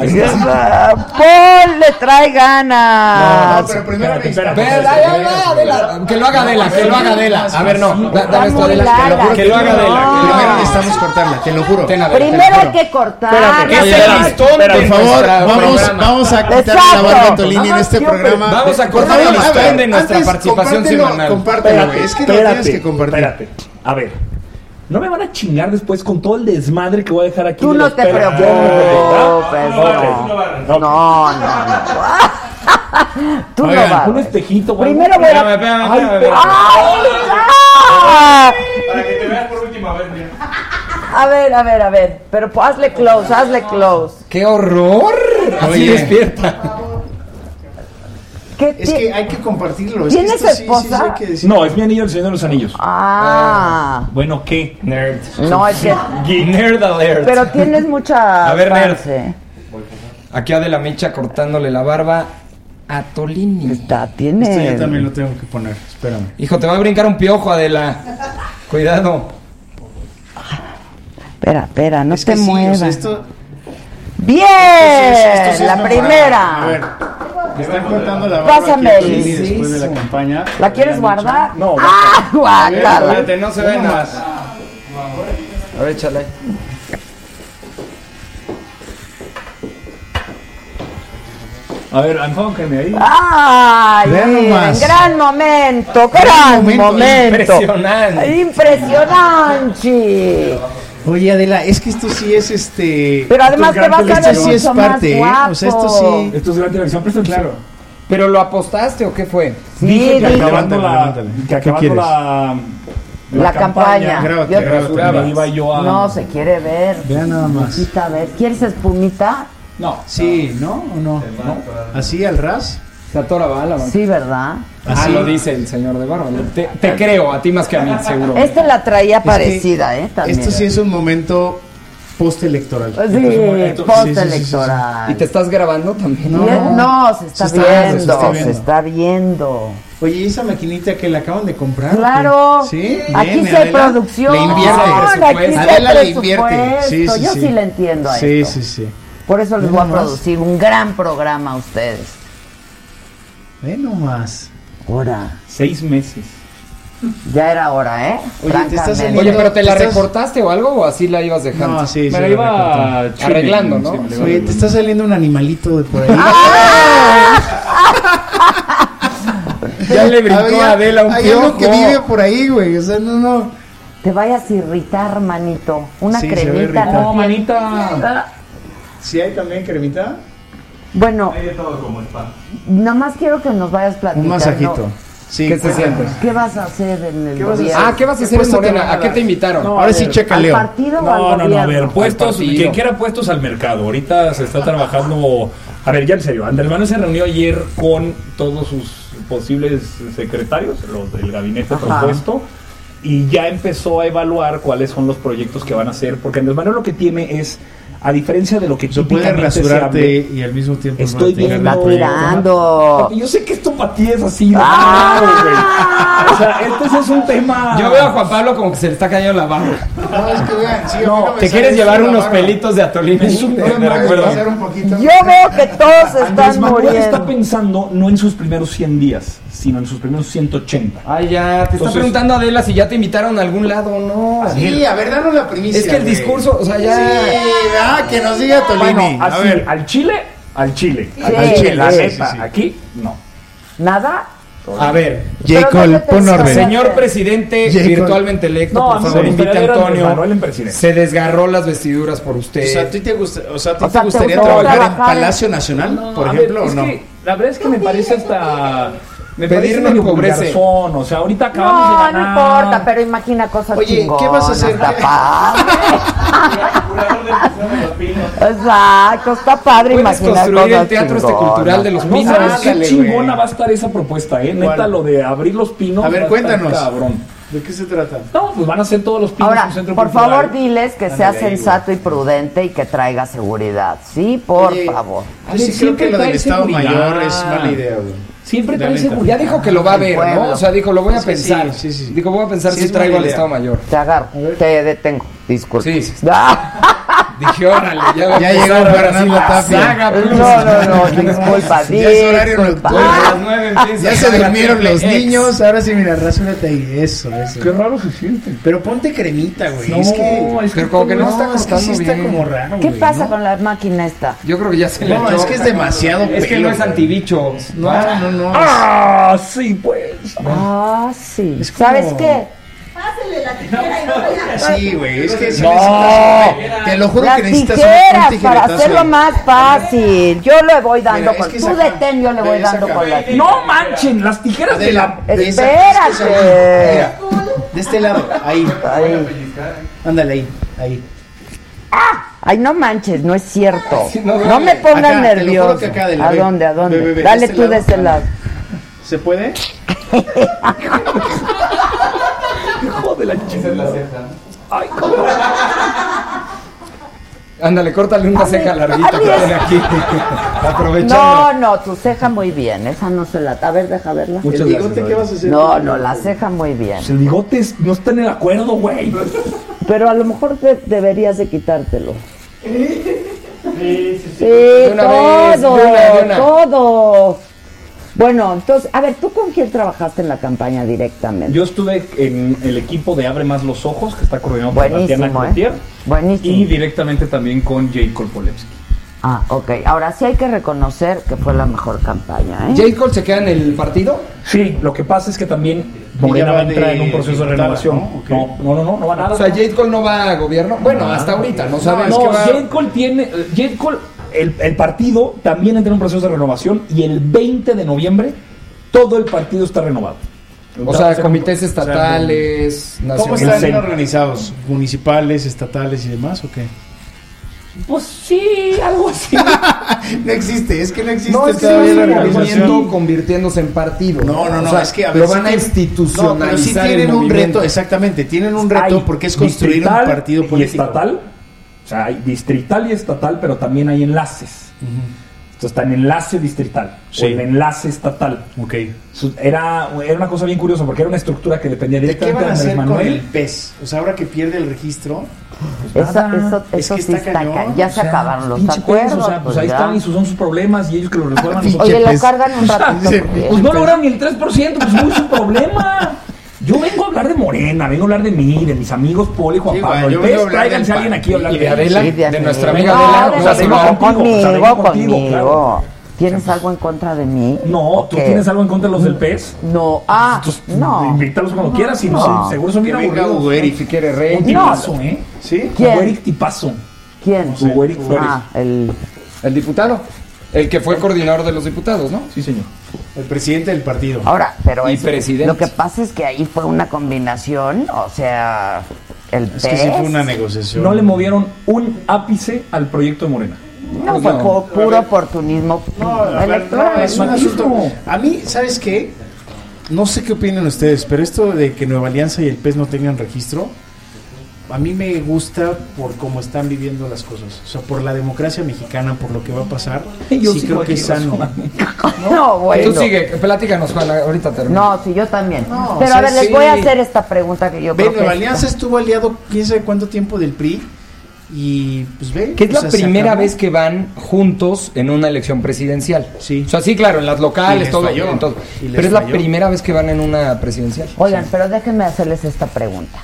Ah, Paul le trae ganas. No, pero primero Espérate, espérate. Ahí, ahí. Que lo haga Adela, que lo haga Adela. A ver, no, da- dame esto, muy Adela. Que lo, larga. que lo haga Adela. No. Primero necesitamos cortarla, te lo juro. Primero hay lo que cortar. Espérate, el espérate, listón Por favor, vamos. Vamos a quitarle Exacto. la barba a Antolini en este programa. Vamos a cortar el a listón de nuestra antes, participación semanal. Compártelo, güey. Es que lo tienes que compartir. Espérate. A ver. No me van a chingar después con todo el desmadre que voy a dejar aquí. Tú de no los te preocupes, no. No, no, no. Tú no Oigan, vas. Un espejito, güey. Primero voy a... Ay, ¡Ay! Para que te veas por última vez, mira. A ver, a ver, a ver. Pero pues, hazle close, hazle close. ¡Qué horror! Así Oye. despierta. ¿Qué Es que hay que compartirlo. es que ¿Tienes esto sí, sí, sí, esposa? hay que decir. No, es mi anillo el Señor de los Anillos. Ah. Bueno, ¿qué? Nerd. No, es que... Nerd alert. Pero tienes mucha... A ver, nerd. Aquí Adela Micha cortándole la barba a Tolini. Está, Esto tiene... yo también lo tengo que poner. Espérame. Hijo, te va a brincar un piojo, Adela. Cuidado. Espera, espera, no Es te que sí, o sea, muevas. esto, ¡Bien! esto sí es- esto sí es la primera. A ver, me están cortando la barba Pásame aquí el- después de la campaña. ¿La quieres guardar? No, ¡Ah, guácala! Espérate, no se ve nada. A ver, échale. A ver, enfóquenme ahí. ¡Ay! Vean miren, nomás. gran momento, gran momento, momento. impresionante. Impresionante. Oye, Adela, es que esto sí es este. Pero además te vas a ver sí es parte, ¿eh? O sea, esto sí. Esto es gran televisión, préstame Claro. ¿Pero lo apostaste o qué fue? Sí, Dije que acabando la, Levántale, que ¿qué acabando quieres? la, La campaña. Grábate, Yo- grábate. iba yo a... No, se quiere ver. Vean nada más. Necesita ver. ¿Quieres espumita? No. Sí, ¿no? ¿O no? ¿Así al ras? Se atora. Sí, ¿verdad? Ah, Así. lo dice el señor de barba. Te, te creo, a ti más que a mí, seguro. Este la traía Es que parecida, ¿eh? También. Esto sí es un momento postelectoral. Sí, momento- sí, sí, sí, sí, sí. postelectoral. ¿Y te estás grabando también? Es- No, se está, Se está viendo, viendo, se está se viendo. está viendo. Oye, ¿y esa maquinita que la acaban de comprar? Claro. Sí, Aquí bien, sí hay Adela. producción. Le invierte. Aquí sí hay Adela le invierte. presupuesto. Sí, sí, Yo sí. sí le entiendo a Sí, esto. sí, sí. Por eso les voy a producir un gran programa a ustedes. Ve nomás. Ahora, Seis meses. ya era hora, ¿eh? Oye, te estás. Oye, pero ¿te la Estás- recortaste o algo o así la ibas dejando? No, sí, sí. Me la iba recorté. Arreglando, ¿no? Sí, me la iba Oye, te arreglando. está saliendo un animalito de por ahí. Ya le brincó Había- a Adela un Hay algo piojo. que vive por ahí, güey. O sea, no, no. Te vayas a irritar, manito. Una Sí, se va a cremita. irritar. ¿no? No, manita. Ah, ¿Sí hay también cremita? Bueno, Hay de todo como spa. nada más quiero que nos vayas platicando. Un masajito. Sí, ¿Qué se cuéntame. siente? ¿Qué vas a hacer en el ¿Qué vas a gobierno? Ah, ¿qué vas a ¿Qué hacer en te Morena? a ¿A qué te invitaron? No, Ahora sí, checa ¿Al Leo. partido o al No, no, no, a gobierno? ver, puestos, partido. quien quiera puestos al mercado. Ahorita se está trabajando. A ver, ya en serio, Andrés Manuel se reunió ayer con todos sus posibles secretarios, los del gabinete Ajá. propuesto, y ya empezó a evaluar cuáles son los proyectos que van a hacer, porque Andrés Manuel lo que tiene es, a diferencia de lo que Eso puede típicamente se rasurarte y al mismo tiempo Estoy tirando. Papi, Yo sé que esto para ti es así, ¿no? Ah. güey. O sea, este es un tema. Yo veo a Juan Pablo como que se le está cayendo la barba. No, es que vean, sí, No, no me ¿Te quieres llevar unos barba. pelitos de atolín? Es un De tema, recuerdo. ¿Puedes pasar un poquito? Yo veo que todos están Andrés Manuel está muriendo. pensando no en sus primeros 100 días, sino en sus primeros 180. Ay, ya, te está preguntando Adela si ya te invitaron a algún lado o no. Sí, a ver, danos la primicia. Es que el güey. discurso, o sea, ya. Sí, ah, que nos diga Tolini. Bueno, a así, ver. al Chile, al Chile. Sí, al Chile, la sí, neta, sí, sí. aquí no. ¿Nada? A ver, Pero J. ¿dónde Cole, te pon orden. señor presidente Jacob. virtualmente electo, No, por favor, invite a Antonio. Se desgarró las vestiduras por usted. O sea, ¿a ti te, gusta, o sea, ¿a ti O te sea, ¿te gustaría trabajar, trabajar en Palacio Nacional, por ejemplo, ver, o no? que la verdad es que me parece hasta. Me Pedir parece no medio empobrece. vulgarzón, O sea, ahorita acabamos de No, ganar. no importa, pero imagina cosas Oye, ¿qué vas a hacer? chingonas, ¿Qué- Está padre. Exacto, está padre imaginar construir el teatro este chingonas. cultural de los No pinos. sabes qué chingona va a estar esa propuesta, eh. Neta, ¿Cuál? lo de abrir los pinos. A ver, cuéntanos. Cabrón. ¿De qué se trata? No, pues van a ser todos los pinos Ahora, un centro por cultural. favor, diles que sea sensato y prudente y que traiga seguridad. Sí, por Oye, favor. Yo sí creo que lo del Estado seguridad. Mayor es mala idea, güey. Siempre trae seguridad. Ya dijo que lo va a ver. ¿no? O sea, dijo, lo voy a que sí, pensar. sí, sí. Dijo, voy a pensar Sí, si traigo al. Estado Mayor. Te agarro, te detengo. Disculpa. Sí, sí. Ah, Dije, órale, ya va Ya llegó sí Fernando Tapia. saga plus. No, no, no, disculpa, Ya es horario disculpa. nocturno. Ya se durmieron los niños, ahora sí, mira, rasúrate ahí. Eso, eso. Qué raro se siente. Pero ponte cremita, güey. No, es que, es Pero como que no está es que sí está bien. como raro, ¿Qué güey, pasa ¿no? con la máquina esta? Yo creo que ya se le No, es que es demasiado Es que no es antibicho. No, no, no. Ah, sí, pues. Ah, sí. ¿Sabes qué? Pásele la tijera y no. Sí, güey, es que sí No. necesitas- Te lo juro Las que necesitas un- un tijeras para hacerlo más fácil. Yo le voy dando Mira, es que tú detén, yo le voy dando la No manchen, las tijeras de la. De Espérate. Mira, de este lado, ahí. Ahí. Ándale ahí, ahí. Ay, no manches, no es cierto. No, no, no, me pongas acá, te lo juro nervioso. que acá, Adela, ¿A dónde? ¿A dónde? Dale de este tú de ese lado. ¿Se puede? De la chingada. Ay, Ándale, córtale una ceja larguita que es- tiene aquí. Aprovechando. No, no, tu ceja muy bien. Esa no se la. A ver, deja verla. Muchas ¿El bigote gracias, qué vas a hacer? No, no, la ceja muy bien. Pues el bigote es- no está en el acuerdo, güey. Pero a lo mejor te- deberías de quitártelo. Sí, una vez, todo, de una, de una. todo. Bueno, entonces, a ver, ¿tú con quién trabajaste en la campaña directamente? Yo estuve en el equipo de Abre Más los Ojos, que está coordinado por Buenísimo, Tatiana ¿eh? Buenísimo. y directamente también con J. Kolpolevsky. Ah, ok. Ahora sí hay que reconocer que fue la mejor campaña, ¿eh? ¿J. Cole se queda en el partido? Sí, lo que pasa es que también Morena va a entrar en un proceso de renovación. ¿no? No, no, no, no, no va nada. O sea, J. Cole no va a gobierno. Bueno, hasta ahorita, no sabemos No, qué va J. Cole tiene. eh, J. Cole, el, el partido también entra en un proceso de renovación y el 20 de noviembre todo el partido está renovado. O sea, comités estatales, ¿Cómo nacionales. están organizados? ¿Municipales, estatales y demás o qué? Pues sí, algo así. no existe, es que no existe No, es que todavía la organización. movimiento convirtiéndose en partido. No, no, no, O sea, es que a ver, lo van a tienen- institucionalizar. No, pero sí tienen un reto, exactamente, tienen un reto Hay porque es construir un partido y político. estatal. Sea, hay distrital y estatal, pero también hay enlaces. Entonces está en enlace distrital Sí. o el enlace estatal. Ok. Era, era una cosa bien curiosa porque era una estructura que dependía ¿De qué directamente van a hacer con Manuel. el PES? O sea, ahora que pierde el registro. Eso, eso, Es eso que sí está cañón, ca- Ya o se acabaron los acuerdos. o sea, pues, ahí ya. están y sus, son sus problemas y ellos que lo resuelvan. Oye, lo cargan un ratito. Pues no lograron ni el 3%, pues muy su problema. Yo vengo a hablar de Morena, vengo a hablar de mí, de mis amigos Poli y Juan Sí, Pablo. yo vengo a tráiganse a alguien aquí a hablar Y de de Adela, Sí, de nuestra No, amiga de Adela. la- o sea, contigo, conmigo, o vengo contigo, conmigo. claro. ¿Tienes algo en contra de mí? No, ¿tú ¿Qué? tienes algo en contra de los del PES? No, ah, no. Invítalos cuando quieras y No. no, seguro son bien Que venga aburridos. Hugo Eric. Si quiere Un rey. tipazo, ¿eh? ¿Sí? ¿Quién? Hugo Eric tipazo. ¿Quién? Hugo Eric Flores. Ah, el... El diputado. El que fue coordinador de los diputados, ¿no? Sí, señor. El presidente del partido. Ahora, pero Y es- presidente. lo que pasa es que ahí fue una combinación, o sea, el Es que sí fue una negociación. No le movieron un ápice al proyecto de Morena. No, Pues fue no. pu- puro oportunismo No, electoral. no, es un asunto. A mí, ¿sabes qué? No sé qué opinan ustedes, pero esto de que Nueva Alianza y el PES no tengan registro, a mí me gusta por cómo están viviendo las cosas. O sea, por la democracia mexicana, por lo que va a pasar. Yo sí creo que es sano. No, bueno. Tú sigue, platícanos, Juan, ahorita termino. No, sí, yo también. No, pero o sea, a ver, les sí. voy a hacer esta pregunta que yo Ve, creo que Alianza estuvo aliado quién sabe cuánto tiempo del PRI y pues ve. Que es o la primera vez que van juntos en una elección presidencial. Sí. O sea, sí, claro, en las locales, les todo, falló. en todo. Pero es la primera vez que van en una presidencial. Oigan, pero déjenme hacerles esta pregunta.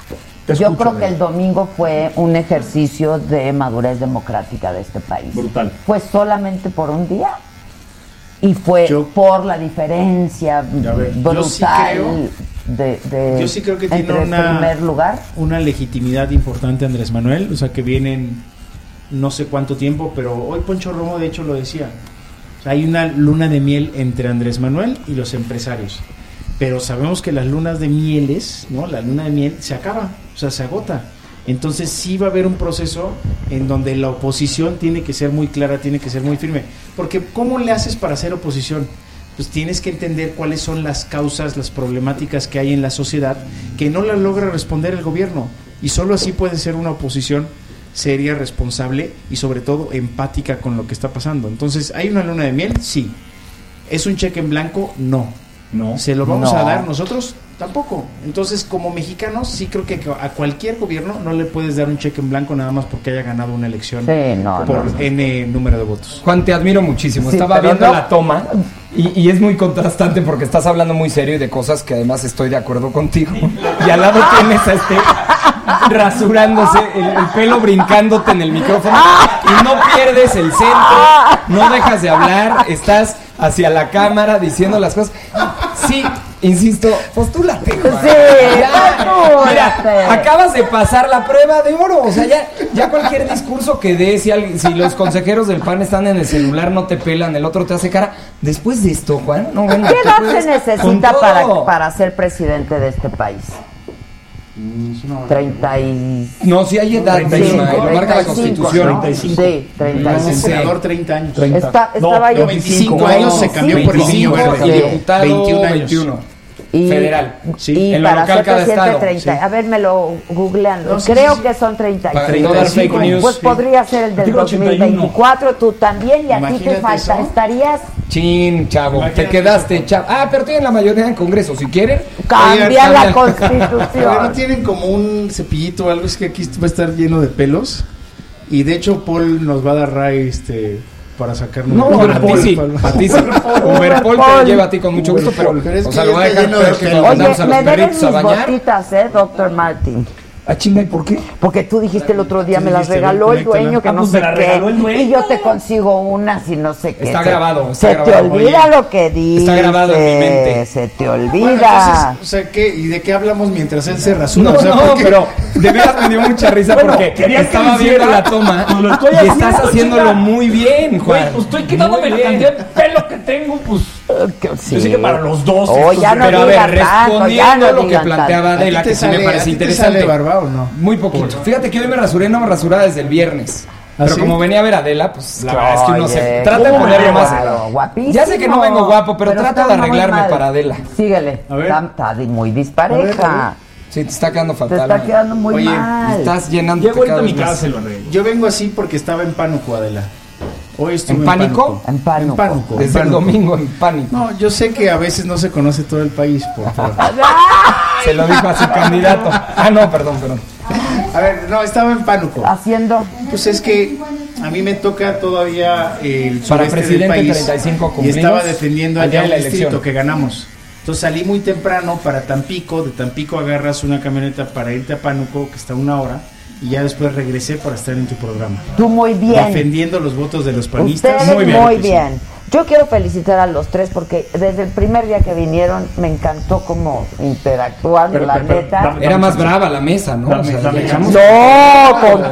Te Yo escucho, creo que el domingo fue un ejercicio de madurez democrática de este país. Brutal. Fue solamente por un día y fue Yo- por la diferencia brutal sí creo- de, de- Yo sí creo que tiene una- primer lugar. una legitimidad importante Andrés Manuel, o sea que vienen no sé cuánto tiempo, pero hoy Poncho Romo de hecho lo decía. O sea, hay una luna de miel entre Andrés Manuel y los empresarios. Pero sabemos que las lunas de mieles, ¿no? La luna de miel se acaba, o sea, se agota. Entonces sí va a haber un proceso en donde la oposición tiene que ser muy clara, tiene que ser muy firme. Porque ¿cómo le haces para hacer oposición? Pues tienes que entender cuáles son las causas, las problemáticas que hay en la sociedad que no la logra responder el gobierno. Y solo así puede ser una oposición seria, responsable y sobre todo empática con lo que está pasando. Entonces, ¿hay una luna de miel? Sí. ¿Es un cheque en blanco? No. No. ¿Se lo vamos No. a dar nosotros? Tampoco. Entonces, como mexicanos, sí creo que a cualquier gobierno no le puedes dar un cheque en blanco nada más porque haya ganado una elección Sí, no, por no. N número de votos. Juan, te admiro muchísimo. Sí, Estaba viendo no- la toma y, y es muy contrastante porque estás hablando muy serio y de cosas que además estoy de acuerdo contigo. Y al lado tienes a este rasurándose, el, el pelo brincándote en el micrófono y no pierdes el centro, no dejas de hablar, estás hacia la cámara diciendo las cosas. Sí, insisto, postúlate. Sí, Mira, postúlate. acabas de pasar la prueba de oro. O sea, ya, ya cualquier discurso que des, si, alguien- si los consejeros del PAN están en el celular, no te pelan, el otro te hace cara. Después de esto, Juan, no, bueno, ¿Qué edad se necesita para, para ser presidente de este país? 30 y... No, si hay edad, 35, Vilma, lo marca la 35, Constitución. ¿no? 35. Sí, No, 35. es senador 30 años. 30. Está- No, estaba yo- 25 no, años se cambió por el niño 25 verde. y Sí. diputado 21 años. 21. Y, Federal. Sí. y En lo para local, ser cada presidente estado, 30. sí. A ver, me lo googlean. No, sí, Creo sí, sí. que son 30. Para 35 fake news. Pues sí. podría ser el del Artículo 2024, tú también, y a ti te falta, eso. estarías Chin, chavo, Imagínate te quedaste, chavo. Ah, pero tienen la mayoría en Congreso, si quieren. cambiar Oigan, la. Pero no constitución. tienen como un cepillito o algo, es que aquí va a estar lleno de pelos. Y de hecho, Paul nos va a dar ray este, para sacarnos. No, Paul, a ti sí, Paul. a ti sí. Uber Paul te lo lleva a ti con mucho gusto, pero, o que sea, lo va a dejar que mandamos a los perritos a bañar. botitas, ¿eh, doctor Martin? Ah, chinga, ¿y por qué? Porque tú dijiste el otro día, me las regaló el dueño, que ah, no pues sé la qué. regaló el dueño. Y yo te consigo unas y no sé qué. Está grabado, está Se te olvida oye. lo que dices. Está grabado en mi mente. Se te Bueno, olvida. entonces, o sea, ¿qué? ¿Y de qué hablamos mientras él se rasura? No, O sea, no, pero de veras me dio mucha risa Bueno, porque que estaba lo viendo la toma pues lo estoy y estás haciéndolo muy bien, Juan. Güey, pues estoy quitándome la bien. cantidad de pelo que tengo, pues. Sí. Yo sé que para los dos. Oh, estos ya no Pero a ver, respondiendo a lo que planteaba tanto. Adela, ¿A ti que te sí me parece te interesante. barba o no? Muy poquito. Fíjate que hoy me rasuré, no me rasuraba desde el viernes. Pero sí? como venía a ver a Adela, pues la verdad es que uno se trata de ponerlo más. guapísimo. Ya sé que no vengo guapo, pero, trato está de arreglarme mal. para Adela. Síguele. A ver. Está, muy A ver, a dispareja. Sí, te está quedando Te fatal. está quedando muy Oye, mal. Estás llenando Llego ahorita a mi casa y lo arreglo. Yo vengo así porque estaba en pánico, Adela. Hoy estuve ¿En en, pánico? En pánico. En pánico. en Desde el pánico. domingo en pánico. No, yo sé que a veces no se conoce todo el país, por favor. Se lo dijo a su candidato. Ah, no, perdón, perdón. A ver, no, estaba en pánico. Haciendo. Pues es que a mí me toca todavía el Para presidente, del país 35 y estaba defendiendo allá la distrito elección. que ganamos. Entonces salí muy temprano para Tampico, de Tampico agarras una camioneta para irte a Pánuco, que está a una hora, y ya después regresé para estar en tu programa. Tú muy bien. Defendiendo los votos de los panistas. Ustedes muy bien. Que sí. Yo quiero felicitar a los tres porque desde el primer día que vinieron me encantó cómo interactúan, Pero, la pero, neta. dame- Era más brava la mesa, ¿no? Dame- O sea, dame llegamos- No, con todo.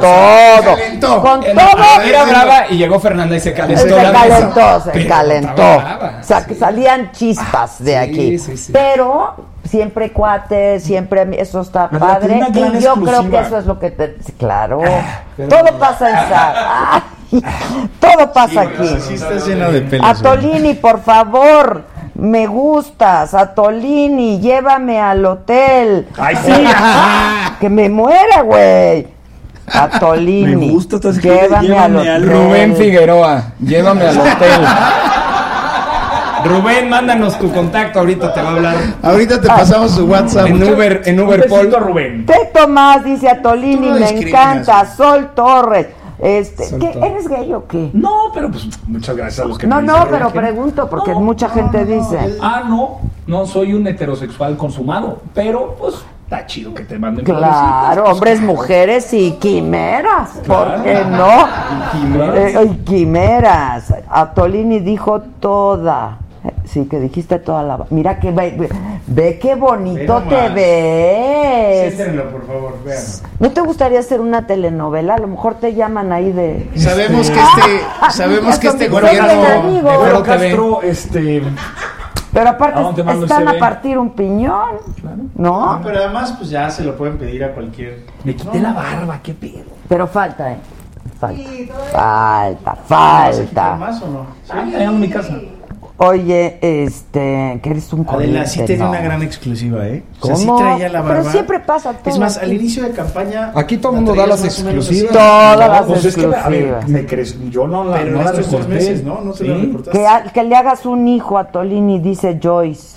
calentó. Con todo. era brava y llegó Fernanda y se calentó Se la calentó, mesa. se calentó. brava, O sea, sí. que salían chispas de sí, aquí. sí, sí. Pero siempre cuates, siempre eso está Pero padre. Y yo creo que eso es lo que te. Claro. pero- todo pasa en SAR. Ay, todo pasa aquí. Sí, estás lleno de pelos. Atolini, por favor. Me gustas, Atolini, llévame al hotel. Ay, sí. que me muera, güey. Atolini. Me gusta, llévame, llévame al al hotel. Rubén Figueroa, llévame al hotel. Rubén, mándanos tu contacto, ahorita te va a hablar. Ahorita te pasamos su WhatsApp. En Uber, en Uber Paul. Rubén. Teto más, dice Atolini, me encanta. Sol Torres. Este, ¿qué. ¿Eres gay o qué? No, pero pues muchas gracias a los que No, me no, dicen, pero pregunto porque No, mucha gente dice. Ah, no, no soy un heterosexual consumado, pero pues está chido que te manden Claro, florecitas, hombres, pues, mujeres y quimeras. ¿Por Claro. qué no? Quimeras. Eh, ay, quimeras. Atolini dijo toda. Sí, que dijiste toda la... Mira que ve, ve, ve qué bonito Ve te ves. Siéntenlo, por favor, vean. ¿No te gustaría hacer una telenovela? A lo mejor te llaman ahí de... Sabemos que este, sabemos que este gobierno. TV. Castro, este, Pero ¿A aparte el están a partir un piñón, No, ¿no? pero además, pues ya se lo pueden pedir a cualquier. me quité la barba, qué pedo. Pero falta, ¿eh? Falta, Sí, falta, ¿Vas a quitar falta. más o no? Allá en mi casa. Oye, este, que eres un Adela, sí tenía no. una gran exclusiva, ¿eh? O sea, sí ¿Cómo? traía la barba. Pero siempre pasa todo. Es más, aquí. al inicio de campaña. Aquí todo el mundo da las exclusivas. Todas las Pues es que, a ver, exclusivas. me crees, yo no la, Pero no la estos dos recorté. meses, ¿no? No te Sí. la recortaste. Que, ha- que le hagas un hijo a Tolini, dice Joyce.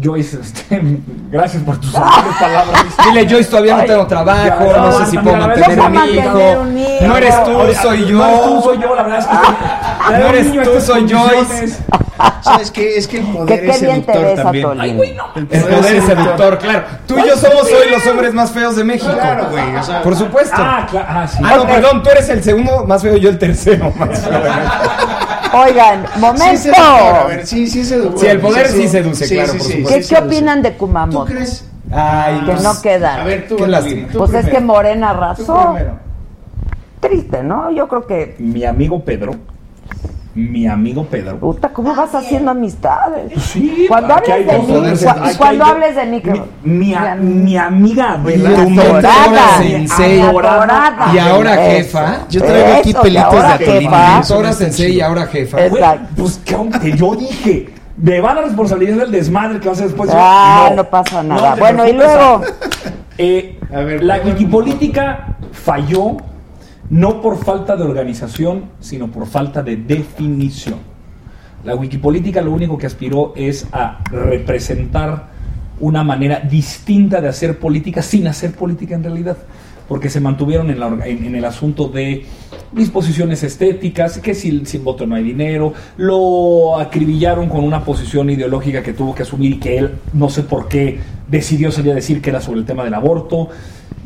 Joyce, este, gracias por tus amables palabras. Dile, Joyce, todavía no tengo trabajo, ya, no sé si puedo mantener a un hijo. No eres tú, soy yo. No eres tú, soy yo, la verdad es que. te No eres niño tú, soy. Joyce. ¿Sabes qué? Es que el poder qué es seductor ves, también. Ay, güey, no. El El poder es seductor, claro. Tú y yo somos hoy los hombres más feos de México. Claro, güey, o sea- Por supuesto. Ah, claro, ah, sí. Ah, no, perdón, tú eres el segundo más feo, yo el tercero más feo. Oigan, Sí, momento. seductor, a ver, sí, sí, es seductor. Sí, el poder sí seduce, Sí, claro, sí, por sí, supuesto. ¿Qué, sí qué seduce. opinan de ¿Tú Kumamoto? crees? Ay, Que pues, no quedan. A ver, tú, Qué lástima. tú Pues es que Morena Tú arrasó. Triste, ¿no? Yo creo que. Mi amigo Pedro, mi amigo Pedro. Puta, ¿cómo vas haciendo amistades? Sí, Cuando hables de mí, cuando hables de mí, Mi, mi, a- mi- mi amiga Adorada. sensei. Adorada. Y ahora Eso. jefa. Yo traigo aquí pelitos de. Eso Ahora no sensei y ahora jefa. Pues que, que yo dije, me va la responsabilidad del desmadre que va a hacer después. Ah, no pasa nada. Bueno, y luego. Eh, A ver, la wikipolítica falló no por falta de organización, sino por falta de definición. La wikipolítica lo único que aspiró es a representar una manera distinta de hacer política sin hacer política en realidad, porque se mantuvieron en, la en- el asunto de disposiciones estéticas, que si sin voto no hay dinero, lo acribillaron con una posición ideológica que tuvo que asumir y que él, no sé por qué, decidió salir a decir que era sobre el tema del aborto.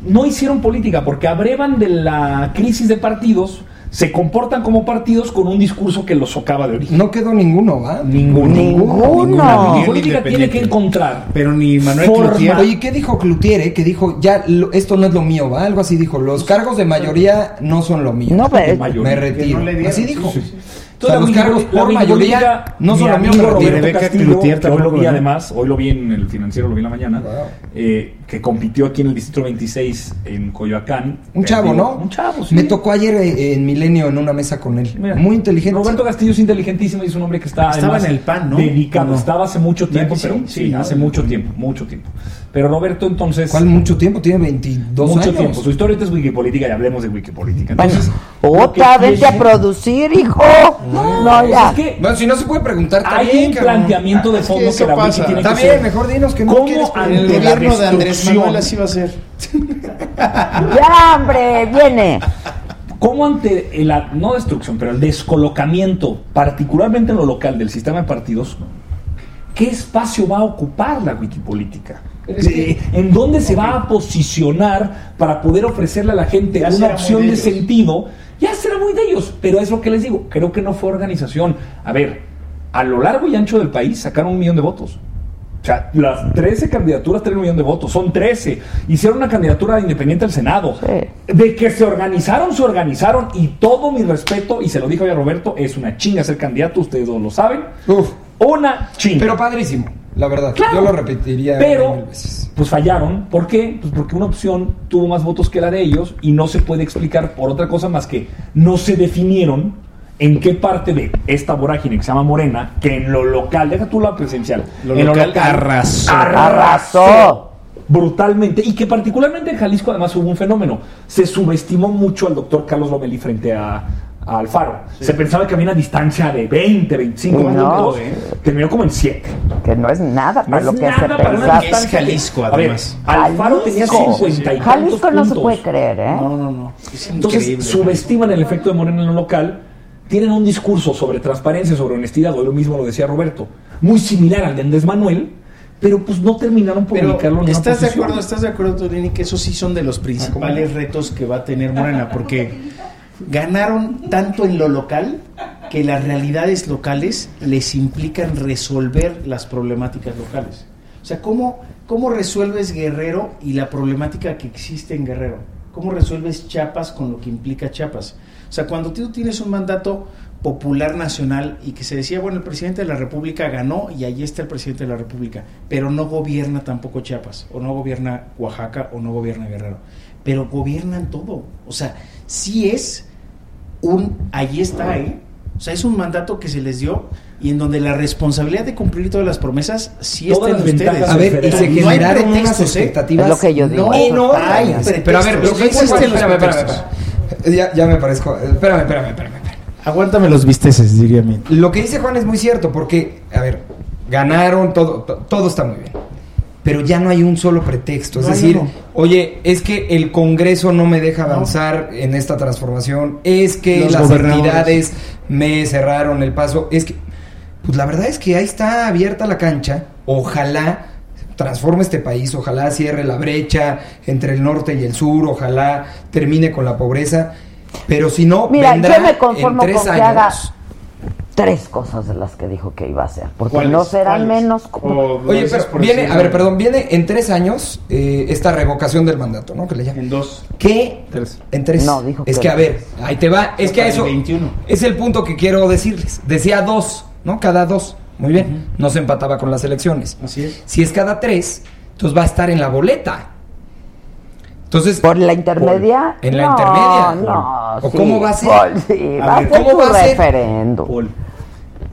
No hicieron política porque abrevan de la crisis de partidos, se comportan como partidos con un discurso que los socava de origen. No quedó ninguno, ¿va? Ninguno. Ninguno. La política tiene que encontrar. Pero ni Manuel Forma. Cloutier. Oye, ¿qué dijo Cloutier? eh? Que dijo, ya, lo- esto no es lo mío, ¿va? Algo así dijo. Los cargos de mayoría no son lo mío. No, pero-. Me retiro. no así dijo. Sí, sea, los la cargos mini- la por mayoría no mi son lo mío. amigo. Roberto Rebeca Castillo, que hoy lo vi ¿no? además, hoy lo vi en el financiero, lo vi en la mañana, Wow. eh, que compitió aquí en el Distrito 26 en Coyoacán. Un chavo, Perdió. ¿no? Un chavo, sí. Me tocó ayer eh, en Milenio en una mesa con él. Mira, Muy inteligente. Roberto Castillo es inteligentísimo y es un hombre que está Estaba además, en el PAN, ¿no? dedicado. Estaba hace mucho tiempo, ¿Verdad que pero sí? sí, Sí, ¿no? hace mucho tiempo, mucho tiempo. Pero Roberto entonces ¿Cuál mucho tiempo? Tiene 22 mucho años. tiempo. Su historia ahorita es Wikipolítica y hablemos de Wikipolítica. Entonces, que otra, vente a producir, hijo. No, pues ya. es que Bueno, si no se puede preguntar, está hay un planteamiento de Es que fondo que, eso la Wiki pasa. tiene Está que bien, ser. mejor dinos que no ¿Cómo ante En el la gobierno de Andrés destrucción- Manuel así va a ser. Ya, hombre, viene. ¿Cómo ante el, no destrucción, pero el descolocamiento, particularmente en lo local del sistema de partidos, qué espacio va a ocupar la wikipolítica? ¿En dónde se va a posicionar para poder ofrecerle a la gente Ya una opción de de sentido? Ya será muy de ellos, pero es lo que les digo, creo que no fue organización. A ver, a lo largo y ancho del país sacaron un millón de votos. O sea, las 13 candidaturas tienen un millón de votos, son 13. Hicieron una candidatura independiente al Senado. Sí. De que se organizaron, se organizaron y todo mi respeto, y se lo dijo ya Roberto, es una chinga ser candidato, ustedes todos lo saben. Uf, Una chinga. pero padrísimo, la verdad. Claro. Yo lo repetiría Pero, mil veces. pues fallaron. ¿Por qué? Pues porque una opción tuvo más votos que la de ellos y no se puede explicar por otra cosa más que no se definieron en qué parte de esta vorágine que se llama Morena, que en lo local, deja tú la presencial, Lo en local arrasó. Arrasó. brutalmente y que particularmente en Jalisco además hubo un fenómeno. Se subestimó mucho al doctor Carlos Lomelí frente a, a Alfaro. Se pensaba que había una distancia de 20, 25 No. minutos. Terminó como en 7. Que no es nada No para es lo que nada se para una pensaba. Es distancia que- Jalisco, A ver, además. Alfaro tenía Jalisco. 50 y Jalisco no se puede creer, ¿eh? No, no, no. Es Entonces increíble. subestiman el efecto de Morena en lo local. Tienen un discurso sobre transparencia, sobre honestidad, hoy lo mismo lo decía Roberto, muy similar al de Andrés Manuel, pero pues no terminaron por Pero ubicarlo en una ¿estás de acuerdo, estás de acuerdo, Torini, que esos sí son de los principales retos que va a tener Morena? Porque ganaron tanto en lo local que las realidades locales les implican resolver las problemáticas locales. O sea, ¿cómo, cómo resuelves Guerrero y la problemática que existe en Guerrero? ¿Cómo resuelves Chiapas con lo que implica Chiapas? O sea, cuando tú tienes un mandato popular nacional y que se decía, bueno, el presidente de la República ganó y ahí está el presidente de la República, pero no gobierna tampoco Chiapas, o no gobierna Oaxaca, o no gobierna Guerrero, pero gobiernan todo. O sea, sí es un, ahí está, ¿eh? O sea, es un mandato que se les dio y en donde la responsabilidad de cumplir todas las promesas sí Todas está en ustedes. A ver, y se No hay generaron unas pretextos, ¿eh? expectativas. Es lo que yo digo. No, enormes. hay pretextos. Pero a ver, lo que No dice Juan, existen los espérame, espérame, pretextos. espérame. Ya, ya me parezco. Espérame, espérame, espérame. Aguántame los visteces, diría mi. Lo que dice Juan es muy cierto, porque, a ver, ganaron, todo, to- todo está muy bien. Pero ya no hay un solo pretexto. Es No, decir, no. oye, es que el Congreso no me deja avanzar en esta transformación. Es que Los las entidades me cerraron el paso. Es que, pues la verdad es que ahí está abierta la cancha. Ojalá transforme este país, ojalá cierre la brecha entre el norte y el sur, ojalá termine con la pobreza. Pero si no, Mira, vendrá yo me conformo en tres con que años. haga tres cosas de las que dijo que iba a hacer. Porque no serán ¿Cuáles? menos. como- Oye, pero viene, a ver, perdón, viene en tres años eh, esta revocación del mandato, ¿no? Que le llaman. En dos. ¿Qué? Tres. En tres. No, dijo Es que que, a ver, ahí te va. Es que a eso. 21. Es el punto que quiero decirles. Decía dos, ¿no? Cada dos. Muy bien. No se empataba con las elecciones. Así es. Si es cada tres, entonces va a estar en la boleta. Entonces. ¿Por la intermedia? En la No, intermedia. No, ¿O sí, cómo va a ser? Paul, sí, A va a ser ¿cómo va a ser? referéndum. Paul,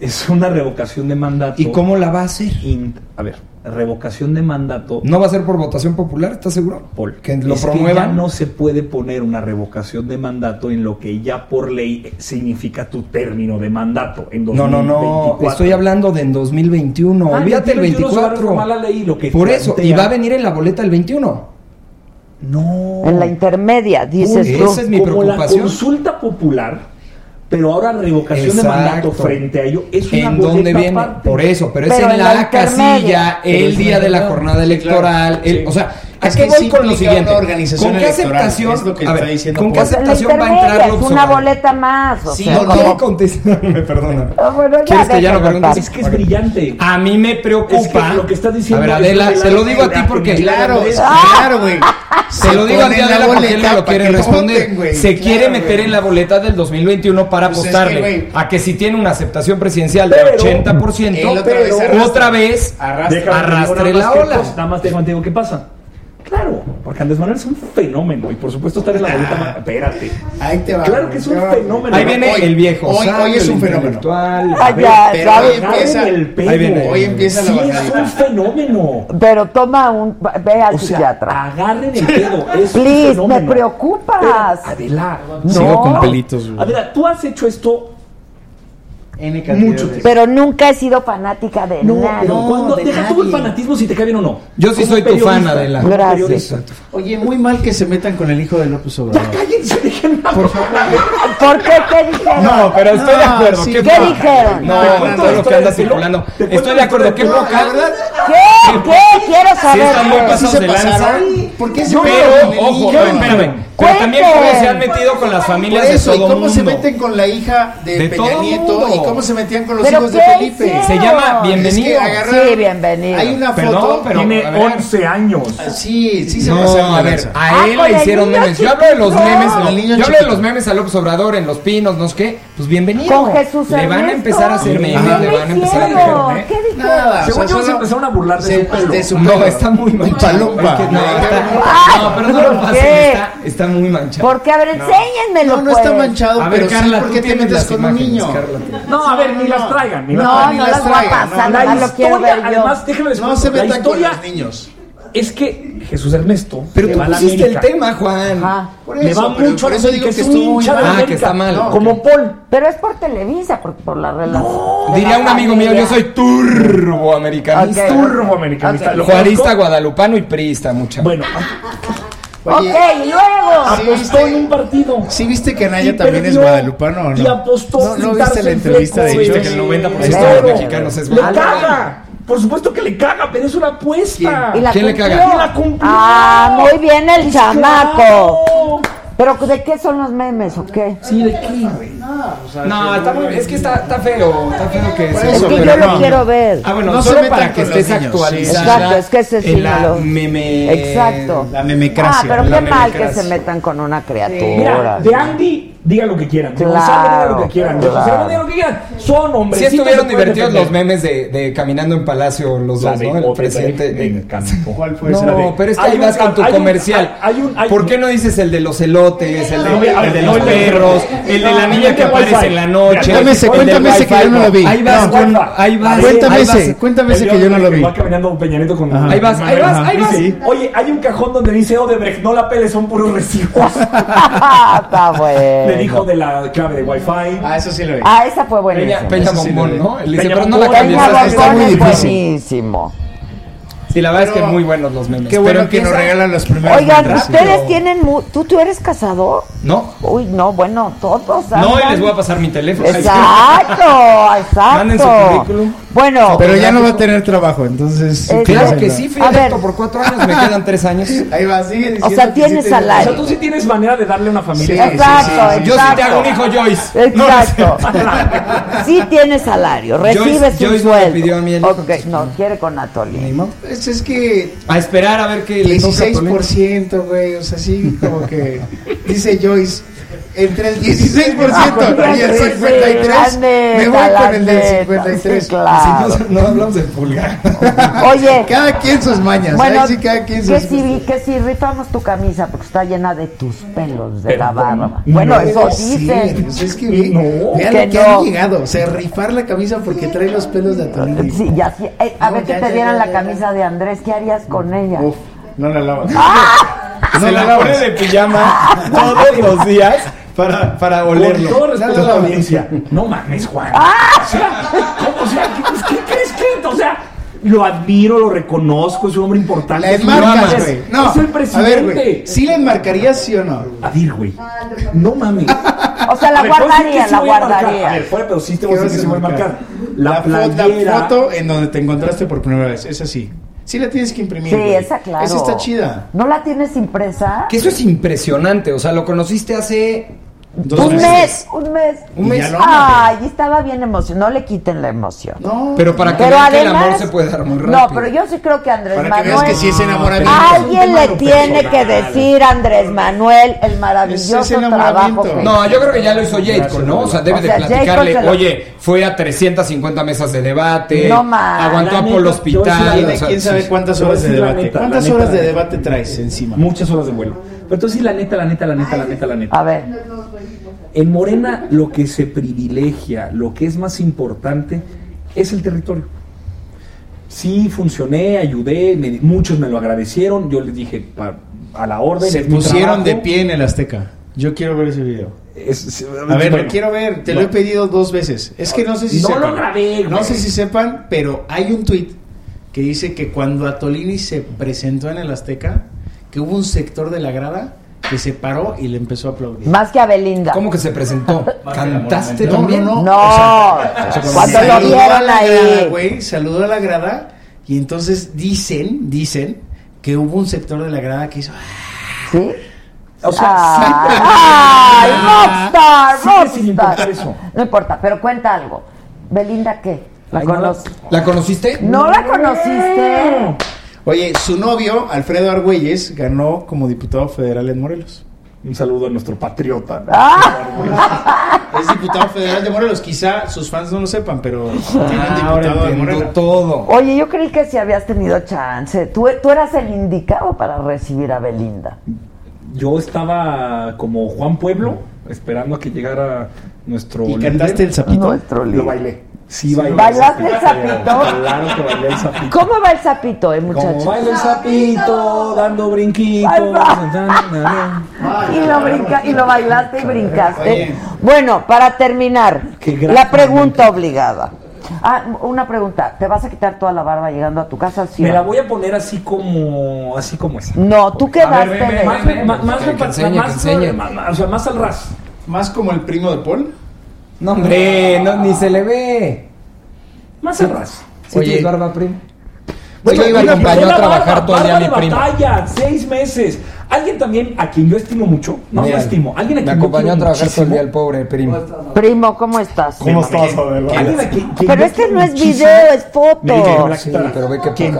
es una revocación de mandato. ¿Y cómo la va a hacer? in- a ver, revocación de mandato. ¿No va a ser por votación popular? ¿Estás seguro? Paul, Que lo es promuevan. ya no se puede poner una revocación de mandato en lo que ya por ley significa tu término de mandato en No, no, no. 2024. Estoy hablando de en 2021. Ah, Olvídate el 2021 se va a 24. reformar la ley, lo que Por eso. plantea- Y va a venir en la boleta el 21. No. En la intermedia, dices Uy, tú. esa es mi como la preocupación. consulta popular, pero ahora revocación de Exacto. mandato frente a ello es una ¿En dónde viene? Por eso, pero, Pero es en, en la, la casilla, el día de la jornada electoral. claro. el- Sí. o sea, ¿A qué voy con lo siguiente? Organización ¿Con qué aceptación? Es lo que a ver, diciendo ¿Con qué aceptación va a entrar López Una boleta más. O sí, sea, no, no, no. contestarme, perdona. No, bueno, ya que ya lo? Es que es brillante. A mí me preocupa. Es que lo que estás diciendo. A ver, Adela, es se lo digo a ti porque. Claro, claro, güey. Se, lo digo a ti, Adela, porque él no lo quiere responder. Se quiere meter en la boleta del 2021 para pues apostarle a que si tiene una aceptación presidencial del 80%, otra vez arrastre la ola. Nada más te digo, ¿qué pasa? Claro, porque Andrés Manuel es un fenómeno y por supuesto estar en la boleta. Ah, espérate. Ahí te va. Claro que es un fenómeno. Ahí viene el viejo. Hoy, es un fenómeno. Ah, ya, pero hoy empieza, el ahí viene, hoy empieza sí, la es un fenómeno. Pero toma un. Ve al o sea, psiquiatra. Agarren el dedo. Es Please, me preocupas. Pero, Adela. No. Sigo con pelitos. Adela, tú has hecho esto mucho. Pero nunca he sido fanática de nada. Deja nadie. tú el fanatismo si te cae bien o no. Yo sí soy tu fan, Adela. Gracias. Oye, muy mal que se metan con el hijo de López Obrador. Ya cállense, dejen Por favor. ¿Por qué? ¿Qué dijeron? No, pero estoy de acuerdo. ¿Qué, dijeron? No, no, no, no lo que anda circulando. Estoy de acuerdo. ¿Qué poca? ¿Qué? ¿Qué? Quiero saber. Sí, están muy pasados de lanza. ¿Por qué se Pero, ojo, espérame pero también cómo se han metido con las familias de todo ¿y cómo se meten con la hija de, De Peña Nieto y cómo se metían con los hijos de Felipe. Se llama Bienvenido. Sí, bienvenido. Hay una foto. pero- Tiene a ver. 11 años. Ah, sí, sí se no, a ver, a él le hicieron memes. Yo hablo de los memes, Con el niño yo hablo de los memes a López Obrador en Los Pinos, no sé qué. Pues bienvenido. Con Jesús Le van a empezar a hacer memes, le van a empezar a pegar. hicieron? Nada. Según yo, se empezaron a burlar de su pelo. No, está muy mal. No, pero no lo pasen, está muy manchado. Porque, a ver, enséñenmelo. No, no pues. está manchado, a ver, Carla, ¿por qué te metes con un niño? Carla, no, a ver, ni las traigan. Ni las traigan, no, las, voy a pasar. No, la historia, además, déjenme les No se metan con los niños es que Jesús Ernesto. Pero tú pusiste el tema, Juan. Ajá. Por eso, le va mucho por eso digo que, que es un ah, que está mal. Como. Paul. Pero es por Televisa, por, por la relación. Diría un amigo mío, yo soy turboamericanista. Okay. Turboamericanista. Okay. Juarista, guadalupano y priista, muchacho. Bueno, Oye, ok, luego. ¿Sí apostó viste, en un partido. Sí, viste que Anaya también es guadalupano, ¿no? Y apostó. No, no viste la entrevista de ellos. que el 90% de los mexicanos es guadalupano. Por supuesto que le caga, pero es una apuesta. ¿Quién, ¿Y la ¿Quién le caga? ¿Quién la cumplió? Ah, muy bien el pues chamaco. Claro. ¿Pero de qué son los memes o qué? Sí, de qué, güey. O sea, no, está muy, es que está, está, feo, está feo que eso. Es que yo lo no, quiero ver. Ah, bueno, no solo se para que estés niños, actualizada. Exacto, es que ese sí la lo... meme, Exacto. La memecracia. Ah, pero qué mal que se metan con una criatura. Mira, de Andy digan lo que quieran. Claro, digan lo que quieran. Claro. Digan lo que quieran. Son hombres. Sí estuvieron divertidos los memes de, Caminando en Palacio, los dos, ¿no? El presidente. Me encantó. ¿Cuál fue? No, pero es que ahí vas con tu comercial. Hay un, ¿Por qué no dices el de los elotes, el de, los perros, el de la niña que aparece en la noche? Cuéntame ese, que yo no lo vi. Ahí vas, ahí vas. Cuéntame ese, cuéntame ese que yo no lo vi. Va caminando un peñanito con. Ahí vas, ahí vas, ahí vas. Oye, hay un cajón donde dice Odebrecht, no la peles, son puros residuos. Está bueno te dijo de la clave de Wi-Fi. Ah, eso sí lo vi. Ah, esa fue buena. Peña, Peña Bombón, sí ¿no? Él dice, pero no la cambies, está, está muy difícil. Buenísimo. Sí, la verdad es que muy buenos los memes. Qué bueno pero que nos regalan los primeros. Oigan, ustedes tienen. Mu ¿Tú, ¿Tú eres casado? No. Uy, no, bueno, todos. No, y les voy a pasar mi teléfono. Exacto, exacto. Manden su currículum. Bueno. Pero ya no va a tener trabajo, entonces. Eh, claro que sí, fui por cuatro años, me quedan tres años. Ahí va, sigue diciendo. O sea, tienes salario. O sea, tú sí tienes manera de darle una familia. Sí, exacto, exacto, Yo sí te hago un hijo, Joyce. Exacto. No sí tienes salario, recibes Joyce, un Joyce sueldo. Me pidió a mí el hijo. No, quiere con Atoli pues es que. A esperar a ver qué 16%, le toca. 16%, güey, o sea, sí, como que. dice Joyce entre el 16% ah, y el 53%, me voy con el del 53%. Claro. si no, hablamos de pulgar. Oye. cada quien sus mañas. Bueno, sí, cada quien sus... que, si, que si irritamos tu camisa porque está llena de tus pelos, de la barba. Bueno, eso dicen. Pues es que vean no, que, que han llegado. O rifar la camisa porque trae los pelos de Antonio. Sí, ya, eh, a ver ya, que te dieran la camisa de Andrés, ¿qué harías con ella? Uf, no la lavas. ¡Ah! Se la, la pone de pijama todos los días para, para olerlo. No mames, Juan. Ah. O sea, ¿cómo? o sea, ¿qué, pues, qué crees que? O sea, lo admiro, lo reconozco, es un hombre importante. Le es enmarcas, güey. No, es el presidente. ¿Sí le enmarcarías, sí o no? A güey. Ah, no mames. O sea, la ver, guardaría, sí la guardaría. A, ver, fuera, pero sí te voy a decir que se voy a marcar. La, la, la, foto en donde te encontraste por primera vez, es así. Sí la tienes que imprimir. Sí, esa claro. Esa está chida. ¿No la tienes impresa? Que eso es impresionante. O sea, lo conociste hace un mes, un mes. Un mes. Ay, estaba bien emocionado. No le quiten la emoción. No. Pero para que Pero vean que el además- amor se puede dar muy rápido. No, pero yo sí creo que Andrés Para que Manuel. veas que sí es. Alguien le tiene que decir a Andrés Manuel el maravilloso es trabajo. que No, yo creo que ya lo hizo J. Cole, ¿no? O sea, debe O sea, de platicarle, lo- oye, fue a 350 mesas de debate, No más. aguantó a decir la Hospital. neta, o sea, ¿Quién sabe cuántas horas de debate? ¿Cuántas horas de debate traes encima? Muchas horas de vuelo. Pero entonces sí, la neta, la neta, la neta, la neta, la neta. A ver, En Morena lo que se privilegia, lo que es más importante, es el territorio. Sí, funcioné, ayudé, me- muchos me lo agradecieron, yo les dije pa- a la orden. Se pusieron de pie en el Azteca. Yo quiero ver ese video. Es- A ver, bueno, lo quiero ver. Te no. lo he pedido dos veces. Es que no sé si No sepan. lo grabé, No sé si sepan, pero hay un tweet que dice que cuando Atolini se presentó en el Azteca, que hubo un sector de la grada que se paró y le empezó a aplaudir. más que a Belinda. ¿Cómo que se presentó? ¿Cantaste también? no, no. No, O sea, cuando lo saludó a vieron la grada, ahí. güey, saludó a la grada y entonces dicen, dicen que hubo un sector de la grada que hizo ¿Sí? O sea, ¡Ay, rockstar, Sigue sin rockstar! eso. No importa, pero cuenta algo. ¿Belinda qué? ¿La Ay, no la- conoces? ¿La conociste? ¿No la conociste? Oye, su novio, Alfredo Argüelles, ganó como diputado federal en Morelos. Un saludo a nuestro patriota. Ah. Es diputado federal de Morelos. Quizá sus fans no lo sepan, pero tiene Ah, diputado de Morelos. todo. Oye, yo creí que si habías tenido chance. Tú, tú eras el indicado para recibir a Belinda. Yo estaba como Juan Pueblo, esperando a que llegara nuestro. ¿Y líder. cantaste el sapito? Nuestro líder. Lo bailé. Sí, bailé. ¿Bailaste el sapito? Claro que bailé el sapito. ¿Cómo va el sapito, eh, Como muchachos? baila el sapito, dando brinquitos. Y lo, brinca, y lo bailaste y brincaste. Bueno, para terminar, la pregunta obligada. Ah, una pregunta. ¿Te vas a quitar toda la barba llegando a tu casa? ¿sí Me la voy a poner así como, así como es. No, tú quedaste más al ras. Más como el primo de Paul. No, hombre, no, ni se le ve. Más al ras. ¿Sí Oye. tienes barba, primo? Bueno, Oye, me una- acompañó a trabajar barba, todo el día mi de primo. batalla, seis meses. Alguien también a quien yo estimo mucho. No Mira, yo estimo. Alguien a Me quien yo acompañó a quiero trabajar todo el día el pobre primo. Primo, ¿cómo estás? ¿Cómo estás, Adela? Alguien a quien- quien Pero yo este quiero no es muchísimo. video, es Me foto. Sí, pero ve que ¿Quién?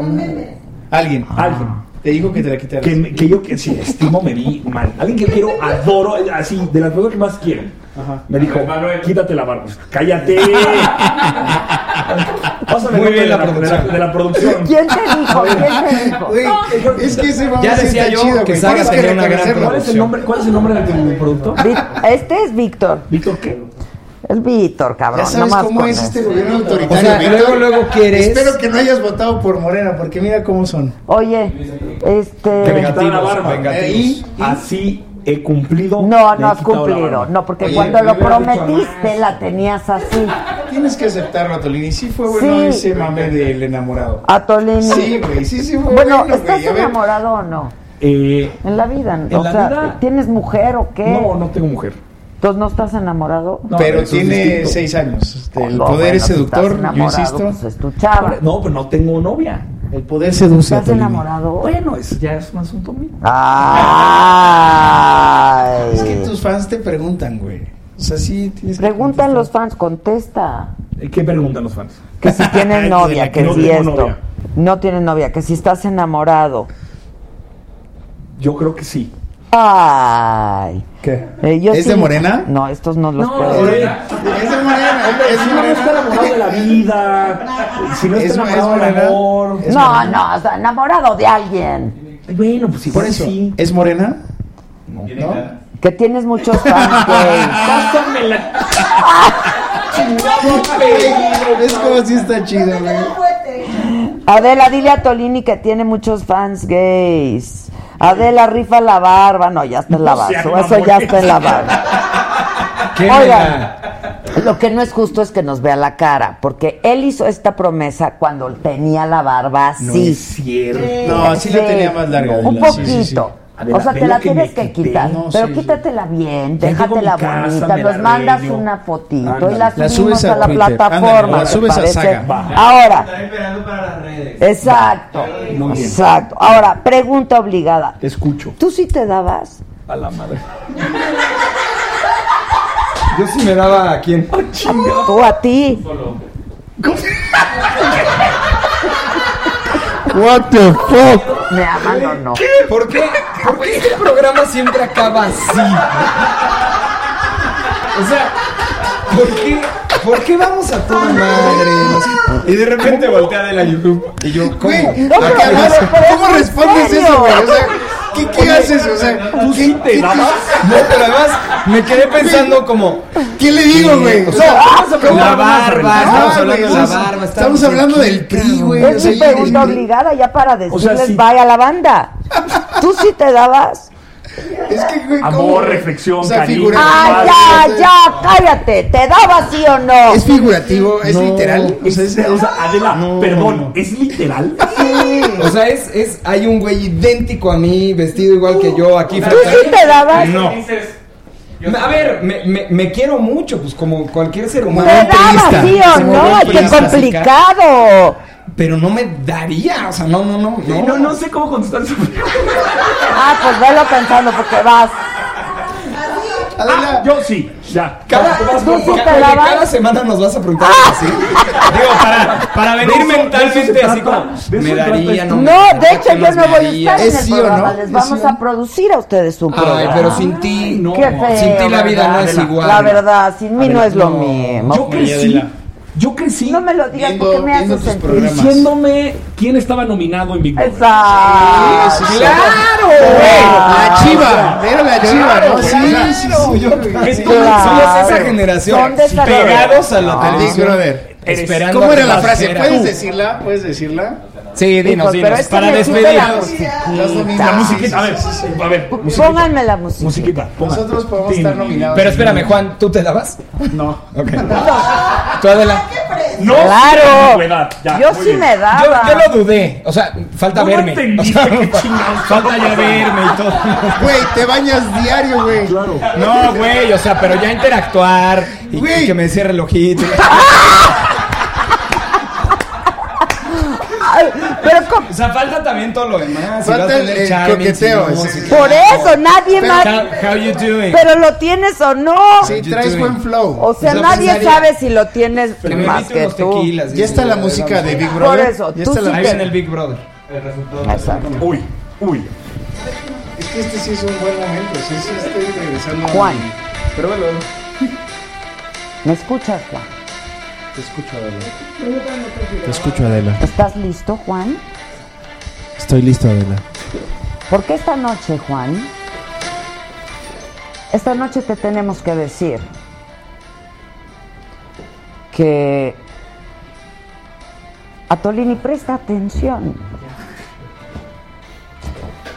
Alguien. Alguien. Te dijo que te la quitaras. Que, que yo que sí, estimo, me vi mal. Alguien que quiero, adoro, así, de las personas que más quiero. Me dijo, quítate la barba. Cállate. Pásame Muy bien la de de producción. de la producción. ¿Quién te dijo? ¿Quién te dijo? Güey, es que ese Ya decía yo chido, que. Saga tenía una gran reconocerlo. ¿Cuál es el nombre, cuál es el nombre de tu productor? Vic- Este es Víctor. Víctor qué? Es Víctor, cabrón. Ya sabes nomás cómo es este gobierno autoritario. O sea, Víctor. luego, luego quieres- Espero que no hayas votado por Morena, porque mira cómo son. Oye, este. quitara la barba. vengativos. Eh, y- Así he cumplido. No, no he has cumplido. No, porque Oye, cuando lo prometiste la tenías así. Tienes que aceptarlo, Atolini. Sí fue bueno Sí. ese mame del enamorado. Atolini. Sí, güey, sí, sí fue Bueno, bueno, ¿estás güey. Enamorado o no? Eh, En la vida. ¿En o la sea, vida? ¿tienes mujer o qué? no, no tengo mujer. Entonces no estás enamorado. No, Pero tiene distinto. seis años. Este, El No, poder bueno, es si estás seductor, yo enamorado, insisto. Pues es tu chava. No, pero no tengo novia. El poder seduce. ¿Estás enamorado? Bueno, eso ya es un asunto mío. Ay. Es que tus fans te preguntan, güey. O sea, sí tienes que Preguntan los fans, contesta. Eh, ¿Qué preguntan los fans? Que si tienes novia, que No si esto. novia. No tienes novia, que si estás enamorado. Yo creo que sí. Ay. ¿Qué? Eh, yo ¿Es de sí- Morena? No, estos no los No, puedo. hombre. Es de Morena, es Si de uno no está Morena. enamorado de la vida, si no Es- está es enamorado del morena. amor. Es No, morena. no, o sea, enamorado de alguien. Bueno, pues Por igual eso, sí. ¿es Morena? No. Que tienes muchos fans gays. Pásamela. Es como si está chido, güey. Adela, dile a Tolini que tiene muchos fans gays. Adela, rifa la barba. No, ya está en la No barba. Eso ya está en la barba. ¿Qué Oigan, lo que no es justo es que nos vea la cara, porque él hizo esta promesa cuando tenía la barba No así. es cierto. No, sí la tenía más larga. Un Adela, sí, sí, sí. O sea, te la que tienes que quité. quitar. No, pero sí, quítatela bien, déjatela bonita. Nos mandas arreglo. una fotito Ándale. y la La subimos subes a a la Twitter. plataforma. Ándale, la ¿te subes a? Saga. Va. Ahora. Están esperando para las redes. Exacto. Exacto. Ahora, pregunta obligada. Te escucho. ¿Tú sí te dabas? A la madre. Yo sí me daba a quién. ¿Tú a ti? What the fuck? ¿Me aman o no? ¿Por qué? ¿Por qué este programa siempre acaba así? O sea, ¿por qué? ¿Por qué vamos a toda madre? Y de repente voltea de la YouTube. Y yo, ¿cómo? Güey, ¿A porque qué vas? ¿cómo respondes eso, güey? O sea, ¿qué, qué haces? O sea, ¿Tú sí te? No, pero además me quedé pensando como... ¿qué le digo, güey? O sea, la barba, estamos hablando de la barba. Estamos hablando del PRI, güey. Es o sea, mi pregunta obligada ya para decirles sí. bye a la banda. ¿Tú sí te dabas? Es que, güey. Amor, reflexión, O sea, cariño. ¡Ah, ya, ya! ¡Cállate! ¿Te dabas sí o no? ¿Es figurativo? ¿Es No, literal? O sea, es- o sea, Adela, No, perdón, no. ¿es literal? O sea, es, es, hay un güey idéntico a mí, vestido igual que yo aquí ¿Tú frente sí te dabas? No. A ver, me, me, me quiero mucho, pues como cualquier ser humano. ¿Te dabas sí o no? ¡Qué complicado! Pero no me daría, o sea, no, no, no. No, no, no sé cómo contestar eso. Ah, pues velo pensando porque vas. Adela, Yo sí, ya. Cada, Vas, vas, ¿Tú vas, sí vas. te cada, dabas? cada semana nos vas a preguntar así. Digo, para, para venir De eso- de mentalmente se así trata. como, De me trata daría, esto. no me No, daría, de hecho ¿qué yo no me voy a estar en ¿Es el sí o programa. no? Les ¿Es vamos sí o a no? producir a ustedes un Ay, programa. pero sin ti, No. Qué feo, sin ti la vida no es igual. La verdad, sin mí no es lo no. mismo. Yo crecí, yo crecí No me lo digas Viendo- porque me hace sentir. programas. diciéndome quién estaba nominado en Big Brother. Exacto. Sí, sí, sí. ¡Claro! La chiva, era la chiva, ¿no? Sí, sí, sí. yo- Es como- Claro. Somos esa generación pegados a la Al Big televisión. Brother. Esperando ¿Cómo era la frase? ¿Puedes decirla? ¿Puedes decirla? Sí, dinos, pero dinos. es que Para necesito despedir. la musiquita. Musiquita, a ver, a ver, musiquita. Pónganme la música. Musiquita, ponga. Nosotros podemos estar nominados. Pero espérame, Juan, ¿tú te dabas? No. Ok. ¿Tú, Adela? No, Claro. ya, Yo sí bien. me Yo, daba. yo lo dudé. O sea, falta No, no verme. O sea, falta ya verme y todo. Güey, te bañas diario, güey. Claro. No, güey, o sea, pero ya interactuar y, y que me cierre el ojito. Ay, pero ¿cómo? O sea, falta también todo lo demás. Falta el- el charming, coqueteo, si no, si- Por eso, nadie Pero- más. How, how you doing? Pero lo tienes o no. Sí, traes doing? buen flow. O sea, Pues lo nadie pensaría. sabe si lo tienes me más que tú. tequilas. Ya está la música de Big Por Brother. eso, Ya tú está sí la Ahí en el Big Brother. Exacto. Uy, uy. Es que este sí es un buen momento. Sí, sí, estoy regresando. a- Juan. Pero bueno, ¿Me escuchas, Juan? Te escucho, Adela. Te escucho, Adela. ¿Estás listo, Juan? Estoy listo, Adela. Porque esta noche, Juan, esta noche te tenemos que decir que Atolini presta atención.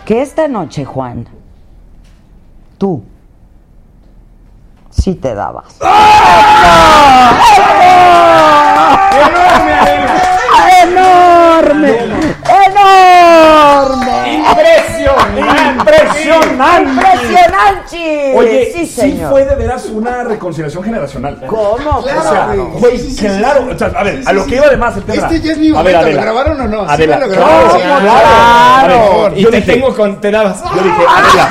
Que esta noche, Juan, tú sí te dabas. ¡Enorme! ¡Enorme! Impresionante. Impresionante. ¡Impresionante! Oye, sí, sí, señor. fue de veras una reconciliación generacional. ¿Cómo? o sea, güey. claro. sí. o sea, a ver, Sí, sí, a lo que iba además el tema. Este ya es mi A ver, momento. ¿Lo grabaron o no? Sí Adela, me lo claro, grabaron. claro. Y Yo te dije- tengo con. Te dabas. Yo dije, Adela,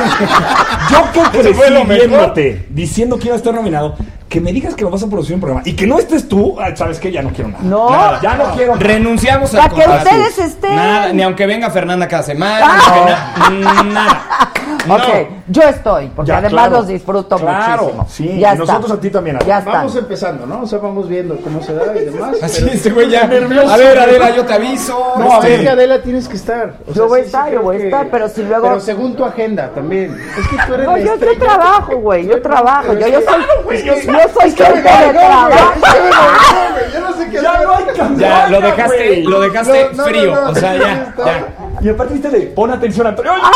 yo que crecí fue lo mejor. viéndote, diciendo que iba a estar nominado, que me digas que me vas a producir un programa y que no estés tú, ah, sabes que ya no quiero nada. No. Nada, ya no quiero nada. Renunciamos Para al que ustedes estén. Nada, ni aunque venga Fernanda cada semana, ni aunque na- nada. Ok, No. yo estoy, porque Ya, además claro. los disfruto Claro, muchísimo. sí, ya y nosotros a ti también. Ya está. Vamos empezando, ¿no? O sea, vamos viendo cómo se da y demás. Así, pero- este güey ya. nervioso. A ver, Adela, yo te aviso. No, a este, ver, que Adela tienes que estar. O Yo voy a sí, estar, sí yo voy a que- estar, pero si luego- Pero según tu agenda también. Es que tú eres No, yo, yo estrella. trabajo, güey, yo trabajo. Yo, yo soy, yo, soy gente de trabajo. güey. güey. Yo no sé qué Ya no hay. Ya, lo dejaste, lo dejaste frío. O sea, ya. Y aparte viste de pon atención, Antonio. ¡Ay!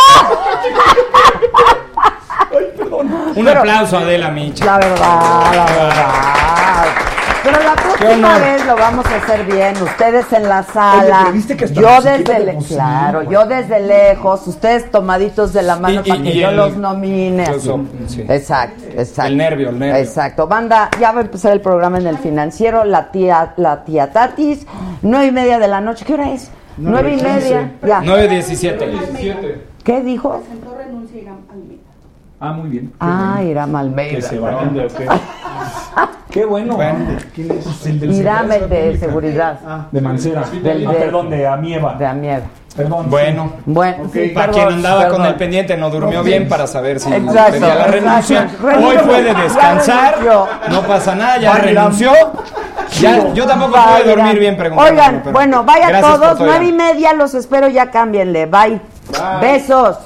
Ay, perdón. Un aplauso a Adela Micha. La verdad, la verdad. Pero la próxima vez lo vamos a hacer bien. Ustedes en la sala. pero viste que yo desde le le- pusimos, claro, yo desde lejos, ustedes tomaditos de la mano Y- y- para que y yo el- los nomine. sí. Exacto, exacto. El nervio, el nervio. Exacto. Banda, ya va a empezar el programa en el financiero, la tía, la tía Tatis, nueve y media de la noche. ¿Qué hora es? Nueve y media. Ya. 9.17. ¿Qué dijo? Presentó renuncia. Ah, muy bien. Ah, Irán Almeida. Que se vayan de Qué bueno. ¿Quién es? El del Irán, seguridad el de pública. seguridad. De Mancera. Del Ah, de- perdón, de Amieva. De Amieva. Perdón. Bueno. Bueno, sí, Para perdón, quien andaba perdón. con el pendiente no durmió No, bien para saber si Exacto, pedía la renuncia. exacto. Hoy puede descansar, no pasa nada, ya renunció. Ya, yo tampoco Vaya. pude dormir bien preguntando. Oigan, bueno, vaya todos, todo, nueve y media, los espero, ya cámbienle. Bye. Besos.